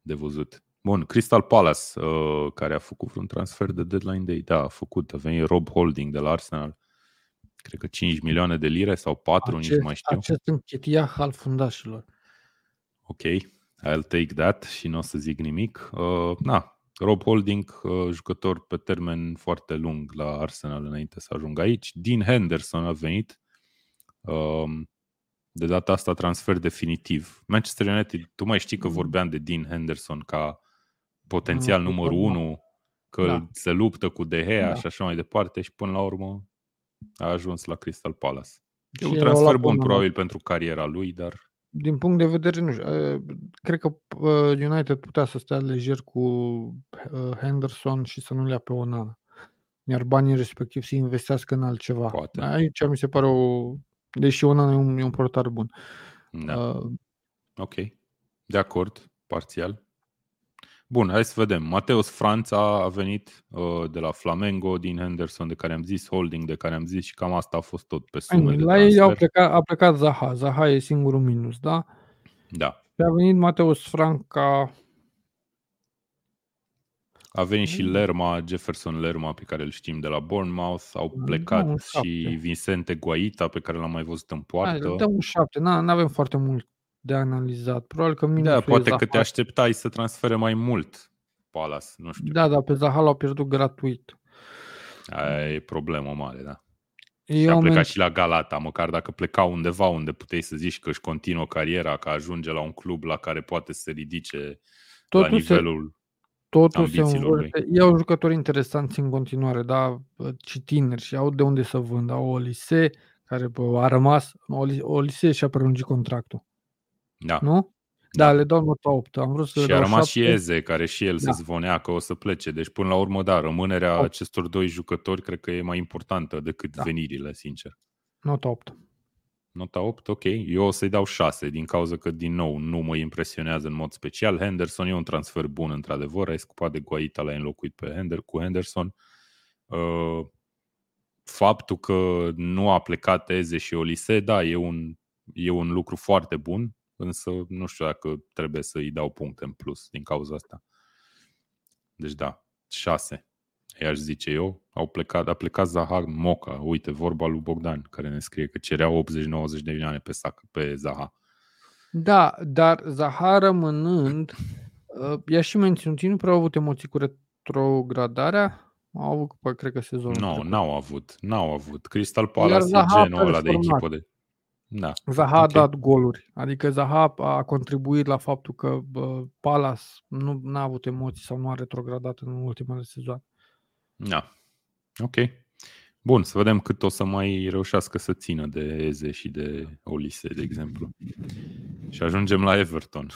A: de văzut. Bun, Crystal Palace, uh, care a făcut un transfer de deadline day, da, a făcut, a venit Rob Holding de la Arsenal, cred că 5 milioane de lire sau 4, acest, nici mai știu.
B: Acest închetiah al fundașilor.
A: Ok, I'll take that și nu o să zic nimic. Uh, na, Rob Holding, uh, jucător pe termen foarte lung la Arsenal înainte să ajungă aici. Dean Henderson a venit. Uh, de data asta transfer definitiv. Manchester United, tu mai știi că mm. vorbeam de Dean Henderson ca potențial mm, numărul 1, că da. se luptă cu De Gea da. și așa mai departe și până la urmă a ajuns la Crystal Palace. E un transfer bun probabil pentru cariera lui, dar...
B: Din punct de vedere, nu știu, cred că United putea să stea lejer cu Henderson și să nu le ia pe Onana. Iar banii respectiv să investească în altceva. Poate. Aici mi se pare o... Deși Onana e un, e un portar bun.
A: Da. Uh, ok. De acord, parțial. Bun, hai să vedem. Mateus Franța a venit uh, de la Flamengo, din Henderson de care am zis, Holding de care am zis și cam asta a fost tot pe sume
B: de La ei au plecat, a plecat Zaha. Zaha e singurul minus, da?
A: Da.
B: Și a venit Mateus Franca.
A: A venit și mm. Lerma, Jefferson Lerma, pe care îl știm de la Bournemouth. Au mm, plecat da, și Vincente Guaita, pe care l-am mai văzut în poartă.
B: Da, un șapte. Nu avem foarte mult de analizat. Probabil că minusul
A: Da, poate că te așteptai să transfere mai mult Palace, nu știu.
B: Da, da, pe Zaha l-au pierdut gratuit.
A: Aia e problemă mare, da. Eu și a plecat men... și la Galata, măcar dacă pleca undeva unde puteai să zici că își continuă cariera, că ajunge la un club la care poate să se ridice totul la nivelul se, totul se învârte.
B: Iau jucători interesanți în continuare, da, și tineri și au de unde să vând. Au Olise, care a rămas, Olise și-a prelungit contractul.
A: Da.
B: Nu? Da, da, le dau nota 8. Am vrut să
A: și a rămas 7. și Eze, care și el da. se zvonea că o să plece. Deci, până la urmă, da, rămânerea 8. acestor doi jucători cred că e mai importantă decât da. venirile, sincer.
B: Nota 8.
A: Nota 8, ok. Eu o să-i dau 6, din cauza că, din nou, nu mă impresionează în mod special. Henderson e un transfer bun, într-adevăr. Ai scupat de Guaita, l-ai înlocuit pe Hender, cu Henderson. Uh, faptul că nu a plecat Eze și Olise, da, e un, e un lucru foarte bun însă nu știu dacă trebuie să îi dau puncte în plus din cauza asta. Deci da, 6. I-aș zice eu, au plecat, a plecat Zahar Moca, uite, vorba lui Bogdan, care ne scrie că cerea 80-90 de milioane pe, sac, pe Zaha.
B: Da, dar Zaha rămânând, uh, i-a și menținut, nu prea au avut emoții cu retrogradarea, au avut, cred că sezonul
A: Nu, no, n-au avut, n-au avut. Crystal Palace e genul ăla de echipă de... Da.
B: Zaha okay. a dat goluri. Adică Zaha a contribuit la faptul că Palace nu a avut emoții sau nu a retrogradat în ultimele sezoane.
A: Da. Ok. Bun, să vedem cât o să mai reușească să țină de Eze și de Olise, de exemplu. Și ajungem la Everton,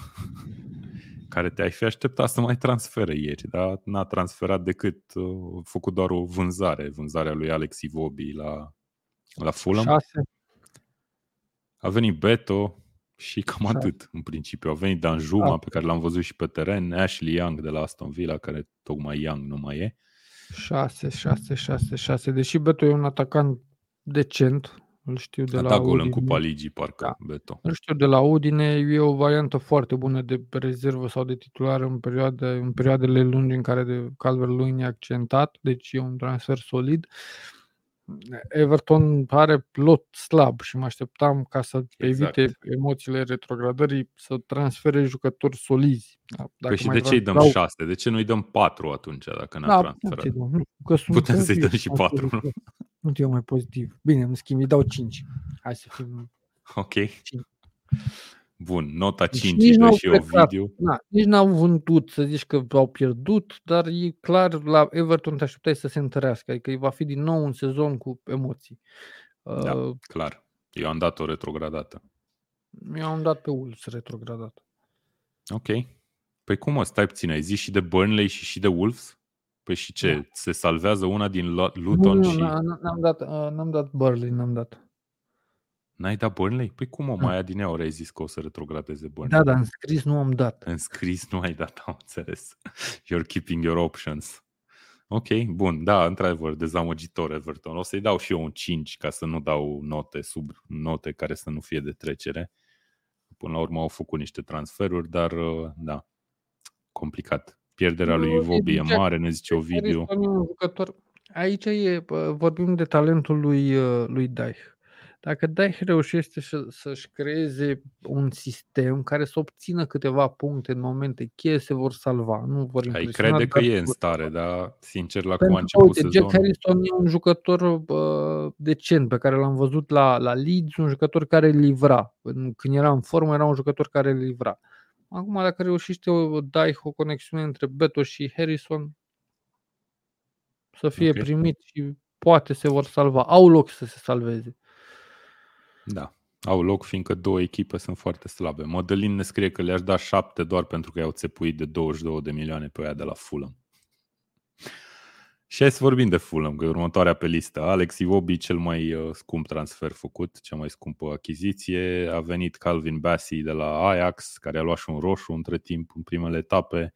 A: care te-ai fi așteptat să mai transfere ieri, dar n-a transferat decât, uh, a făcut doar o vânzare, vânzarea lui Alex Ivobi la, la Fulham. 6, a venit Beto și cam Așa. atât, în principiu. A venit Danjuma, pe care l-am văzut și pe teren, Ashley Young de la Aston Villa, care tocmai Young nu mai e.
B: 6, 6, 6, 6. Deși Beto e un atacant decent, îl știu de
A: a
B: la
A: dat gol în Cupa Ligii, parcă, da. Beto.
B: Îl știu de la Udine, e o variantă foarte bună de rezervă sau de titular în, perioade, în perioadele lungi în care de Calvert-Lewin e accentat, deci e un transfer solid. Uh, Everton are lot slab și mă așteptam ca să exact. evite emoțiile retrogradării să transfere jucători solizi.
A: Da, dacă păi și de ce îi dăm dau... 6? De ce nu îi dăm 4 atunci dacă n-a da, transferat? Nu, că sunt Putem să-i dăm și 4. Nu,
B: nu eu mai pozitiv. Bine, în schimb îi dau 5. Hai să fim...
A: Ok. 5. Bun, nota 5 deci dă și eu video.
B: Na, nici n-au vândut să zici că au pierdut, dar e clar, la Everton te așteptai să se întărească, adică va fi din nou un sezon cu emoții.
A: Da, uh, clar. Eu am dat o retrogradată.
B: Eu am dat pe Wolves retrogradat.
A: Ok. Păi cum o stai puțin? Ai zis și de Burnley și și de Wolves? Păi și ce? Da. Se salvează una din Luton nu,
B: nu,
A: și...
B: n-am dat, uh, n-am dat Burnley, n-am dat.
A: N-ai dat Burnley? Păi cum o mai adineauri ai zis că o să retrogradeze Burnley?
B: Da, dar în scris nu am dat.
A: În scris nu ai dat, am înțeles. You're keeping your options. Ok, bun, da, într-adevăr, dezamăgitor Everton. O să-i dau și eu un 5 ca să nu dau note sub note care să nu fie de trecere. Până la urmă au făcut niște transferuri, dar uh, da, complicat. Pierderea lui Ivobi e mare, ne zice o video.
B: Aici e, vorbim de talentul lui, uh, lui Daich. Dacă Daich reușește să-și creeze un sistem care să obțină câteva puncte în momente cheie, se vor salva. Nu vor
A: Ai crede că e în stare, dar sincer la cum a început uite,
B: sezonul... Jack Harrison e un jucător bă, decent pe care l-am văzut la, la Leeds, un jucător care livra. Când era în formă, era un jucător care livra. Acum, dacă reușește o dai o conexiune între Beto și Harrison, să fie okay. primit și poate se vor salva. Au loc să se salveze.
A: Da, au loc fiindcă două echipe sunt foarte slabe. Modelin ne scrie că le-aș da șapte doar pentru că i-au țepuit de 22 de milioane pe aia de la Fulham. Și hai să vorbim de Fulham, că e următoarea pe listă. Alex Iwobi, cel mai uh, scump transfer făcut, cea mai scumpă achiziție. A venit Calvin Bassey de la Ajax, care a luat și un roșu între timp în primele etape.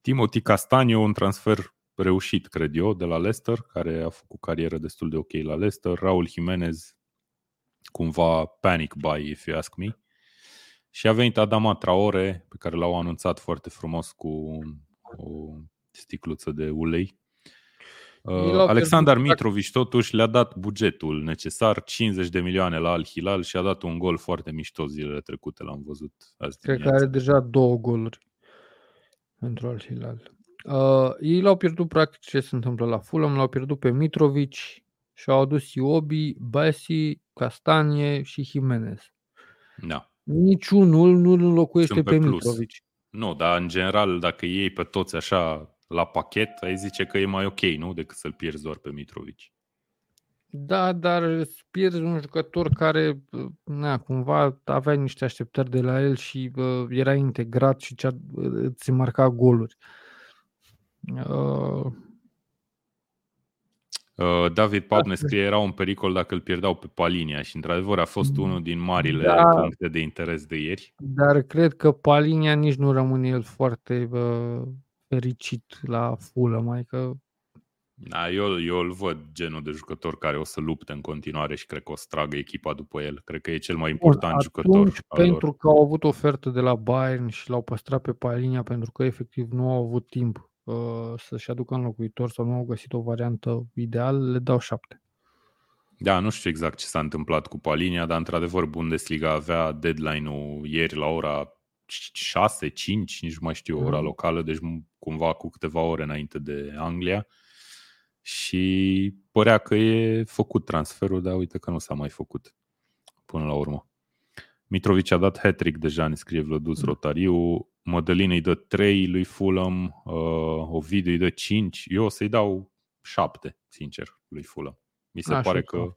A: Timothy Castagno, un transfer reușit, cred eu, de la Leicester, care a făcut carieră destul de ok la Leicester. Raul Jimenez, cumva panic buy, if you ask me. Și a venit Adama Traore, pe care l-au anunțat foarte frumos cu o sticluță de ulei. Uh, Alexander Mitrovic totuși le-a dat bugetul necesar, 50 de milioane la Al Hilal și a dat un gol foarte mișto zilele trecute, l-am văzut azi
B: Cred că are deja două goluri pentru Al Hilal. Uh, ei l-au pierdut practic ce se întâmplă la Fulham, l-au pierdut pe Mitrovic și au adus Iobi, Basi, Castanie și Jimenez.
A: Da.
B: Niciunul nu înlocuiește pe, pe Mitrovic.
A: Nu, dar în general, dacă iei pe toți așa la pachet, ai zice că e mai ok, nu? Decât să-l pierzi doar pe Mitrovic.
B: Da, dar îți pierzi un jucător care, na, cumva avea niște așteptări de la el și uh, era integrat și cea, îți marca goluri. Uh,
A: Uh, David Pap ne scrie era un pericol dacă îl pierdeau pe Palinia și într-adevăr a fost unul din marile da, puncte de interes de ieri.
B: Dar cred că Palinia nici nu rămâne el foarte uh, fericit la fulă, mai că
A: da, eu, eu îl văd genul de jucător care o să lupte în continuare și cred că o să tragă echipa după el. Cred că e cel mai important Bun, jucător.
B: pentru lor. că au avut ofertă de la Bayern și l-au păstrat pe Palinia pentru că efectiv nu au avut timp uh, să-și aducă înlocuitor sau nu au găsit o variantă ideală, le dau șapte.
A: Da, nu știu exact ce s-a întâmplat cu Palinia, dar într-adevăr Bundesliga avea deadline-ul ieri la ora 6, 5, nici nu mai știu ora mm. locală, deci cumva cu câteva ore înainte de Anglia și părea că e făcut transferul, dar uite că nu s-a mai făcut până la urmă. Mitrovic a dat hat-trick deja, ne scrie Vlădus mm. Rotariu, Mădălin îi dă 3 lui Fulham, uh, Ovidiu îi dă 5, eu o să-i dau 7, sincer, lui Fulham. Mi se, pare că,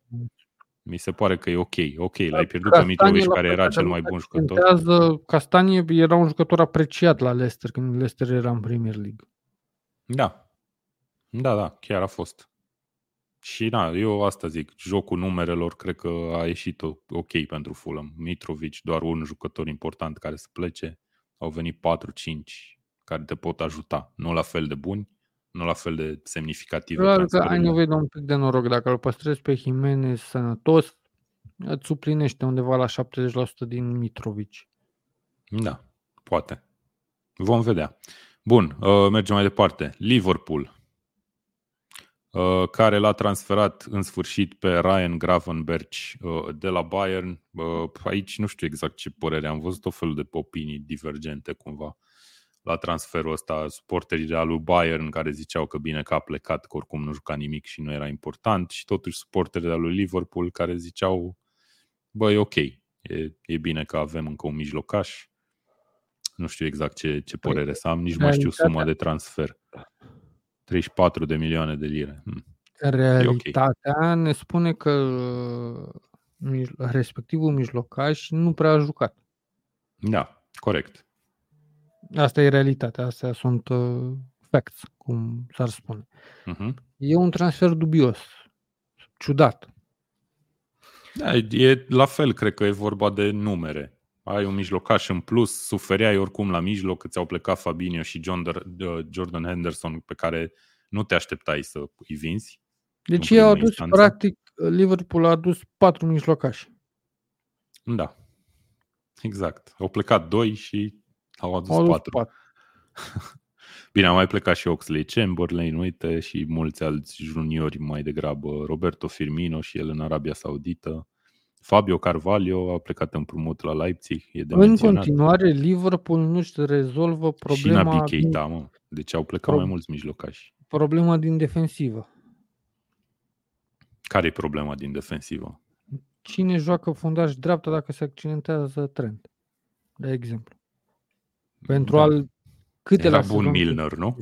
A: mi se pare că e ok. Ok, l-ai pierdut Castanie pe Mitrovic, care era cel mai bun jucător.
B: Castanie era un jucător apreciat la Leicester, când Leicester era în Premier League.
A: Da. Da, da, chiar a fost. Și da, eu asta zic, jocul numerelor cred că a ieșit ok pentru Fulham. Mitrovic, doar un jucător important care să plece au venit 4-5 care te pot ajuta. Nu la fel de buni, nu la fel de semnificative.
B: Doar că ai nevoie de un pic de noroc. Dacă îl păstrezi pe Jimenez sănătos, îți suplinește undeva la 70% din Mitrovic.
A: Da, poate. Vom vedea. Bun, uh, mergem mai departe. Liverpool. Uh, care l-a transferat în sfârșit pe Ryan Gravenberch uh, de la Bayern. Uh, aici nu știu exact ce părere, am văzut o fel de opinii divergente cumva la transferul ăsta, suporterii de lui Bayern care ziceau că bine că a plecat, că oricum nu juca nimic și nu era important și totuși suporterii de lui Liverpool care ziceau băi, ok, e, e bine că avem încă un mijlocaș. Nu știu exact ce, ce păi, părere să am, nici nu mai știu suma de transfer. 34 de milioane de lire. Hmm.
B: Realitatea okay. ne spune că respectivul mijlocaș nu prea a jucat.
A: Da, corect.
B: Asta e realitatea, astea sunt uh, facts, cum s-ar spune. Uh-huh. E un transfer dubios, ciudat.
A: Da, e la fel, cred că e vorba de numere ai un mijlocaș în plus, sufereai oricum la mijloc, că ți-au plecat Fabinho și John, uh, Jordan Henderson, pe care nu te așteptai să îi vinzi.
B: Deci
A: în
B: ei au
A: primă
B: adus,
A: instanță.
B: practic, Liverpool a adus patru mijlocași.
A: Da. Exact. Au plecat doi și au adus
B: Au adus
A: patru.
B: patru.
A: Bine, a mai plecat și Oxley Chamberlain, uite, și mulți alți juniori mai degrabă. Roberto Firmino și el în Arabia Saudită. Fabio Carvalho a plecat împrumut la Leipzig, e de
B: În
A: menționat.
B: continuare, Liverpool nu-și rezolvă
A: și
B: problema,
A: Naby
B: din,
A: Keita, mă. Deci au plecat
B: Pro-
A: mai mulți mijlocași.
B: problema din defensivă.
A: Care e problema din defensivă?
B: Cine joacă fundaș dreapta dacă se accidentează Trent? De exemplu. Pentru
A: Da.
B: al câtelea
A: Era bun
B: sezon-
A: Milner, nu?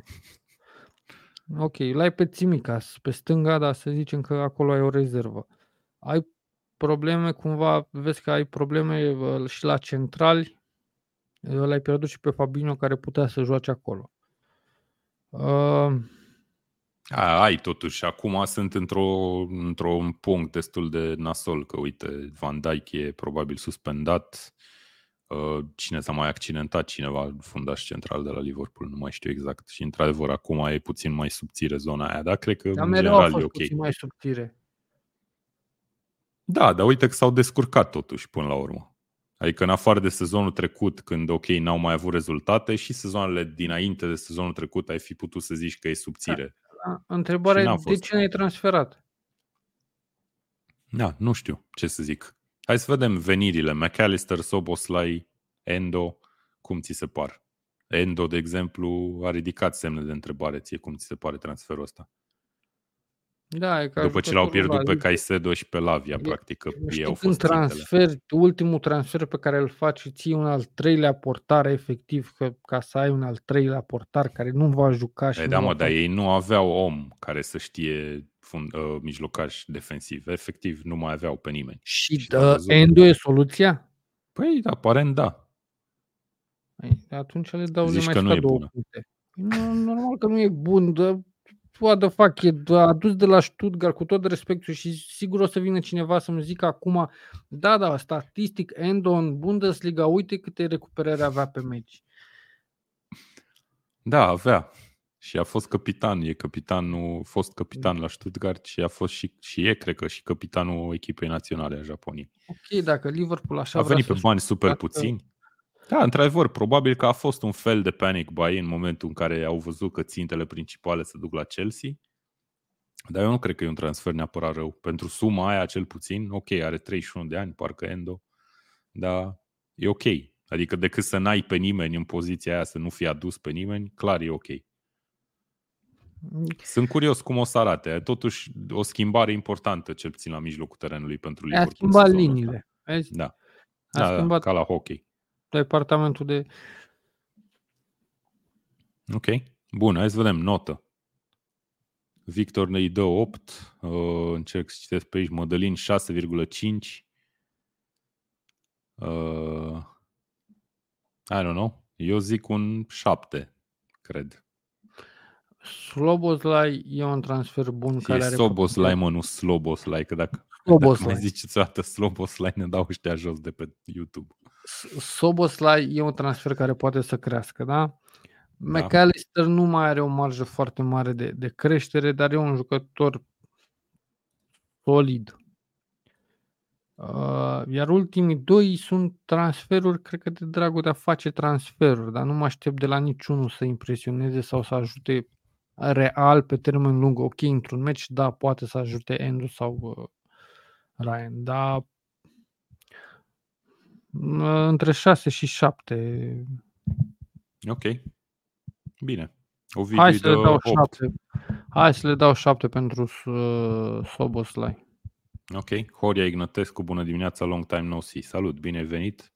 B: Ok, l-ai pe Țimicas, pe stânga, dar să zicem că acolo ai o rezervă. Ai probleme, cumva, vezi că ai probleme uh, și la centrali, uh, l-ai pierdut și pe Fabinho care putea să joace acolo. Uh,
A: A, ai totuși, acum sunt într-o, într-un punct destul de nasol, că uite, Van Dijk e probabil suspendat, Uh, cine s-a mai accidentat, cineva, fundaș central de la Liverpool, nu mai știu exact. Și într-adevăr, acum e puțin mai subțire zona aia, dar cred că
B: dar
A: în
B: mereu a
A: general
B: fost
A: e ok.
B: puțin mai subțire.
A: Da, dar uite că s-au descurcat totuși până la urmă. Adică în afară de sezonul trecut, când ok, n-au mai avut rezultate, și sezoanele dinainte de sezonul trecut ai fi putut să zici că e subțire.
B: Da, Întrebarea
A: Și
B: e
A: n-a
B: de
A: fost.
B: ce n-ai transferat?
A: Da, nu știu ce să zic. Hai să vedem venirile. McAllister, Soboslai, Endo, cum ți se par? Endo, de exemplu, a ridicat semne de întrebare ție cum ți se pare transferul ăsta.
B: Da, e ca
A: După ce l-au
B: jucătorul
A: pierdut
B: la
A: pe
B: Liverpool.
A: Caicedo și pe Lavia,
B: E-
A: practic, că ei
B: Știi
A: au
B: când
A: fost țintele.
B: transfer, ultimul transfer pe care îl faci și ții un al treilea portar efectiv, că, ca să ai un al treilea portar care nu va juca și
A: E,
B: nu
A: da,
B: va
A: mă, dar
B: face-
A: ei nu aveau om care să știe fund, uh, mijlocaș defensiv. Efectiv, nu mai aveau pe nimeni.
B: Și
A: și s-a
B: dă,
A: văzut.
B: Endo e soluția?
A: Păi, aparent, da.
B: Păi, atunci le dau
A: Zici
B: le mai
A: că nu
B: scad
A: e
B: două
A: bună.
B: puncte. Păi Nu, normal că nu e bun, dă, what the fuck, e d- adus de la Stuttgart cu tot respectul și sigur o să vină cineva să-mi zică acum, da, da, statistic, Endo în Bundesliga, uite câte recuperări avea pe meci.
A: Da, avea. Și a fost capitan, e capitanul, fost capitan la Stuttgart și a fost și, și e, cred că, și capitanul echipei naționale a Japoniei.
B: Ok, dacă Liverpool așa
A: A
B: vrea
A: venit
B: să
A: pe bani super
B: facă-
A: puțini. Da, într-adevăr, probabil că a fost un fel de panic buy în momentul în care au văzut că țintele principale se duc la Chelsea. Dar eu nu cred că e un transfer neapărat rău. Pentru suma aia, cel puțin, ok, are 31 de ani, parcă Endo, dar e ok. Adică decât să n-ai pe nimeni în poziția aia, să nu fie adus pe nimeni, clar e ok. Sunt curios cum o să arate. Totuși, o schimbare importantă, cel puțin la mijlocul terenului pentru
B: A
A: Liverpool.
B: schimbat
A: sezonul ăsta.
B: liniile. Vezi?
A: Da.
B: A
A: Da, da,
B: schimbat
A: ca la hockey.
B: Departamentul de...
A: Ok. Bun, hai să vedem notă. Victor ne dă 8, uh, încerc să citesc pe aici, Mădălin 6,5. Uh, I don't know. Eu zic un 7, cred.
B: Slobozlai e un transfer bun
A: E
B: care are
A: Soboslai, mă, nu Sloboslai, că dacă, dacă
B: Sloboslai.
A: mai ziceți o dată Sloboslai, ne dau ăștia jos de pe YouTube.
B: S- Soboslai e un transfer care poate să crească, da? McAllister nu mai are o marjă foarte mare de, de creștere, dar e un jucător solid. Uh, iar ultimii doi sunt transferuri, cred că de dragul de a face transferuri, dar nu mă aștept de la niciunul să impresioneze sau să ajute real pe termen lung. Ok, într-un meci, da, poate să ajute Andrew sau uh, Ryan, dar uh, între 6 și 7
A: Ok. Bine. Ovidiu
B: Hai
A: îi
B: să le
A: dă
B: dau
A: 8.
B: 7. Hai să le dau 7 pentru uh, Soboslai.
A: Ok. Horia Ignatescu, bună dimineața, long time no see. Salut, bine ai venit.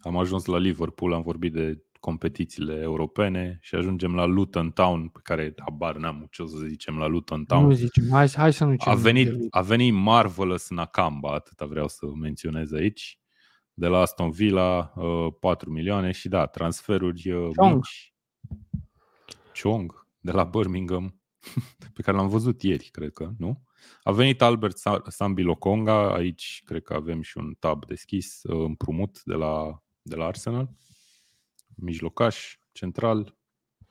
A: Am ajuns la Liverpool, am vorbit de competițiile europene și ajungem la Luton Town, pe care habar n-am ce o să zicem la Luton Town.
B: Nu zicem, hai, hai să nu
A: A
B: zicem.
A: venit, a venit Marvelous Nakamba, atâta vreau să menționez aici, de la Aston Villa, uh, 4 milioane și da, transferuri uh,
B: Chong.
A: mici. Chong, de la Birmingham, pe care l-am văzut ieri, cred că, nu? A venit Albert Sa- Sambi Lokonga, aici cred că avem și un tab deschis, uh, împrumut de la, de la Arsenal, mijlocaș, central,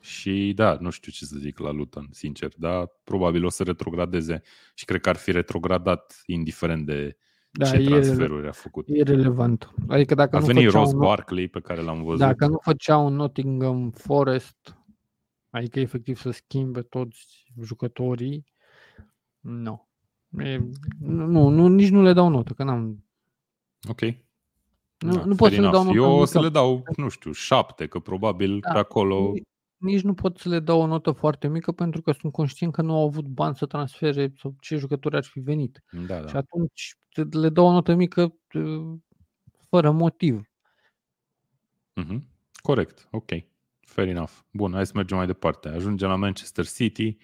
A: Și da, nu știu ce să zic la Luton, sincer, dar probabil o să retrogradeze și cred că ar fi retrogradat indiferent de da, ce transferuri a făcut.
B: E relevant. Adică dacă
A: a
B: nu
A: venit Ross un... Barkley pe care l-am văzut.
B: Dacă nu făcea un Nottingham Forest, adică efectiv să schimbe toți jucătorii, nu. E, nu, nu, nici nu le dau notă, că n-am...
A: Ok.
B: Nu, da, nu pot să le dau notă.
A: Eu o să le dau, nu știu, șapte, că probabil da, pe acolo...
B: Nici, nici nu pot să le dau o notă foarte mică pentru că sunt conștient că nu au avut bani să transfere sau ce jucători ar fi venit.
A: Da, da.
B: Și atunci le dau o notă mică fără motiv.
A: Mm-hmm. Corect, ok. Fair enough. Bun, hai să mergem mai departe. Ajungem la Manchester City,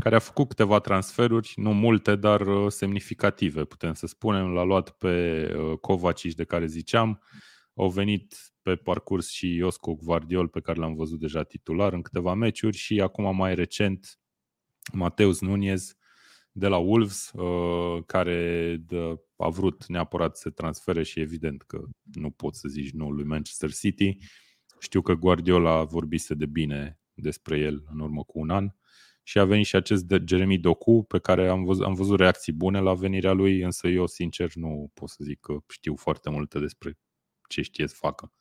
A: care a făcut câteva transferuri, nu multe, dar uh, semnificative, putem să spunem. L-a luat pe uh, Kovacic, de care ziceam. Au venit pe parcurs și Iosco Guardiol, pe care l-am văzut deja titular în câteva meciuri și acum mai recent Mateus Nunez de la Wolves, uh, care a vrut neapărat să se transfere și evident că nu pot să zici nu lui Manchester City. Știu că Guardiola vorbise de bine despre el în urmă cu un an și a venit și acest de Jeremy Doku pe care am văzut, am văzut reacții bune la venirea lui, însă eu sincer nu pot să zic că știu foarte multe despre ce știe să facă.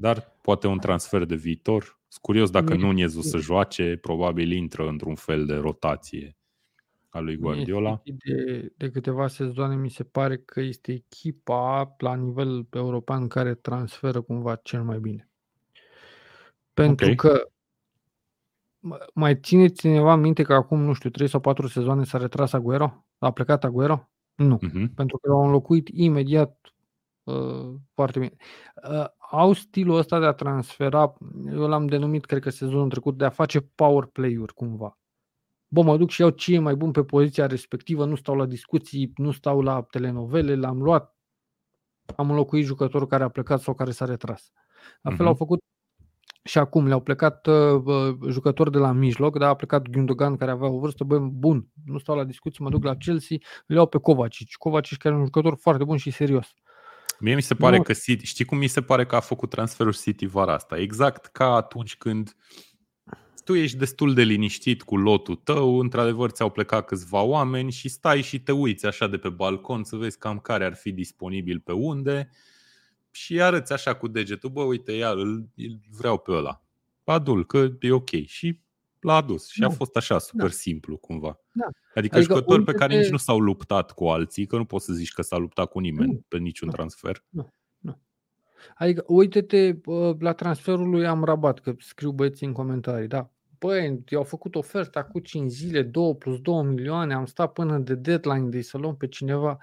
A: Dar poate un transfer de viitor. Sunt curios dacă Nunez o să joace, probabil intră într-un fel de rotație a lui Guardiola.
B: De, de câteva sezoane mi se pare că este echipa la nivel european care transferă cumva cel mai bine. Pentru okay. că mai ține cineva minte că acum, nu știu, 3 sau 4 sezoane s-a retras Aguero? A plecat Aguero? Nu. Uh-huh. Pentru că l-au înlocuit imediat uh, foarte bine. Uh, au stilul ăsta de a transfera, eu l-am denumit, cred că sezonul trecut, de a face power play-uri cumva. Bă, mă duc și iau ce e mai bun pe poziția respectivă, nu stau la discuții, nu stau la telenovele, l-am luat, am înlocuit jucătorul care a plecat sau care s-a retras. La fel uh-huh. au făcut și acum le-au plecat uh, jucători de la mijloc, dar a plecat Gundogan care avea o vârstă, bă, bun, nu stau la discuții, mă duc la Chelsea, le iau pe Kovacic. Kovacic care e un jucător foarte bun și serios.
A: Mie mi se pare nu. că City, știi cum mi se pare că a făcut transferul City vara asta? Exact ca atunci când tu ești destul de liniștit cu lotul tău, într-adevăr ți-au plecat câțiva oameni și stai și te uiți așa de pe balcon să vezi cam care ar fi disponibil pe unde și arăți așa cu degetul, bă, uite, ia, îl, îl vreau pe ăla. Adul, că e ok. Și l-a adus. Și da. a fost așa super da. simplu cumva. Da. Adică, adică jucători pe care de... nici nu s-au luptat cu alții, că nu poți să zici că s-a luptat cu nimeni nu. pe niciun nu. transfer.
B: Nu. Nu. Adică uite-te la transferul lui Amrabat, că scriu băieții în comentarii, da. Băi, i-au făcut oferta cu 5 zile, 2 plus 2 milioane, am stat până de deadline de să luăm pe cineva.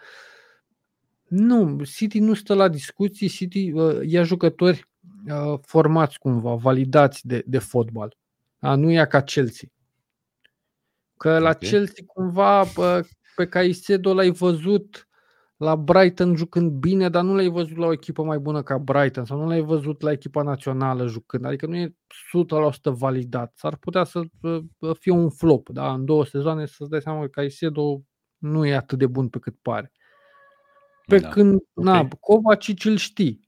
B: Nu, City nu stă la discuții, City uh, ia jucători uh, formați cumva, validați de, de fotbal. Da? Nu ia ca Chelsea. Că la okay. Chelsea cumva uh, pe Caicedo l-ai văzut la Brighton jucând bine, dar nu l-ai văzut la o echipă mai bună ca Brighton sau nu l-ai văzut la echipa națională jucând. Adică nu e 100% validat. S-ar putea să uh, fie un flop, da? în două sezoane să-ți dai seama că Caicedo nu e atât de bun pe cât pare. Pe da. când, okay. na, Kovacic îl știi.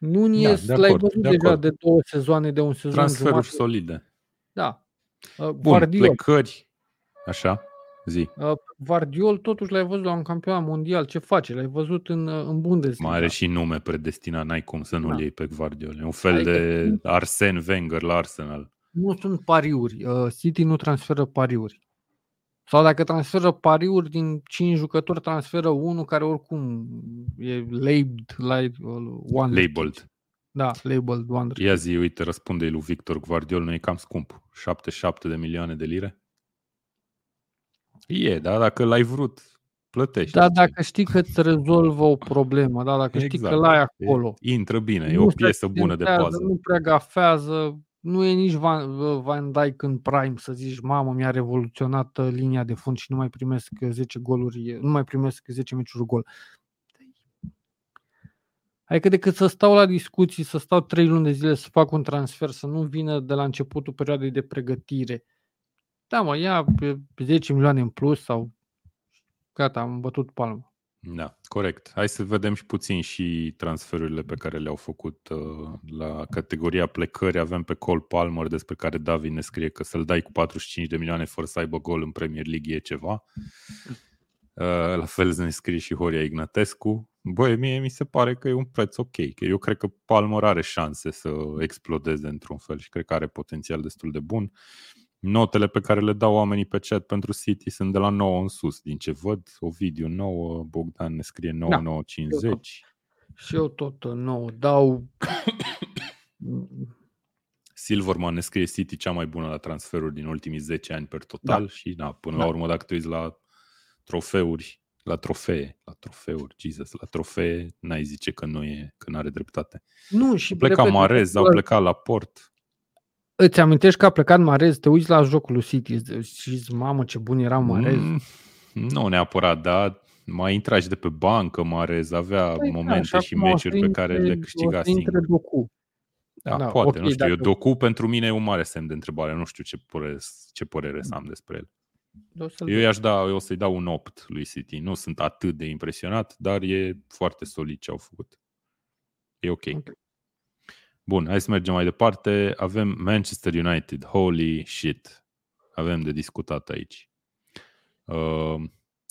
B: Nu da, l-ai văzut de deja acord. de două sezoane, de un sezon
A: Transferuri jumate. solide.
B: Da.
A: Uh, Bun, Guardiol. plecări, așa, zi.
B: Uh, Vardiol totuși l-ai văzut la un campionat mondial. Ce face? L-ai văzut în, uh, în Bundesliga.
A: Mai are și nume predestinat, n-ai cum să nu-l da. iei pe Vardiol. E un fel adică de Arsene Wenger la Arsenal.
B: Nu sunt pariuri. City nu transferă pariuri. Sau dacă transferă pariuri din 5 jucători, transferă unul care oricum e labeled, like, one
A: labeled.
B: Da, labeled one.
A: Ia zi, uite, răspunde lui Victor Guardiol, nu e cam scump. 77 de milioane de lire? E, da, dacă l-ai vrut, plătești.
B: Da, dacă știi că îți rezolvă o problemă, da, dacă exact. știi că l-ai acolo.
A: E, intră bine, e o piesă bună de pază.
B: Nu prea gafează, nu e nici Van, Van Dijk în prime să zici, mamă, mi-a revoluționat uh, linia de fund și nu mai primesc 10 goluri, nu mai primesc 10 meciuri gol. Adică decât să stau la discuții, să stau 3 luni de zile să fac un transfer, să nu vină de la începutul perioadei de pregătire. Da, mă, ia 10 milioane în plus sau gata, am bătut palmă.
A: Da, corect. Hai să vedem și puțin și transferurile pe care le-au făcut uh, la categoria plecări. Avem pe Cole Palmer, despre care David ne scrie că să-l dai cu 45 de milioane fără să aibă gol în Premier League e ceva. Uh, la fel ne scrie și Horia Ignatescu. Băi, mie mi se pare că e un preț ok. Că eu cred că Palmer are șanse să explodeze într-un fel și cred că are potențial destul de bun. Notele pe care le dau oamenii pe chat pentru City sunt de la 9 în sus, din ce văd. Ovidiu 9, Bogdan ne scrie 9, da, 9, 50.
B: Și eu tot 9 dau...
A: Silverman ne scrie City cea mai bună la transferuri din ultimii 10 ani per total da. și na, până da. la urmă dacă te uiți la trofeuri, la trofee, la trofeuri, Jesus, la trofee, n-ai zice că nu e, că nu are dreptate.
B: Nu, și
A: au plecat Marez, au plecat la port.
B: Îți amintești că a plecat Marez, te uiți la jocul lui City și zici, mamă ce bun era Marez. Mm,
A: nu neapărat, dar mai intra și de pe bancă Marez, avea păi, da, momente da, și meciuri pe care le câștiga singur. Docu. Da, da, poate, okay, nu știu, dacă... eu Docu pentru mine e un mare semn de întrebare, nu știu ce părere, ce părere să am despre el. Eu i-aș da, eu o să-i dau un 8 lui City. Nu sunt atât de impresionat, dar e foarte solid ce au făcut. E ok. okay. Bun, hai să mergem mai departe. Avem Manchester United. Holy shit. Avem de discutat aici. Uh,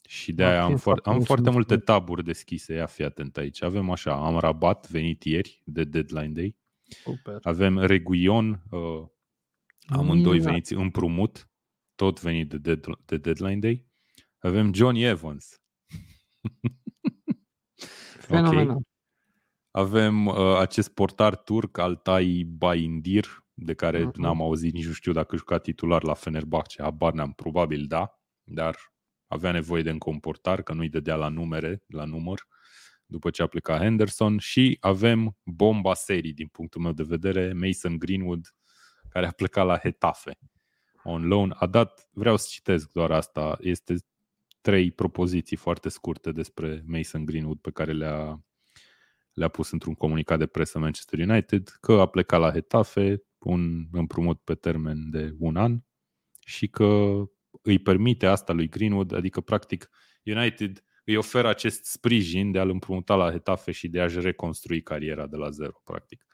A: și de aia am, foar- am foarte multe taburi deschise. Ia fi atent aici. Avem așa, am Rabat venit ieri de deadline day. Super. Avem Reguion, uh, amândoi veniți împrumut, tot venit de, dead- de deadline day. Avem John Evans.
B: Fenomenal. Okay.
A: Avem uh, acest portar turc, Altai Baindir, de care uh-huh. n-am auzit, nici nu știu dacă juca titular la Fenerbahce, habar n-am, probabil da, dar avea nevoie de încă un portar, că nu-i dădea la numere, la număr, după ce a plecat Henderson și avem bomba serii, din punctul meu de vedere, Mason Greenwood, care a plecat la Hetafe on loan. A dat, vreau să citesc doar asta, este trei propoziții foarte scurte despre Mason Greenwood pe care le-a le-a pus într-un comunicat de presă Manchester United că a plecat la Hetafe, un împrumut pe termen de un an și că îi permite asta lui Greenwood, adică practic United îi oferă acest sprijin de a-l împrumuta la Hetafe și de a-și reconstrui cariera de la zero, practic.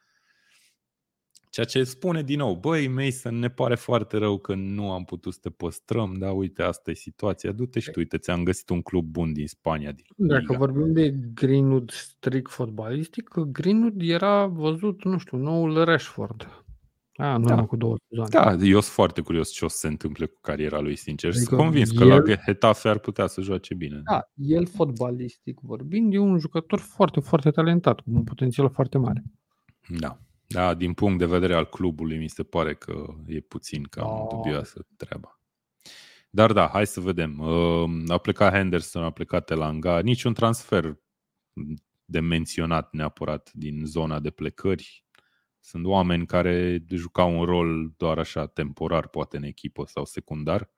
A: Ceea ce spune din nou, băi, Mason, ne pare foarte rău că nu am putut să te păstrăm, dar uite, asta e situația, du-te și tu, uite, ți-am găsit un club bun din Spania. Din
B: Dacă Liga. vorbim de Greenwood strict fotbalistic, Greenwood era văzut, nu știu, noul Rashford. A, nu da. cu două sezoane.
A: Da, eu sunt foarte curios ce o să se întâmple cu cariera lui, sincer. Adică sunt convins el... că la Hetafe ar putea să joace bine.
B: Da, el fotbalistic vorbind e un jucător foarte, foarte talentat, cu un potențial foarte mare.
A: Da. Da, din punct de vedere al clubului, mi se pare că e puțin cam oh. dubioasă treaba. Dar da, hai să vedem. Uh, a plecat Henderson, a plecat Elanga, niciun transfer de menționat neapărat din zona de plecări. Sunt oameni care jucau un rol doar așa temporar, poate în echipă sau secundar.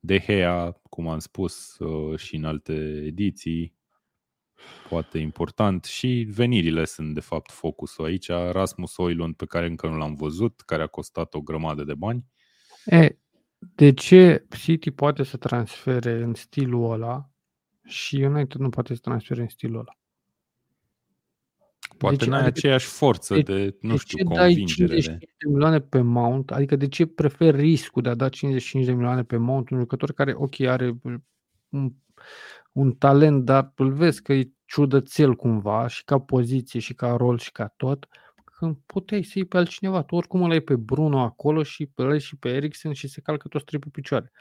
A: De Gea, cum am spus uh, și în alte ediții, poate important și venirile sunt de fapt focusul aici. Rasmus Oilund pe care încă nu l-am văzut, care a costat o grămadă de bani.
B: E, de ce City poate să transfere în stilul ăla și United nu poate să transfere în stilul ăla?
A: Poate deci, n-ai adică, aceeași forță de, de nu
B: de
A: știu, ce convingere.
B: Dai 55 de milioane pe Mount? Adică de ce preferi riscul de a da 55 de milioane pe Mount, un jucător care, ok, are un un talent, dar îl vezi că e ciudățel cumva și ca poziție și ca rol și ca tot, când puteai să iei pe altcineva. Tu oricum îl ai pe Bruno acolo și pe și pe Eriksen și se calcă toți trei pe picioare.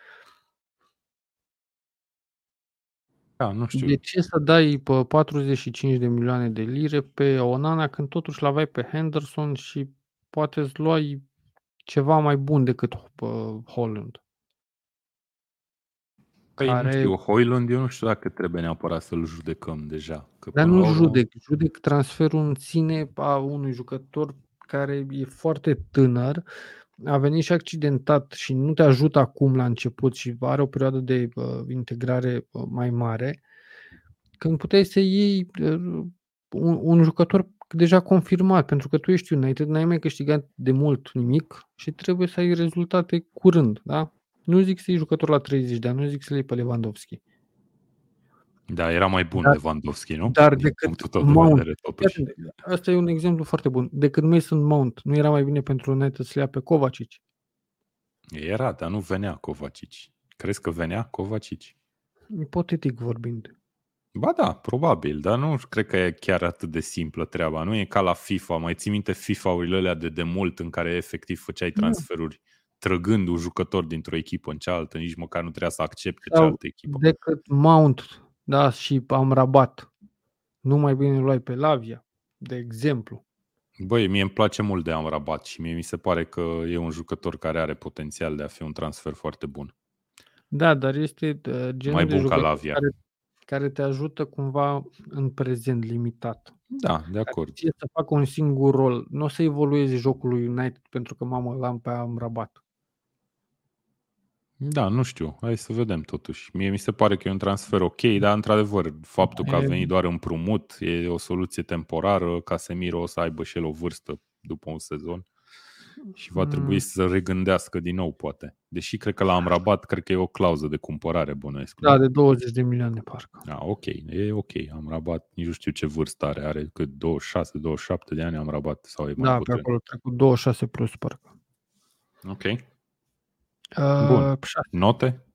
A: Da, nu știu.
B: De ce să dai pe 45 de milioane de lire pe Onana când totuși l-aveai pe Henderson și poate îți luai ceva mai bun decât Holland?
A: Păi care... nu știu, Hoyland, eu nu știu dacă trebuie neapărat să-l judecăm deja.
B: Că Dar nu judec, judec transferul în sine a unui jucător care e foarte tânăr, a venit și accidentat și nu te ajută acum la început și are o perioadă de uh, integrare uh, mai mare, când puteai să iei uh, un, un jucător deja confirmat, pentru că tu ești United, n-ai mai câștigat de mult nimic și trebuie să ai rezultate curând, da? Nu zic să iei jucător la 30 de ani, nu zic să le iei pe Lewandowski.
A: Da, era mai bun
B: Dar-
A: Lewandowski, nu?
B: dar
A: Din
B: decât
A: punctul tău de
B: Mount.
A: vedere, totuși.
B: Asta e un exemplu foarte bun. Decât Mason Mount, nu era mai bine pentru United să le ia pe Kovacic?
A: Era, dar nu venea Kovacic. Crezi că venea Kovacic?
B: Ipotetic vorbind.
A: Ba da, probabil, dar nu cred că e chiar atât de simplă treaba. Nu e ca la FIFA. Mai ții minte FIFA-urile alea de demult în care efectiv făceai
B: Nu.
A: transferuri trăgând un jucător dintr-o echipă în cealaltă, nici măcar nu trebuia să accepte
B: Sau
A: cealaltă echipă.
B: Decât Mount, da, și am rabat. Nu mai bine îl luai pe Lavia, de exemplu.
A: Băi, mie îmi place mult de Amrabat și mie mi se pare că e un jucător care are potențial de a fi un transfer foarte bun.
B: Da, dar este uh, genul
A: Mai
B: de
A: bun ca
B: jucător
A: Lavia.
B: care, care te ajută cumva în prezent limitat.
A: Da, de acord.
B: Ție să facă un singur rol. Nu o să evolueze jocul lui United pentru că mamă l-am pe Amrabat.
A: Da, nu știu. Hai să vedem totuși. Mie mi se pare că e un transfer ok, dar într-adevăr, faptul că a
B: E-
A: venit doar împrumut e o soluție temporară. Casemiro o să aibă și el o vârstă după un sezon și va trebui
B: Mm.
A: să regândească din nou, poate. Deși cred că la Amrabat, cred că e o clauză de cumpărare bănuiesc. nu?
B: Da, de 20 de milioane parcă.
A: Ah, ok, e ok. Amrabat, nici nu știu ce vârstă are. Are cât 26-27 de ani Amrabat sau e mai
B: Da, pe
A: bătrân.
B: acolo trecut 26 plus parcă.
A: Ok.
B: Uh, șase,
A: Note?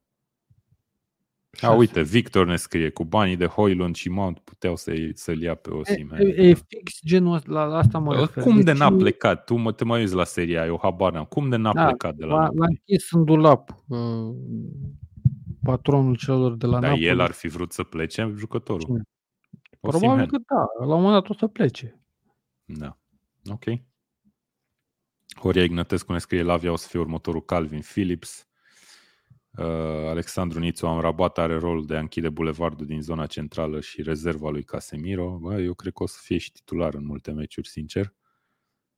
A: A,
B: șase.
A: uite, Victor ne scrie, cu banii de Hoylund și Mount puteau să-i, să-l ia pe
B: E,
A: Osimhen.
B: e, e fix genul ăsta, la, la asta mă refer.
A: Cum de
B: Deci,
A: n-a plecat? Tu mă, te mai uiți la seria, eu habar n-am. Cum de n-a
B: Da,
A: plecat de la
B: L-a, l-a
A: Napoli?
B: închis în dulap uh, patronul celor de la
A: Dar
B: Napoli.
A: el ar fi vrut să plece, jucătorul.
B: Cine?
A: Osimhen.
B: Probabil că da, la un moment dat o să plece.
A: Da. Ok. Horia Ignatescu ne scrie Lavia o să fie următorul Calvin Phillips. Uh, Alexandru Nițu Amrabat are rolul de a închide bulevardul din zona centrală și rezerva lui Casemiro. Bă, eu cred că o să fie și titular în multe meciuri, sincer.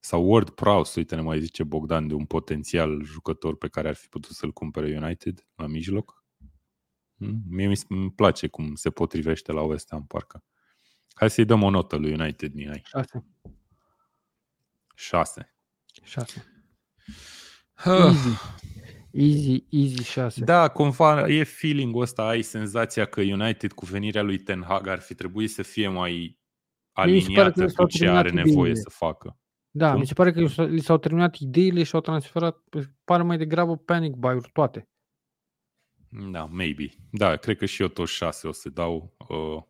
A: Sau Ward Prowse, uite, ne mai zice Bogdan de un potențial jucător pe care ar fi putut să-l cumpere United la mijloc. Mm, Mie mi îmi place cum se potrivește la West Ham, parcă. Hai să-i dăm o notă lui United, Mihai.
B: 6.
A: 6.
B: 6.
A: Ah.
B: Easy. Easy, easy 6.
A: Da, cumva e feeling-ul ăsta, ai senzația că United cu venirea lui Ten Hag ar fi trebuit să fie mai
B: mi se pare că
A: aliniată
B: s-au
A: cu ce
B: terminat
A: are nevoie
B: ideile.
A: să facă.
B: Da,
A: Cum?
B: mi se pare că li s-au- li s-au terminat ideile și au transferat, pare mai degrabă panic buy-uri toate.
A: Da, maybe. Da, cred că și eu tot 6 o să dau. Uh,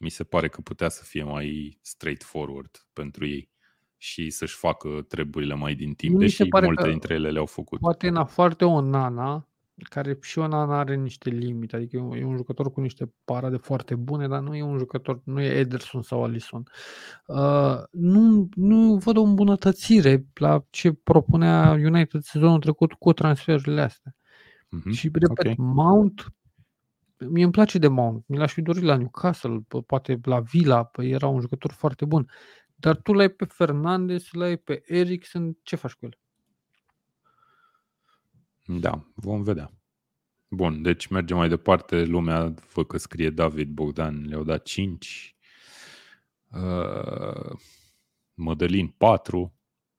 A: mi se pare că putea să fie mai straightforward pentru ei și să-și facă treburile mai din timp,
B: Mi se
A: deși
B: pare
A: multe
B: că
A: dintre ele le-au făcut.
B: Poate în foarte o Nana, care și o Nana are niște limite, adică e un, e un jucător cu niște parade foarte bune, dar nu e un jucător, nu e Ederson sau Alisson. Uh, nu, nu văd o îmbunătățire la ce propunea United sezonul trecut cu transferurile astea.
A: Mhm.
B: Și, repet,
A: ok.
B: Mount, mie îmi place de Mount, mi l-aș fi dorit la Newcastle, po- poate la Villa, păi era un jucător foarte bun. Dar tu l-ai pe Fernandez, l-ai pe Eriksen, ce faci cu el?
A: Da, vom vedea. Bun, deci mergem mai departe. Lumea, văd că scrie David Bogdan, le-au dat 5. Uh, Mădălin 4.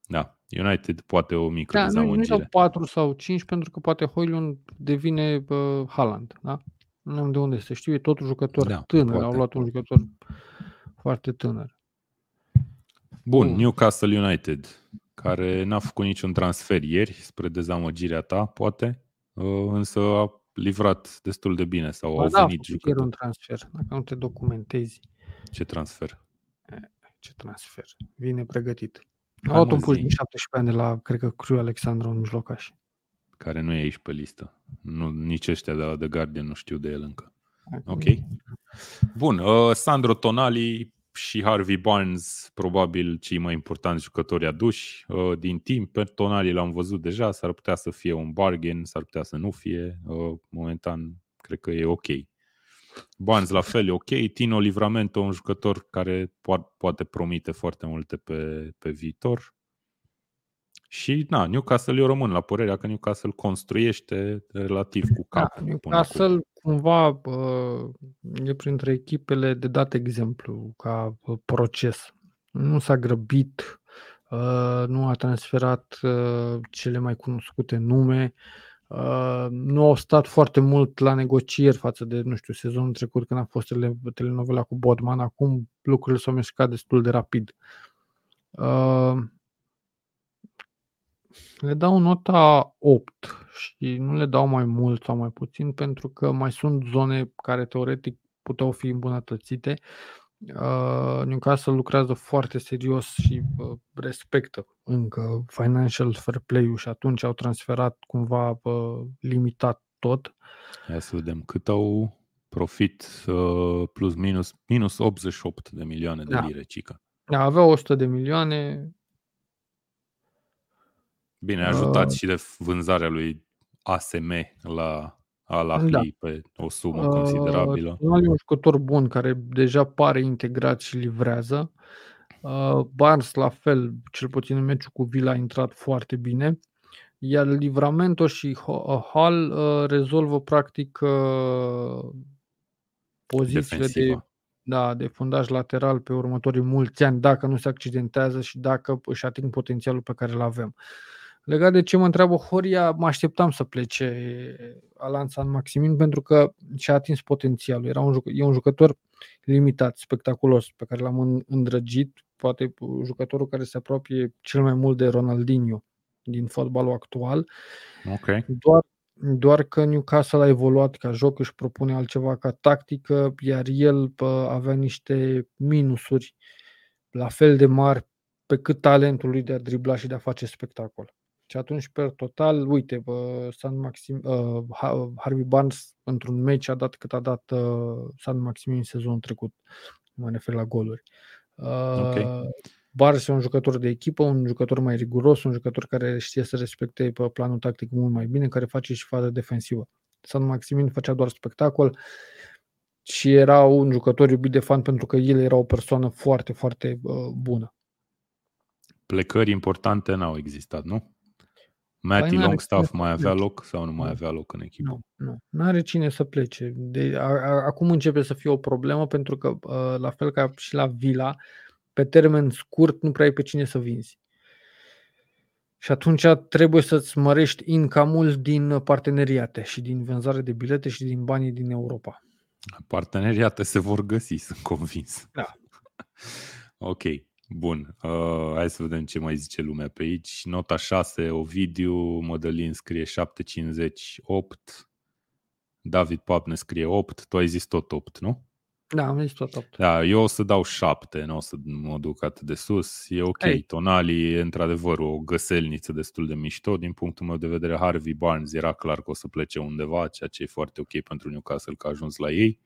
A: Da, United poate o mică
B: Da, nu, nu
A: dezamăgire.
B: dau 4 sau 5 pentru că poate Hoylund devine uh, Haaland, da? Nu am de unde să știu, e tot un jucător
A: Da,
B: tânăr,
A: poate.
B: au luat un jucător foarte tânăr.
A: Bun,
B: Bun.
A: Newcastle United, care n-a făcut niciun transfer ieri, spre dezamăgirea ta, poate, uh, însă a livrat destul de bine sau
B: Ba
A: au
B: da, a
A: venit
B: făcut ieri
A: jucători.
B: un transfer, dacă nu te documentezi.
A: Ce transfer?
B: Ce transfer? Vine pregătit.
A: Hai,
B: Au luat
A: mă,
B: un puș
A: zi.
B: din 17 ani de la, cred că, Criu Alexandru, un mijlocaș.
A: Care nu e aici pe listă. Nu, nici ăștia de la The Guardian nu știu de el încă. Ok. Bun, uh, Sandro Tonali și Harvey Barnes, probabil cei mai importanti jucători aduși uh, din timp. Pe Tonali l-am văzut deja, s-ar putea să fie un bargain, s-ar putea să nu fie. Uh, momentan, cred că e ok. Barnes la fel e ok. Tino Livramento, un jucător care po- poate promite foarte multe pe, pe viitor. Și, na, Newcastle eu rămân la părerea că Newcastle construiește relativ cu
B: Da,
A: cap. până acum.
B: Newcastle cumva uh, e printre echipele de dat exemplu ca uh, proces. Nu s-a grăbit, uh, nu a transferat uh, cele mai cunoscute nume, Uh, nu au stat foarte mult la negocieri față de, nu știu, sezonul trecut când a fost telenovela cu Bodman. Acum lucrurile s-au mișcat destul de rapid. Uh, le dau nota 8 și nu le dau mai mult sau mai puțin pentru că mai sunt zone care teoretic puteau fi îmbunătățite. Uh, Newcastle lucrează foarte serios și uh, respectă încă financial fair play-ul și atunci au transferat cumva uh, limitat tot.
A: Hai să vedem cât au profit uh, plus minus minus 88 de milioane de da. lire, cică.
B: Da, aveau 100 de milioane.
A: Bine, ajutat uh, și de vânzarea lui ASM la al Ahli da. pe o sumă uh, considerabilă.
B: Uh, e un jucător bun care deja pare integrat și livrează. Uh, Barnes la fel, cel puțin în meciul cu Villa a intrat foarte bine. Iar Livramento și Hall uh, rezolvă practic uh, pozițiile de, da, de fundaj lateral pe următorii mulți ani, dacă nu se accidentează și dacă își ating potențialul pe care îl avem. Legat de ce mă întreabă Horia, mă așteptam să plece Alan San Maximin pentru că și-a atins potențialul. Era un, juc- e un jucător limitat, spectaculos, pe care l-am îndrăgit, poate jucătorul care se apropie cel mai mult de Ronaldinho din fotbalul actual.
A: Okay.
B: Doar, doar că Newcastle a evoluat ca joc, își propune altceva ca tactică, iar el pă, avea niște minusuri la fel de mari pe cât talentul lui de a dribla și de a face spectacol. Și atunci, pe total, uite, San Maxim, uh, Harvey Barnes într-un meci a dat cât a dat uh, San Maxim în sezonul trecut. Mă refer la goluri. Uh, okay. Barnes e un jucător de echipă, un jucător mai riguros, un jucător care știe să respecte pe planul tactic mult mai bine, care face și fază defensivă. San Maximin făcea doar spectacol și era un jucător iubit de fan pentru că el era o persoană foarte, foarte uh, bună.
A: Plecări importante n-au existat, nu? Matty păi Longstaff mai avea loc sau nu mai avea loc în echipă?
B: Nu, nu. Nu are cine să plece. De, a, a, acum începe să fie o problemă pentru că, uh, la fel ca și la Vila, pe termen scurt nu prea ai pe cine să vinzi. Și atunci trebuie să-ți mărești income din parteneriate și din vânzare de bilete și din banii din Europa.
A: Parteneriate se vor găsi, sunt convins.
B: Da.
A: ok. Bun, uh, hai să vedem ce mai zice lumea pe aici. Nota 6, Ovidiu, Modelin scrie 758, David Pap ne scrie 8, tu ai zis tot 8, nu?
B: Da, am zis tot 8.
A: Da, eu o să dau 7, nu o să mă duc atât de sus. E ok, hey. Tonali e într-adevăr o găselniță destul de mișto. Din punctul meu de vedere, Harvey Barnes era clar că o să plece undeva, ceea ce e foarte ok pentru Newcastle că a ajuns la ei.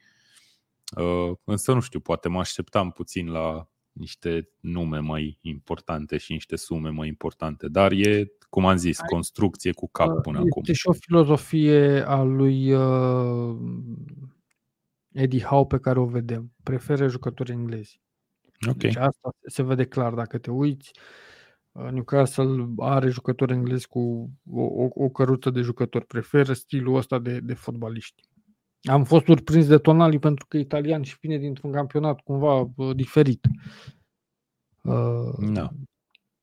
A: Uh, însă nu știu, poate mă așteptam puțin la niște nume mai importante și niște sume mai importante. Dar e, cum am zis, construcție cu cap până
B: este
A: acum.
B: Este și o filozofie a lui uh, Eddie Howe pe care o vedem. Preferă jucători englezi.
A: Okay.
B: Deci asta se vede clar dacă te uiți. Uh, Newcastle are jucători englezi cu o, o, o căruță de jucători. Preferă stilul ăsta de, de fotbaliști. Am fost surprins de Tonali pentru că italian și vine dintr-un campionat cumva uh, diferit.
A: Uh, da.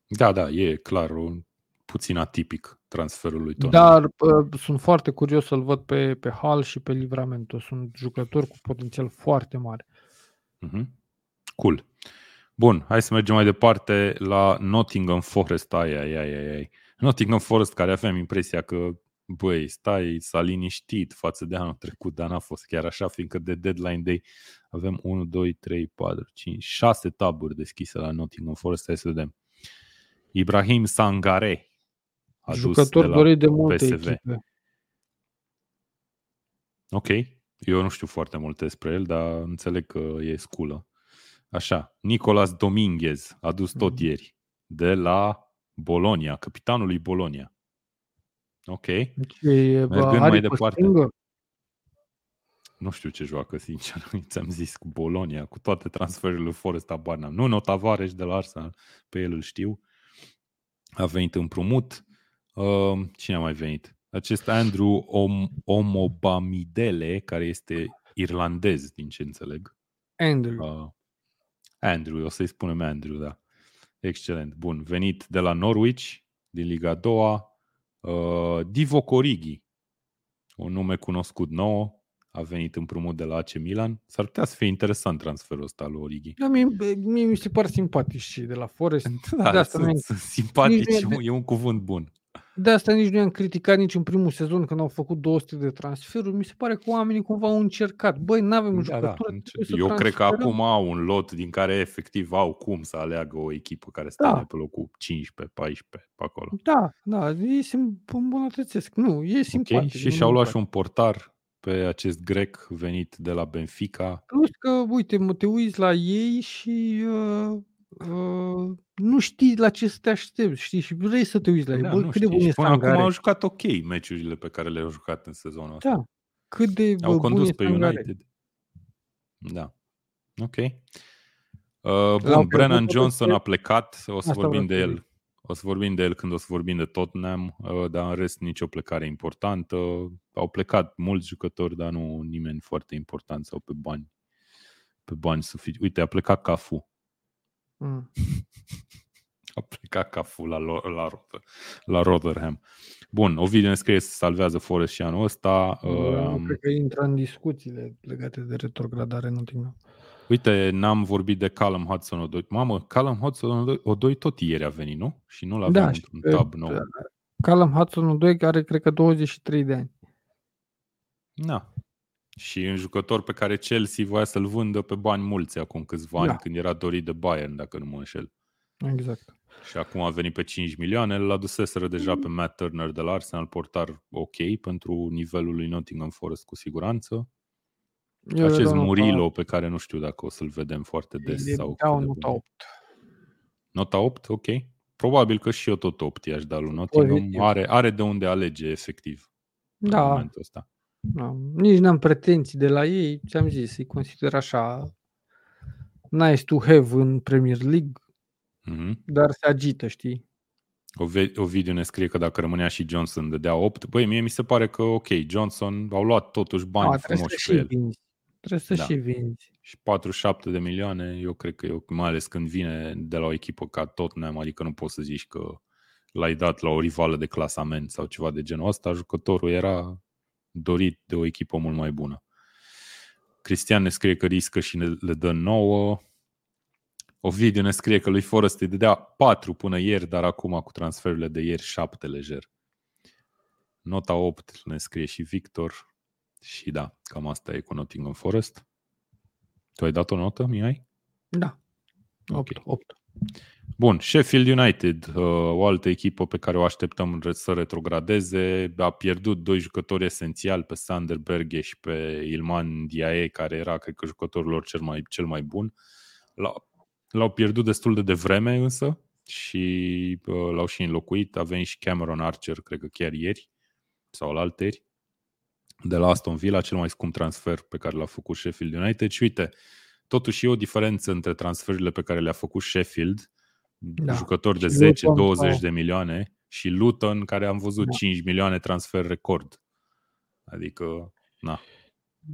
A: da, da, e clar un puțin atipic transferul lui Tonali.
B: Dar uh, sunt foarte curios să-l văd pe, pe Hal și pe Livramento. Sunt jucători cu potențial foarte mare.
A: Uh-huh. Cool. Bun, hai să mergem mai departe la Nottingham Forest. Ai, ai, ai, ai, ai. Nottingham Forest, care aveam impresia că băi, stai, s-a liniștit față de anul trecut, dar n-a fost chiar așa, fiindcă de deadline day avem 1, 2, 3, 4, 5, 6 taburi deschise la Nottingham Forest. Hai să vedem. Ibrahim Sangare.
B: Jucător de dorit de multe PSV. echipe.
A: Ok. Eu nu știu foarte multe despre el, dar înțeleg că e sculă. Așa. Nicolas Dominguez, adus tot mm-hmm. ieri, de la Bolonia, capitanul lui Bolonia. Ok.
B: Deci, Mergând mai departe. Stângă?
A: Nu știu ce joacă, sincer. Ți-am zis cu Bolonia, cu toate transferurile lui Forest Barnum. Nu, Notavares de la Arsenal, pe el îl știu. A venit împrumut. Uh, cine a mai venit? Acest Andrew Om- Omobamidele, care este irlandez, din ce înțeleg.
B: Andrew. Uh,
A: Andrew, o să-i spunem Andrew, da. Excelent. Bun. Venit de la Norwich, din Liga 2 Uh, Divo Corigi un nume cunoscut nou, a venit împrumut de la AC Milan. S-ar putea să fie interesant transferul ăsta lui Origi.
B: Da, mie, mie mi se par simpatici și de la Forest.
A: Da,
B: de asta
A: sunt,
B: nu-
A: sunt simpatici,
B: nici
A: e
B: nu
A: un- e un cuvânt bun.
B: De asta nici nu i-am criticat nici în primul sezon când au făcut 200 de transferuri. Mi se pare că oamenii cumva au încercat. Băi, nu avem
A: Da,
B: jucătură.
A: da.
B: trebuie să
A: Eu cred că
B: transferăm.
A: acum au un lot din care efectiv au cum să aleagă o echipă care stă
B: Da.
A: pe locul 15, 14, pe acolo.
B: Da, da, ei se îmbunătățesc. Nu, e simpatic.
A: Ok, și
B: nu
A: și-au luat și
B: neapărat.
A: un portar pe acest grec venit de la Benfica.
B: Plus că, uite, mă te uiți la ei și uh, uh, nu știi la ce să te aștepți, știi? Și vrei să te uiți la ei.
A: Da,
B: Bă,
A: nu
B: cât de
A: știi.
B: bun
A: Și
B: e
A: până acum
B: Sangare.
A: au jucat ok meciurile pe care le-au jucat în sezonul ăsta.
B: Da, cât de
A: Au
B: bă, bun
A: condus
B: e
A: pe
B: Sangare.
A: United. Da. Ok. Uh,
B: L-au
A: bun,
B: pierdut
A: Brennan
B: totuși
A: Johnson
B: pe-
A: a plecat, o să
B: Asta
A: vorbim de
B: vreau să
A: el. O să vorbim de el când o să vorbim de Tottenham, uh, dar în rest nicio plecare importantă. Au plecat mulți jucători, dar nu nimeni foarte important sau pe bani. Pe bani suficient. Uite, a plecat Cafu.
B: Mm.
A: A plecat Cafu la, Lo- la, Rother- la Rotherham. Bun, Ovidiu ne scrie să salvează Forest și anul ăsta.
B: Nu
A: Um,
B: cred că intră în discuțiile legate de retrogradare în Nottingham.
A: Uite, n-am vorbit de Callum Hudson Odoi. Mamă, Callum Hudson Odoi tot ieri a venit, nu? Și nu l-aveam
B: Da, și
A: într-un
B: pe-
A: tab nou.
B: Callum Hudson 2 are cred că 23 de ani.
A: Da. Și un jucător pe care Chelsea voia să-l vândă pe bani mulți acum câțiva ani,
B: Da.
A: când era dorit de Bayern, dacă nu mă înșel.
B: Exact.
A: Și acum a venit pe 5 milioane, l-a duseseră deja pe Matt Turner de la Arsenal, portar ok pentru nivelul lui Nottingham Forest cu siguranță.
B: Eu
A: Acest
B: dau nota-
A: Murilo pe care nu știu dacă o să-l vedem foarte des.
B: îi
A: sau
B: dau
A: cât de
B: nota
A: bun e.
B: 8.
A: Nota 8, ok. Probabil că și eu tot 8 i-aș da lui Nottingham.
B: Pozitiv.
A: Are, are de unde alege, efectiv, în
B: Da,
A: momentul ăsta.
B: Da, nici n-am pretenții de la ei, ți-am zis, îi consider așa nice to have în Premier League,
A: Mhm.
B: dar se agită, știi?
A: Ove- Ovidiu ne scrie că dacă rămânea și Johnson dădea 8. Băi, mie mi se pare că, ok, Johnson au luat totuși bani
B: A, trebuie să
A: frumoși
B: și
A: pe el.
B: vinzi. Trebuie să
A: Da.
B: și vinzi.
A: Și 47 de milioane, eu cred că, eu, mai ales când vine de la o echipă ca Tottenham, adică nu poți să zici că l-ai dat la o rivală de clasament sau ceva de genul ăsta, jucătorul era dorit de o echipă mult mai bună. Cristian ne scrie că riscă și ne, le dă 9. Ovidiu ne scrie că lui Forest îi dădea 4 până ieri, dar acum cu transferurile de ieri 7 lejer. Nota 8 ne scrie și Victor. Și da, cam asta e cu Nottingham Forest. Tu ai dat o notă, Mihai?
B: Da.
A: Ok.
B: 8, 8.
A: Bun, Sheffield United, uh, o altă echipă pe care o așteptăm re- să retrogradeze, a pierdut doi jucători esențiali pe Sander Berge și pe Ilman Diaye, care era, cred că, jucătorul lor cel mai, cel mai bun. L-au, l-au pierdut destul de devreme însă și uh, l-au și înlocuit. A venit și Cameron Archer, cred că chiar ieri sau la alteri, de la Aston Villa, cel mai scump transfer pe care l-a făcut Sheffield United. Și uite, totuși e o diferență între transferurile pe care le-a făcut Sheffield,
B: Da.
A: jucători de
B: Și
A: 10-20
B: Luton sau-
A: de milioane, și Luton, care am văzut
B: Da.
A: 5 milioane transfer record. Adică, na,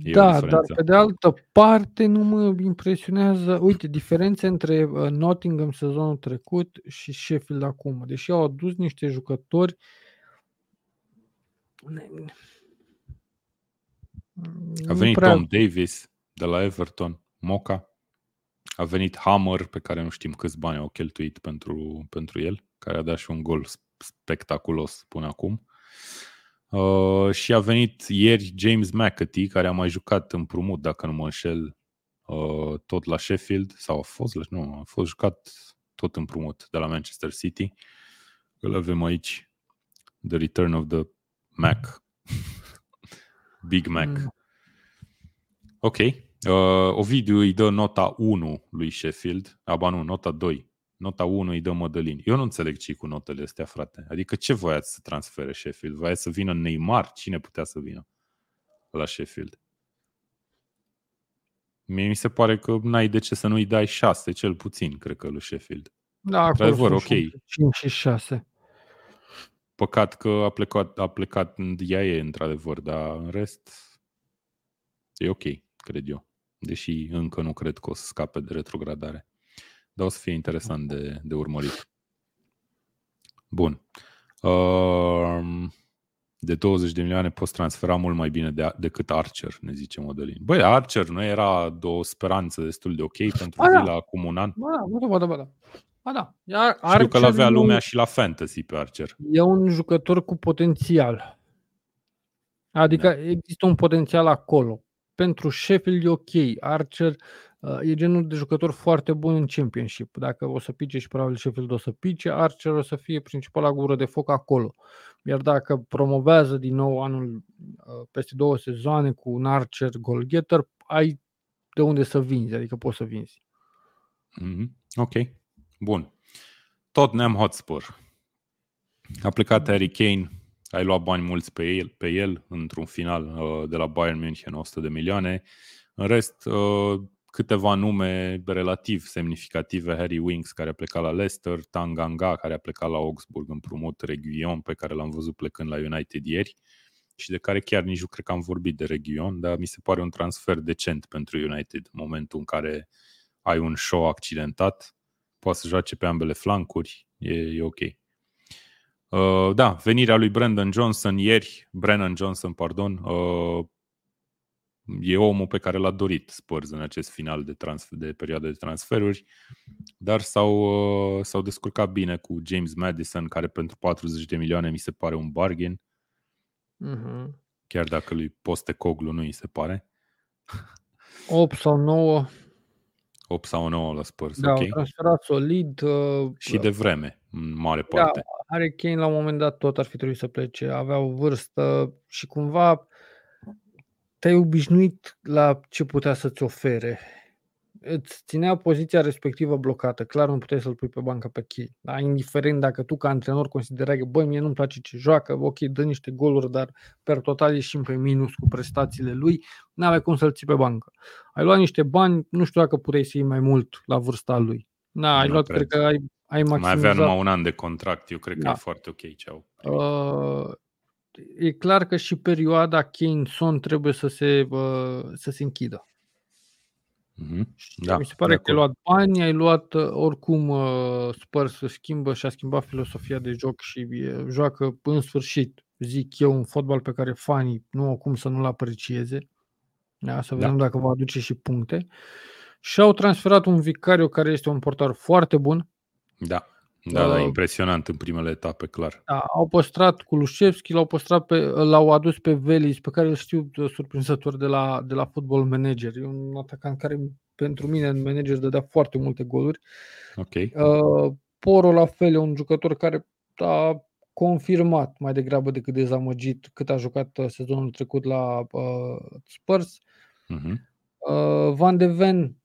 A: e o
B: da, dar
A: diferență.
B: pe de altă parte nu mă impresionează. Uite, diferența între uh, Nottingham sezonul trecut și Sheffield acum. Deși au adus niște jucători
A: A
B: nu
A: venit
B: prea-
A: Tom Davis de la Everton, Moca. A venit Hammer, pe care nu știm câți bani au cheltuit pentru, pentru el, care a dat și un gol spectaculos până acum. Uh, și a venit ieri James McAtee, care a mai jucat împrumut, dacă nu mă înșel, uh, tot la Sheffield, sau a fost, la, nu, a fost jucat tot împrumut de la Manchester City. Îl avem aici, The Return of the Mac. Big Mac.
B: Mm.
A: Ok. Uh, Ovidiu îi dă nota 1 lui Sheffield. Aba nu, nota 2. Nota 1 îi dă Mădălin. Eu nu înțeleg ce cu notele astea, frate. Adică ce voiați să transfere Sheffield? Voiați să vină Neymar? Cine putea să vină la Sheffield? Mie mi se pare că n-ai de ce să nu-i dai 6, cel puțin, cred că, lui Sheffield.
B: Da, acolo
A: Într-adevăr,
B: sunt
A: ok.
B: 5 și 6.
A: Păcat că a plecat, a plecat în Diaye, într-adevăr, dar în rest e ok, cred eu. Deși încă nu cred că o să scape de retrogradare. Dar o să fie interesant de, de urmărit. Bun. Um, de 20 de milioane poți transfera mult mai bine de, decât Archer, ne zice Modelin. Băi, Archer nu era o speranță destul de ok pentru ba, Villa da. acum un an?
B: Ba da, ba da, ba da. Ba da.
A: Iar Archer Știu că l-avea lumea și la fantasy pe Archer.
B: E un jucător cu potențial. Adică da. există un potențial acolo. Pentru Sheffield e ok. Archer uh, e genul de jucător foarte bun în Championship. Dacă o să pice și probabil Sheffield o să pice, Archer o să fie principala gură de foc acolo. Iar dacă promovează din nou anul uh, peste două sezoane cu un Archer goalgetter, ai de unde să vinzi, adică poți să vinzi.
A: Mm-hmm. Ok, bun. Tot Tottenham Hotspur. A plecat Harry Kane, ai luat bani mulți pe el, pe el într-un final uh, de la Bayern München, 100 de milioane. În rest, uh, câteva nume relativ semnificative, Harry Winks care a plecat la Leicester, Tanganga care a plecat la Augsburg împrumut, Reguion pe care l-am văzut plecând la United ieri și de care chiar nici nu cred că am vorbit de Reguion, dar mi se pare un transfer decent pentru United în momentul în care ai un show accidentat, poate să joace pe ambele flancuri, e, e ok. Uh, da, venirea lui Brandon Johnson ieri, Brennan Johnson, pardon, uh, e omul pe care l-a dorit Spurs în acest final de, transfer, de perioadă de transferuri, dar s-au, uh, s-au descurcat bine cu James Madison, care pentru 40 de milioane mi se pare un bargain. Uh-huh. Chiar dacă lui Poste Coglu nu îi se pare.
B: 8 sau 9.
A: 8 sau 9 la Spurs,
B: da,
A: ok.
B: transferat solid. Uh,
A: și de vreme, în mare da, parte.
B: Da, are Kane la un moment dat tot ar fi trebuit să plece. Avea o vârstă și cumva te-ai obișnuit la ce putea să-ți ofere. Îți ținea poziția respectivă blocată. Clar nu puteai să-l pui pe bancă pe chei. Da? Indiferent dacă tu ca antrenor considerai că, băi, mie nu-mi place ce joacă, ok, dă niște goluri, dar per total ieșim pe minus cu prestațiile lui, nu avea cum să-l ții pe bancă. Ai luat niște bani, nu știu dacă puteai să iei mai mult la vârsta lui. Da, ai luat, cred că ai, ai maximizat.
A: Mai avea numai un an de contract, eu cred da. că e foarte ok ce au. Uh,
B: e clar că și perioada Kane-Son trebuie să se, să se închidă. Mm-hmm. Da, mi se pare că ai luat bani, ai luat oricum Spurs să schimbă și a schimbat filosofia de joc și joacă în sfârșit, zic eu, un fotbal pe care fanii nu au cum să nu-l aprecieze. Da, să vedem da. dacă va aduce și puncte. Și au transferat un vicariu care este un portar foarte bun.
A: Da. Da, da, impresionant în primele etape, clar.
B: Da, au păstrat Lușevski, l-au păstrat pe, l-au adus pe Velis, pe care îl știu surprinzător de la, de la Football Manager. E un atacant care pentru mine în manager dădea foarte multe goluri.
A: Ok.
B: Uh, Poro la fel e un jucător care a confirmat mai degrabă decât dezamăgit cât a jucat uh, sezonul trecut la uh, Spurs. Uh-huh. Uh, Van de Ven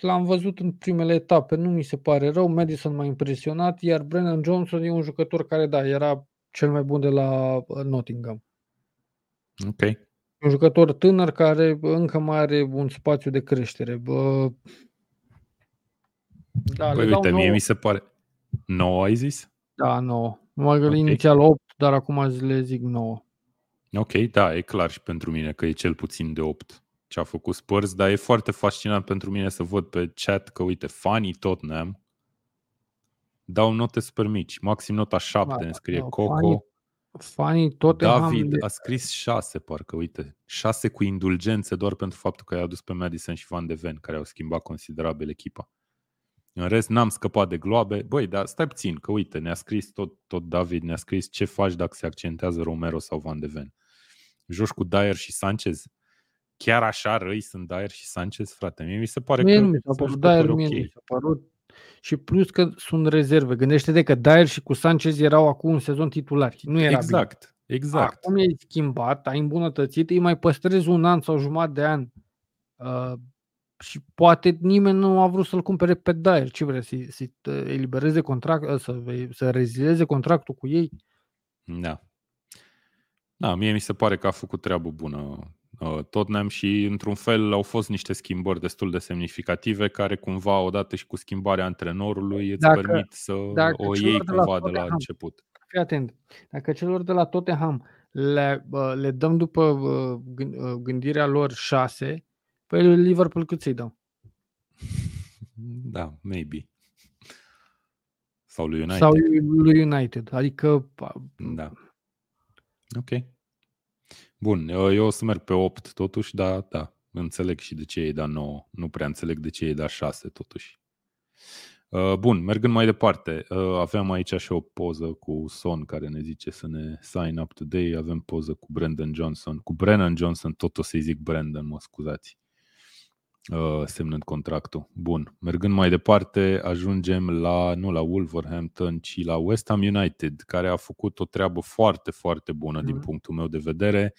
B: l-am văzut în primele etape, nu mi se pare rău, Madison m-a impresionat, iar Brennan Johnson e un jucător care, da, era cel mai bun de la uh, Nottingham.
A: Ok.
B: Un jucător tânăr care încă mai are un spațiu de creștere. Bă,
A: da, păi uite, mie mi se pare... 9 ai zis?
B: Da, 9. Mă okay. inițial 8, dar acum le zic 9.
A: Ok, da, e clar și pentru mine că e cel puțin de 8 ce a făcut Spurs, dar e foarte fascinant pentru mine să văd pe chat că, uite, fanii Tottenham dau note super mici, maxim nota 7 da, îmi scrie da, Coco. Fanii,
B: fanii Tottenham...
A: David a scris 6, parcă, uite, 6 cu indulgențe doar pentru faptul că i-a adus pe Madison și Van de Ven, care au schimbat considerabil echipa. În rest, n-am scăpat de gloabe. Băi, dar stai puțin, că uite, ne-a scris tot, tot David, ne-a scris ce faci dacă se accentează Romero sau Van de Ven. Joci cu Dyer și Sanchez? Chiar așa răi sunt Dyer și Sanchez, frate? Mie mi se pare mie că
B: nu mi s-a părut Dyer, okay. mie mi s-a părut și plus că sunt rezerve. Gândește-te că Dyer și cu Sanchez erau acum un sezon titulari. Nu era
A: exact, bine. exact.
B: Acum e schimbat, ai îmbunătățit, îi mai păstrezi un an sau jumătate de an uh, și poate nimeni nu a vrut să-l cumpere pe Dyer. Ce vrea, să, să elibereze contract, să, să rezileze contractul cu ei?
A: Da. Da, mie mi se pare că a făcut treabă bună Uh, Tottenham și într-un fel au fost niște schimbări destul de semnificative care cumva odată și cu schimbarea antrenorului îți dacă, permit să o iei de cumva de la început.
B: Fii atent, dacă celor de la Tottenham le, le dăm după gândirea lor șase, păi Liverpool cât să-i dăm?
A: Da, maybe. Sau lui United.
B: Sau lui United. Adică
A: da. Ok. Bun, eu, eu o să merg pe 8 totuși, dar da, înțeleg și de ce e dat 9. Nu prea înțeleg de ce e dat 6 totuși. Uh, bun, mergând mai departe, uh, aveam aici și o poză cu Son care ne zice să ne sign up today, avem poză cu Brandon Johnson, cu Brennan Johnson, tot o să-i zic Brandon, mă scuzați, uh, semnând contractul. Bun, mergând mai departe, ajungem la, nu la Wolverhampton, ci la West Ham United, care a făcut o treabă foarte, foarte bună mm. din punctul meu de vedere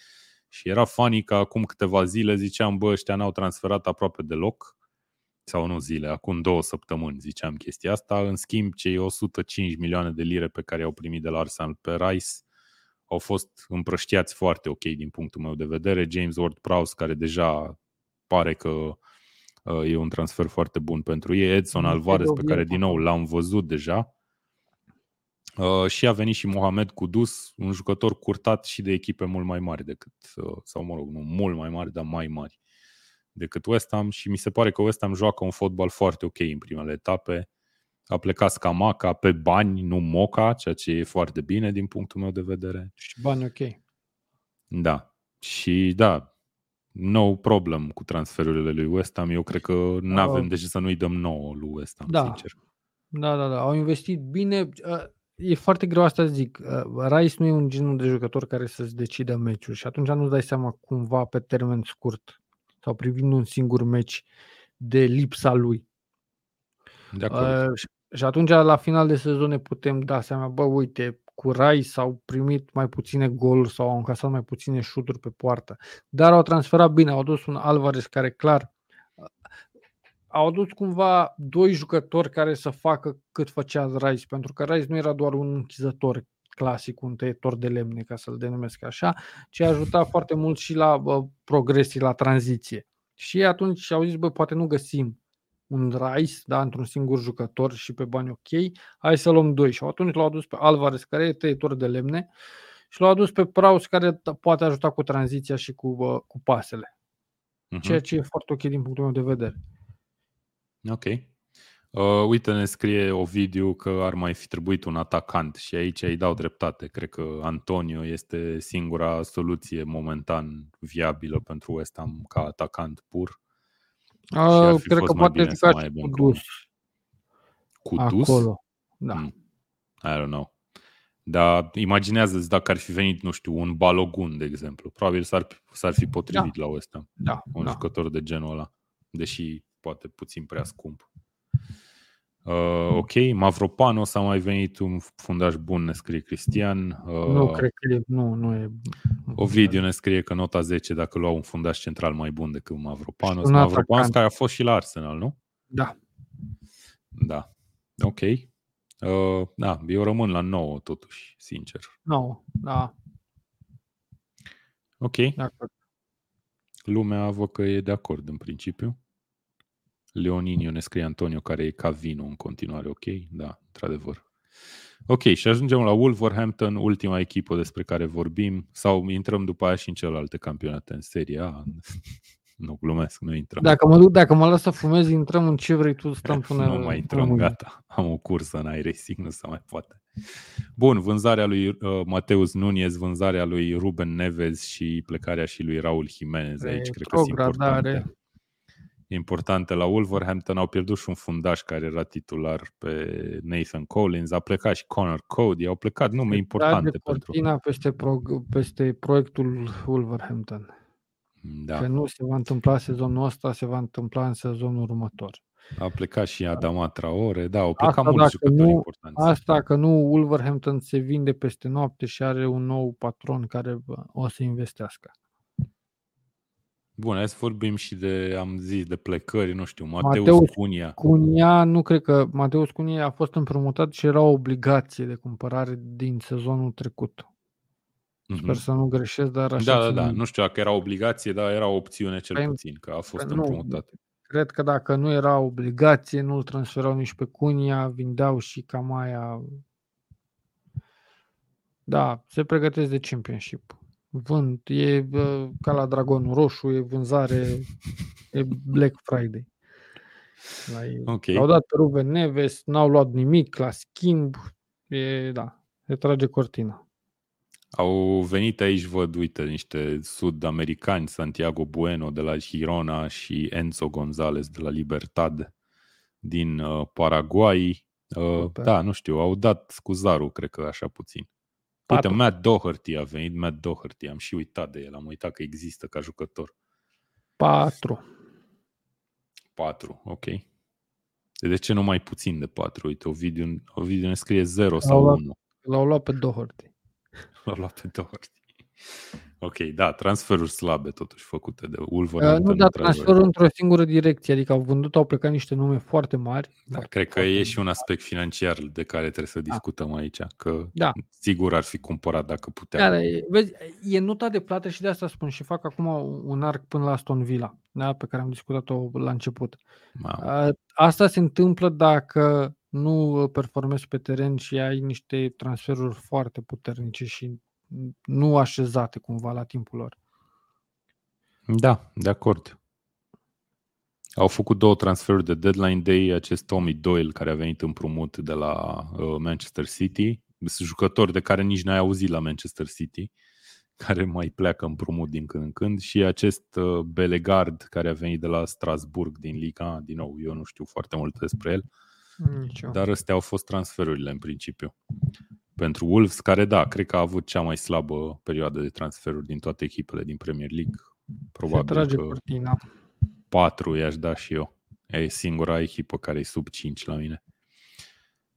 A: și era funny că acum câteva zile ziceam, bă, ăștia n-au transferat aproape deloc, sau nu zile, acum două săptămâni ziceam chestia asta. În schimb, cei 105 milioane de lire pe care i-au primit de la Arsenal pe Rice au fost împrăștiați foarte ok din punctul meu de vedere. James Ward-Prowse, care deja pare că uh, e un transfer foarte bun pentru ei. Edson Alvarez, pe care din nou l-am văzut deja. Uh, și a venit și Mohamed Kudus, un jucător curtat și de echipe mult mai mari decât, uh, sau mă rog, nu mult mai mari, dar mai mari decât West Ham și mi se pare că West Ham joacă un fotbal foarte ok în primele etape. A plecat Scamaca pe bani, nu Moca, ceea ce e foarte bine din punctul meu de vedere.
B: Și bani ok.
A: Da. Și da, no problem cu transferurile lui West Ham. Eu cred că nu avem uh, de ce să nu-i dăm nouă lui West Ham,
B: da.
A: sincer.
B: Da, da, da. Au investit bine. E foarte greu asta să zic. Rice nu e un genul de jucător care să-ți decidă meciul și atunci nu dai seama cumva pe termen scurt sau privind un singur meci de lipsa lui.
A: De acord.
B: Uh, și atunci, la final de sezon, ne putem da seama, bă, uite, cu Rai s-au primit mai puține goluri sau au încasat mai puține șuturi pe poartă. Dar au transferat bine, au adus un Alvarez care clar au adus cumva doi jucători care să facă cât făcea Rice, pentru că Rice nu era doar un închizător clasic, un tăietor de lemne, ca să-l denumesc așa, ce a ajutat foarte mult și la bă, progresii, la tranziție. Și atunci au zis, bă, poate nu găsim un Rice, da, într-un singur jucător și pe bani ok, hai să luăm doi. Și atunci l-au adus pe Alvarez, care e tăietor de lemne, și l-au adus pe Praus, care poate ajuta cu tranziția și cu, bă, cu pasele. Uh-huh. Ceea ce e foarte ok din punctul meu de vedere.
A: Ok. Uh, uite, ne scrie Ovidiu că ar mai fi trebuit un atacant și aici îi dau dreptate. Cred că Antonio este singura soluție momentan viabilă pentru West Ham ca atacant pur.
B: Uh, cred că poate juca și cu Dus.
A: Cu Dus?
B: Acolo, da. Hmm.
A: I don't know. Dar imaginează-ți dacă ar fi venit, nu știu, un Balogun, de exemplu. Probabil s-ar, s-ar fi potrivit da. la West Ham.
B: Da,
A: un
B: da.
A: jucător de genul ăla. Deși poate puțin prea scump. Uh, ok, Mavropano s-a mai venit un fundaș bun, ne scrie Cristian.
B: Uh, nu cred că e, nu, nu e.
A: Ovidiu ne scrie că nota 10 dacă lua un fundaș central mai bun decât Mavropano. Mavropano care a fost și la Arsenal, nu?
B: Da.
A: Da. Ok. Uh, da, eu rămân la 9 totuși, sincer.
B: 9, da.
A: Ok. Lumea văd că e de acord în principiu. Leoninio ne scrie Antonio, care e ca vino în continuare, ok? Da, într-adevăr. Ok, și ajungem la Wolverhampton, ultima echipă despre care vorbim, sau intrăm după aia și în celelalte campionate în serie A. nu glumesc, nu intrăm.
B: Dacă mă duc, dacă mă las să fumez, intrăm în ce vrei tu, stăm până...
A: nu mai intrăm, gata. Am o cursă în iRacing, nu se mai poate. Bun, vânzarea lui uh, Mateus Nunez, vânzarea lui Ruben Neves și plecarea și lui Raul Jimenez aici, cred că sunt importante importante la Wolverhampton. Au pierdut și un fundaș care era titular pe Nathan Collins. A plecat și Connor Cody. Au plecat nume se importante de pentru...
B: peste, pro, peste proiectul Wolverhampton. Da. Că nu se va întâmpla sezonul ăsta, se va întâmpla în sezonul următor.
A: A plecat și Adama Traore, da, au plecat asta mulți jucători
B: nu,
A: importanți.
B: Asta că nu Wolverhampton se vinde peste noapte și are un nou patron care o să investească.
A: Bun, hai să vorbim și de, am zis, de plecări, nu știu, Mateus, Mateus Cunia.
B: Cunia, nu cred că Mateus Cunia a fost împrumutat și era o obligație de cumpărare din sezonul trecut. Mm-hmm. Sper să nu greșesc, dar așa
A: Da, da, da, nu știu dacă era obligație, dar era o opțiune cel păi, puțin, că a fost păi împrumutat. Nu,
B: cred că dacă nu era obligație, nu-l transferau nici pe Cunia, vindeau și Camaia. Da, se pregătesc de Championship vând, e ca la Dragonul Roșu, e vânzare, e Black Friday. La okay. Au dat pe Ruben Neves, n-au luat nimic la schimb, e, da, se trage cortina.
A: Au venit aici, văd, uite, niște sud-americani, Santiago Bueno de la Girona și Enzo Gonzalez de la Libertad din uh, Paraguay. Uh, da, nu știu, au dat cu zarul, cred că așa puțin. Uite, Matt Doherty a venit, Matt Doherty, am și uitat de el, am uitat că există ca jucător.
B: 4.
A: 4, ok. De ce nu mai puțin de 4? Uite, Ovidiu, Ovidiu ne scrie 0 sau 1.
B: L-au luat pe Doherty.
A: L-au luat pe Doherty. Ok, da, transferuri slabe totuși făcute de
B: Wolverhampton. Uh, nu, dar transferuri într-o singură direcție, adică au vândut, au plecat niște nume foarte mari.
A: Da, foarte, cred că e și un aspect financiar de care trebuie să da. discutăm da. aici, că da. sigur ar fi cumpărat dacă putea.
B: Da, vezi, e nota de plată și de asta spun și fac acum un arc până la Aston Villa, da, pe care am discutat-o la început. Wow. Asta se întâmplă dacă nu performezi pe teren și ai niște transferuri foarte puternice și nu așezate cumva la timpul lor.
A: Da, de acord. Au făcut două transferuri de deadline day, acest Tommy Doyle care a venit împrumut de la uh, Manchester City, jucător de care nici n-ai auzit la Manchester City, care mai pleacă împrumut din când în când și acest uh, Belegard care a venit de la Strasburg din Liga, din nou, eu nu știu foarte mult despre el, Nicio. dar astea au fost transferurile în principiu pentru Wolves, care da, cred că a avut cea mai slabă perioadă de transferuri din toate echipele din Premier League. Probabil
B: trage
A: că
B: cortina.
A: 4 i-aș da și eu. E singura echipă care e sub 5 la mine.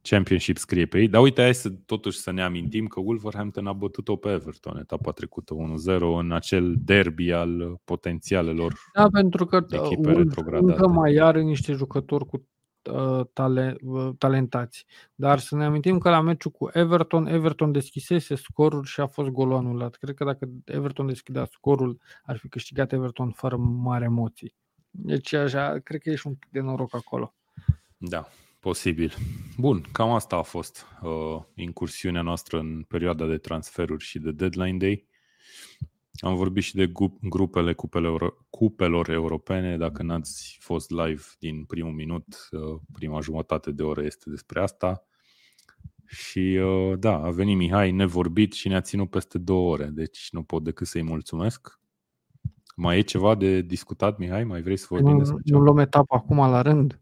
A: Championship scrie pe ei. Dar uite, hai să, totuși să ne amintim că Wolverhampton a bătut-o pe Everton etapa trecută 1-0 în acel derby al potențialelor
B: Da, pentru că echipe încă mai are niște jucători cu Uh, tale, uh, talentați. Dar să ne amintim că la meciul cu Everton, Everton deschisese scorul și a fost golul anulat. Cred că dacă Everton deschidea scorul, ar fi câștigat Everton fără mare emoții. Deci așa, cred că ești un pic de noroc acolo.
A: Da, posibil. Bun, cam asta a fost uh, incursiunea noastră în perioada de transferuri și de deadline day. Am vorbit și de grupele cupelor, cupelor europene. Dacă n-ați fost live din primul minut, uh, prima jumătate de oră este despre asta. Și uh, da, a venit Mihai nevorbit și ne-a ținut peste două ore, deci nu pot decât să-i mulțumesc. Mai e ceva de discutat, Mihai? Mai vrei să vorbim
B: nu,
A: despre
B: Nu luăm etapa acum la rând.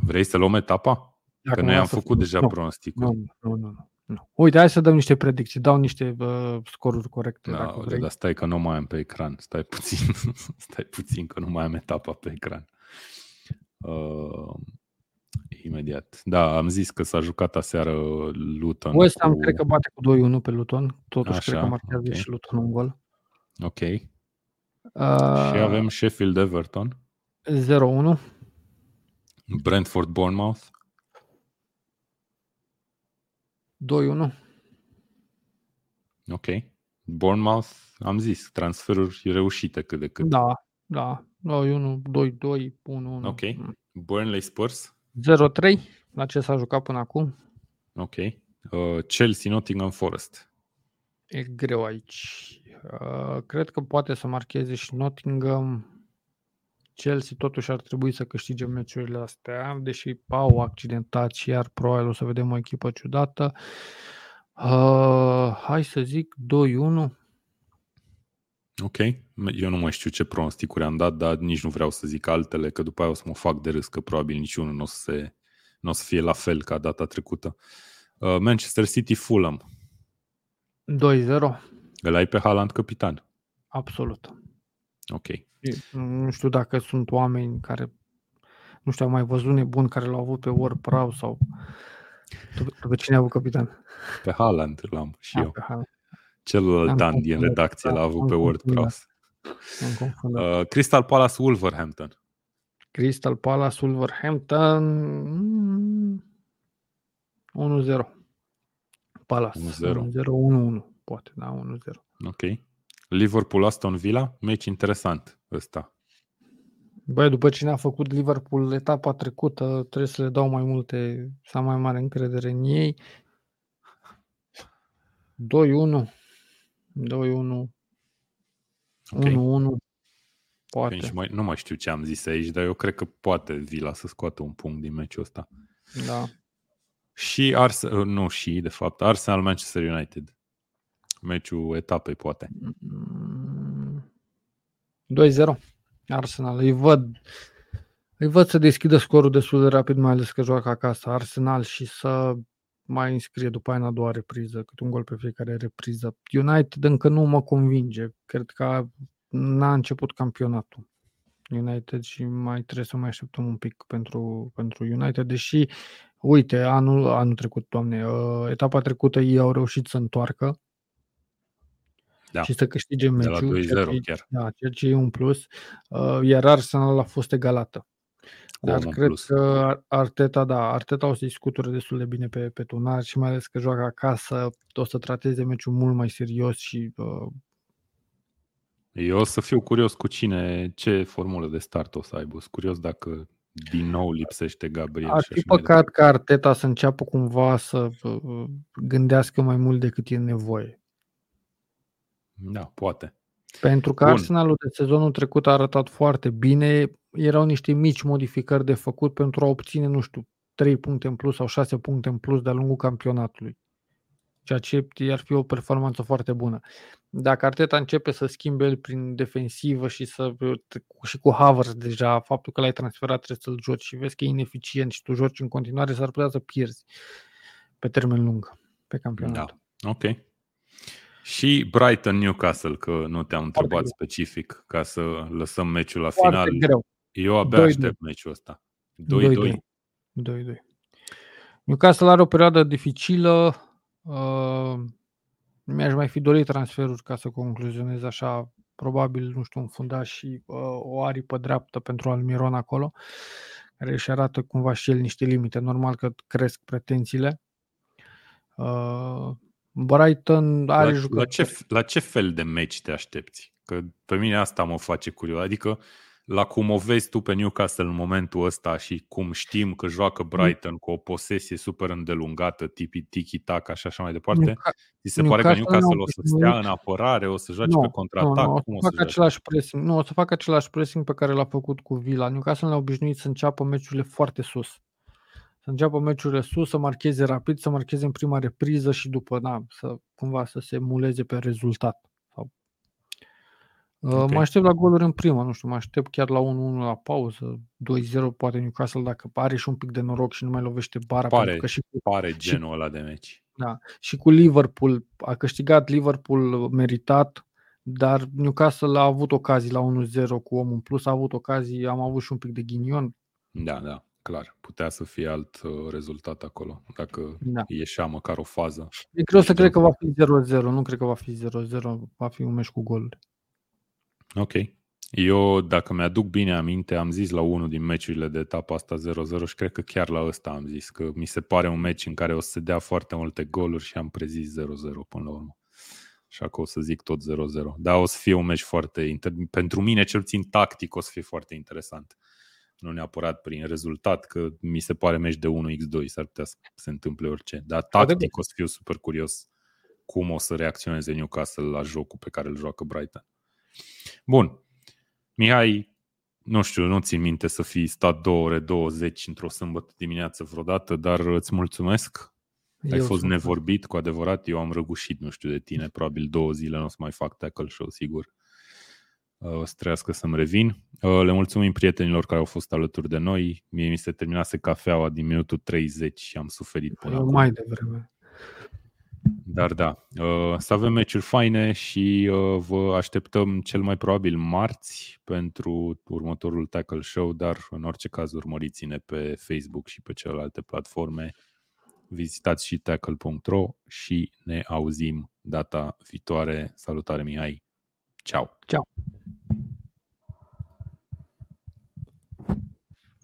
A: Vrei să luăm etapa? Dacă Că noi am făcut deja nu, pronosticul.
B: Nu, nu, nu. Nu. Nu. Uite, hai să dăm niște predicții, dau niște uh, scoruri corecte.
A: Da,
B: dacă vrei.
A: dar stai că nu mai am pe ecran, stai puțin, stai puțin că nu mai am etapa pe ecran. Uh, imediat. Da, am zis că s-a jucat aseară Luton.
B: West Ham cu... cred că bate cu 2-1 pe Luton, totuși Așa, cred că marchează okay. și Luton un gol.
A: Ok. Uh, și avem Sheffield Everton.
B: 0-1.
A: Brentford Bournemouth.
B: 2-1.
A: Ok. Bournemouth, am zis, transferuri reușite cât de cât.
B: Da, da. 2-1, 2-2, 1-1.
A: Ok. Burnley Spurs?
B: 0-3, la ce s-a jucat până acum.
A: Ok. Uh, Chelsea Nottingham Forest.
B: E greu aici. Uh, cred că poate să marcheze și Nottingham. Chelsea totuși ar trebui să câștige meciurile astea, deși au accidentat și iar probabil o să vedem o echipă ciudată. Uh, hai să zic 2-1.
A: Ok. Eu nu mai știu ce pronosticuri am dat, dar nici nu vreau să zic altele, că după aia o să mă fac de râs, că probabil niciunul nu o să, se, n-o să fie la fel ca data trecută. Uh, Manchester City Fulham.
B: 2-0.
A: Îl ai pe Haaland capitan?
B: Absolut.
A: Ok.
B: Nu știu dacă sunt oameni care, nu știu, au mai văzut nebun care l-au avut pe Ward Prau sau tu, pe cine a avut capitan?
A: Pe Haaland l-am și a, ah, eu. Pe Celălalt Dan din redacție l-a avut pe Ward Prowse. Uh, Crystal Palace Wolverhampton.
B: Crystal Palace Wolverhampton 1-0. Palace 1-0. 1-1, poate, da, 1-0.
A: Ok. Liverpool Aston Villa, meci interesant ăsta.
B: Băi, după ce ne-a făcut Liverpool etapa trecută, trebuie să le dau mai multe, să am mai mare încredere în ei. 2-1. 2-1. Okay. 1-1. Poate.
A: Deci mai, nu mai știu ce am zis aici, dar eu cred că poate Villa să scoată un punct din meciul ăsta.
B: Da.
A: Și Arsenal, nu și, de fapt, Arsenal Manchester United. Meciul etapei, poate.
B: 2-0. Arsenal. Îi văd, îi văd să deschidă scorul destul de rapid, mai ales că joacă acasă Arsenal și să mai înscrie după aia în a doua repriză, cât un gol pe fiecare repriză. United încă nu mă convinge. Cred că n-a început campionatul. United și mai trebuie să mai așteptăm un pic pentru, pentru United, deși, uite, anul, anul trecut, doamne, uh, etapa trecută ei au reușit să întoarcă da. și să câștige meciul.
A: De la 2-0 chiar.
B: Da, ceea ce e un plus. Uh, iar Arsenal a fost egalată. Dar cred plus. că Arteta, da, Arteta o să discuture destul de bine pe, pe tunar și mai ales că joacă acasă, o să trateze meciul mult mai serios și uh,
A: eu o să fiu curios cu cine, ce formulă de start o să aibă. Sunt curios dacă din nou lipsește Gabriel.
B: Ar fi păcat ca Arteta să înceapă cumva să uh, gândească mai mult decât e nevoie.
A: Da, poate.
B: Pentru că Bun. Arsenalul de sezonul trecut a arătat foarte bine. Erau niște mici modificări de făcut pentru a obține, nu știu, 3 puncte în plus sau 6 puncte în plus de-a lungul campionatului ceea ce ar fi o performanță foarte bună. Dacă Arteta începe să schimbe el prin defensivă și, să, și cu Havertz deja, faptul că l-ai transferat trebuie să-l joci și vezi că e ineficient și tu joci în continuare, s-ar putea să pierzi pe termen lung pe campionat.
A: Da. Ok. Și Brighton Newcastle, că nu te-am întrebat foarte specific ca să lăsăm meciul la foarte final. Greu. Eu abia 2 aștept meciul ăsta. 2-2.
B: 2-2. Newcastle are o perioadă dificilă, Uh, mi-aș mai fi dorit transferuri ca să concluzionez așa, probabil, nu știu, un fundaș și uh, o aripă dreaptă pentru Almiron acolo, care își arată cumva și el niște limite. Normal că cresc pretențiile. Uh, Brighton are
A: la, la, ce, la ce fel de meci te aștepți? Că pe mine asta mă face curios. Adică uh, la cum o vezi tu pe Newcastle în momentul ăsta și cum știm că joacă Brighton cu o posesie super îndelungată, tipi tiki-taka și așa mai departe, Newca- ți se Newcastle pare că Newcastle o să stea în apărare, o să joace nu, pe contraatac? Nu, nu, cum o să facă
B: același pressing, nu, o să facă același pressing pe care l-a făcut cu Villa. Newcastle ne-a obișnuit să înceapă meciurile foarte sus. Să înceapă meciurile sus, să marcheze rapid, să marcheze în prima repriză și după, da, să cumva să se muleze pe rezultat. Okay. Mă aștept la goluri în prima, nu știu, mă aștept chiar la 1-1 la pauză, 2-0 poate Newcastle dacă are și un pic de noroc și nu mai lovește bara.
A: Pare, că și cu, pare genul și, ăla de meci.
B: Da, și cu Liverpool, a câștigat Liverpool meritat, dar Newcastle a avut ocazii la 1-0 cu omul în plus, a avut ocazii, am avut și un pic de ghinion.
A: Da, da, clar. Putea să fie alt uh, rezultat acolo, dacă da. ieșea măcar o fază.
B: E greu să cred că va fi 0-0, nu cred că va fi 0-0, va fi un meci cu goluri.
A: Ok. Eu, dacă mi-aduc bine aminte, am zis la unul din meciurile de etapa asta 0-0 și cred că chiar la ăsta am zis că mi se pare un meci în care o să se dea foarte multe goluri și am prezis 0-0 până la urmă. Așa că o să zic tot 0-0. Dar o să fie un meci foarte, inter- pentru mine cel puțin tactic, o să fie foarte interesant. Nu neapărat prin rezultat, că mi se pare meci de 1x2, s-ar putea să se întâmple orice. Dar tactic o să fiu super curios cum o să reacționeze Newcastle la jocul pe care îl joacă Brighton. Bun. Mihai, nu știu, nu țin minte să fi stat 2 ore 20 într-o sâmbătă dimineață vreodată, dar îți mulțumesc. Eu Ai fost sunt. nevorbit cu adevărat. Eu am răgușit, nu știu, de tine. Probabil două zile nu o să mai fac tackle show, sigur. Uh, o să trească să-mi revin. Uh, le mulțumim prietenilor care au fost alături de noi. Mie mi se terminase cafeaua din minutul 30 și am suferit până acum.
B: Mai devreme.
A: Dar da, uh, să avem meciuri faine și uh, vă așteptăm cel mai probabil marți pentru următorul Tackle Show, dar în orice caz urmăriți-ne pe Facebook și pe celelalte platforme. Vizitați și tackle.ro și ne auzim data viitoare. Salutare Mihai! Ciao.
B: Ciao.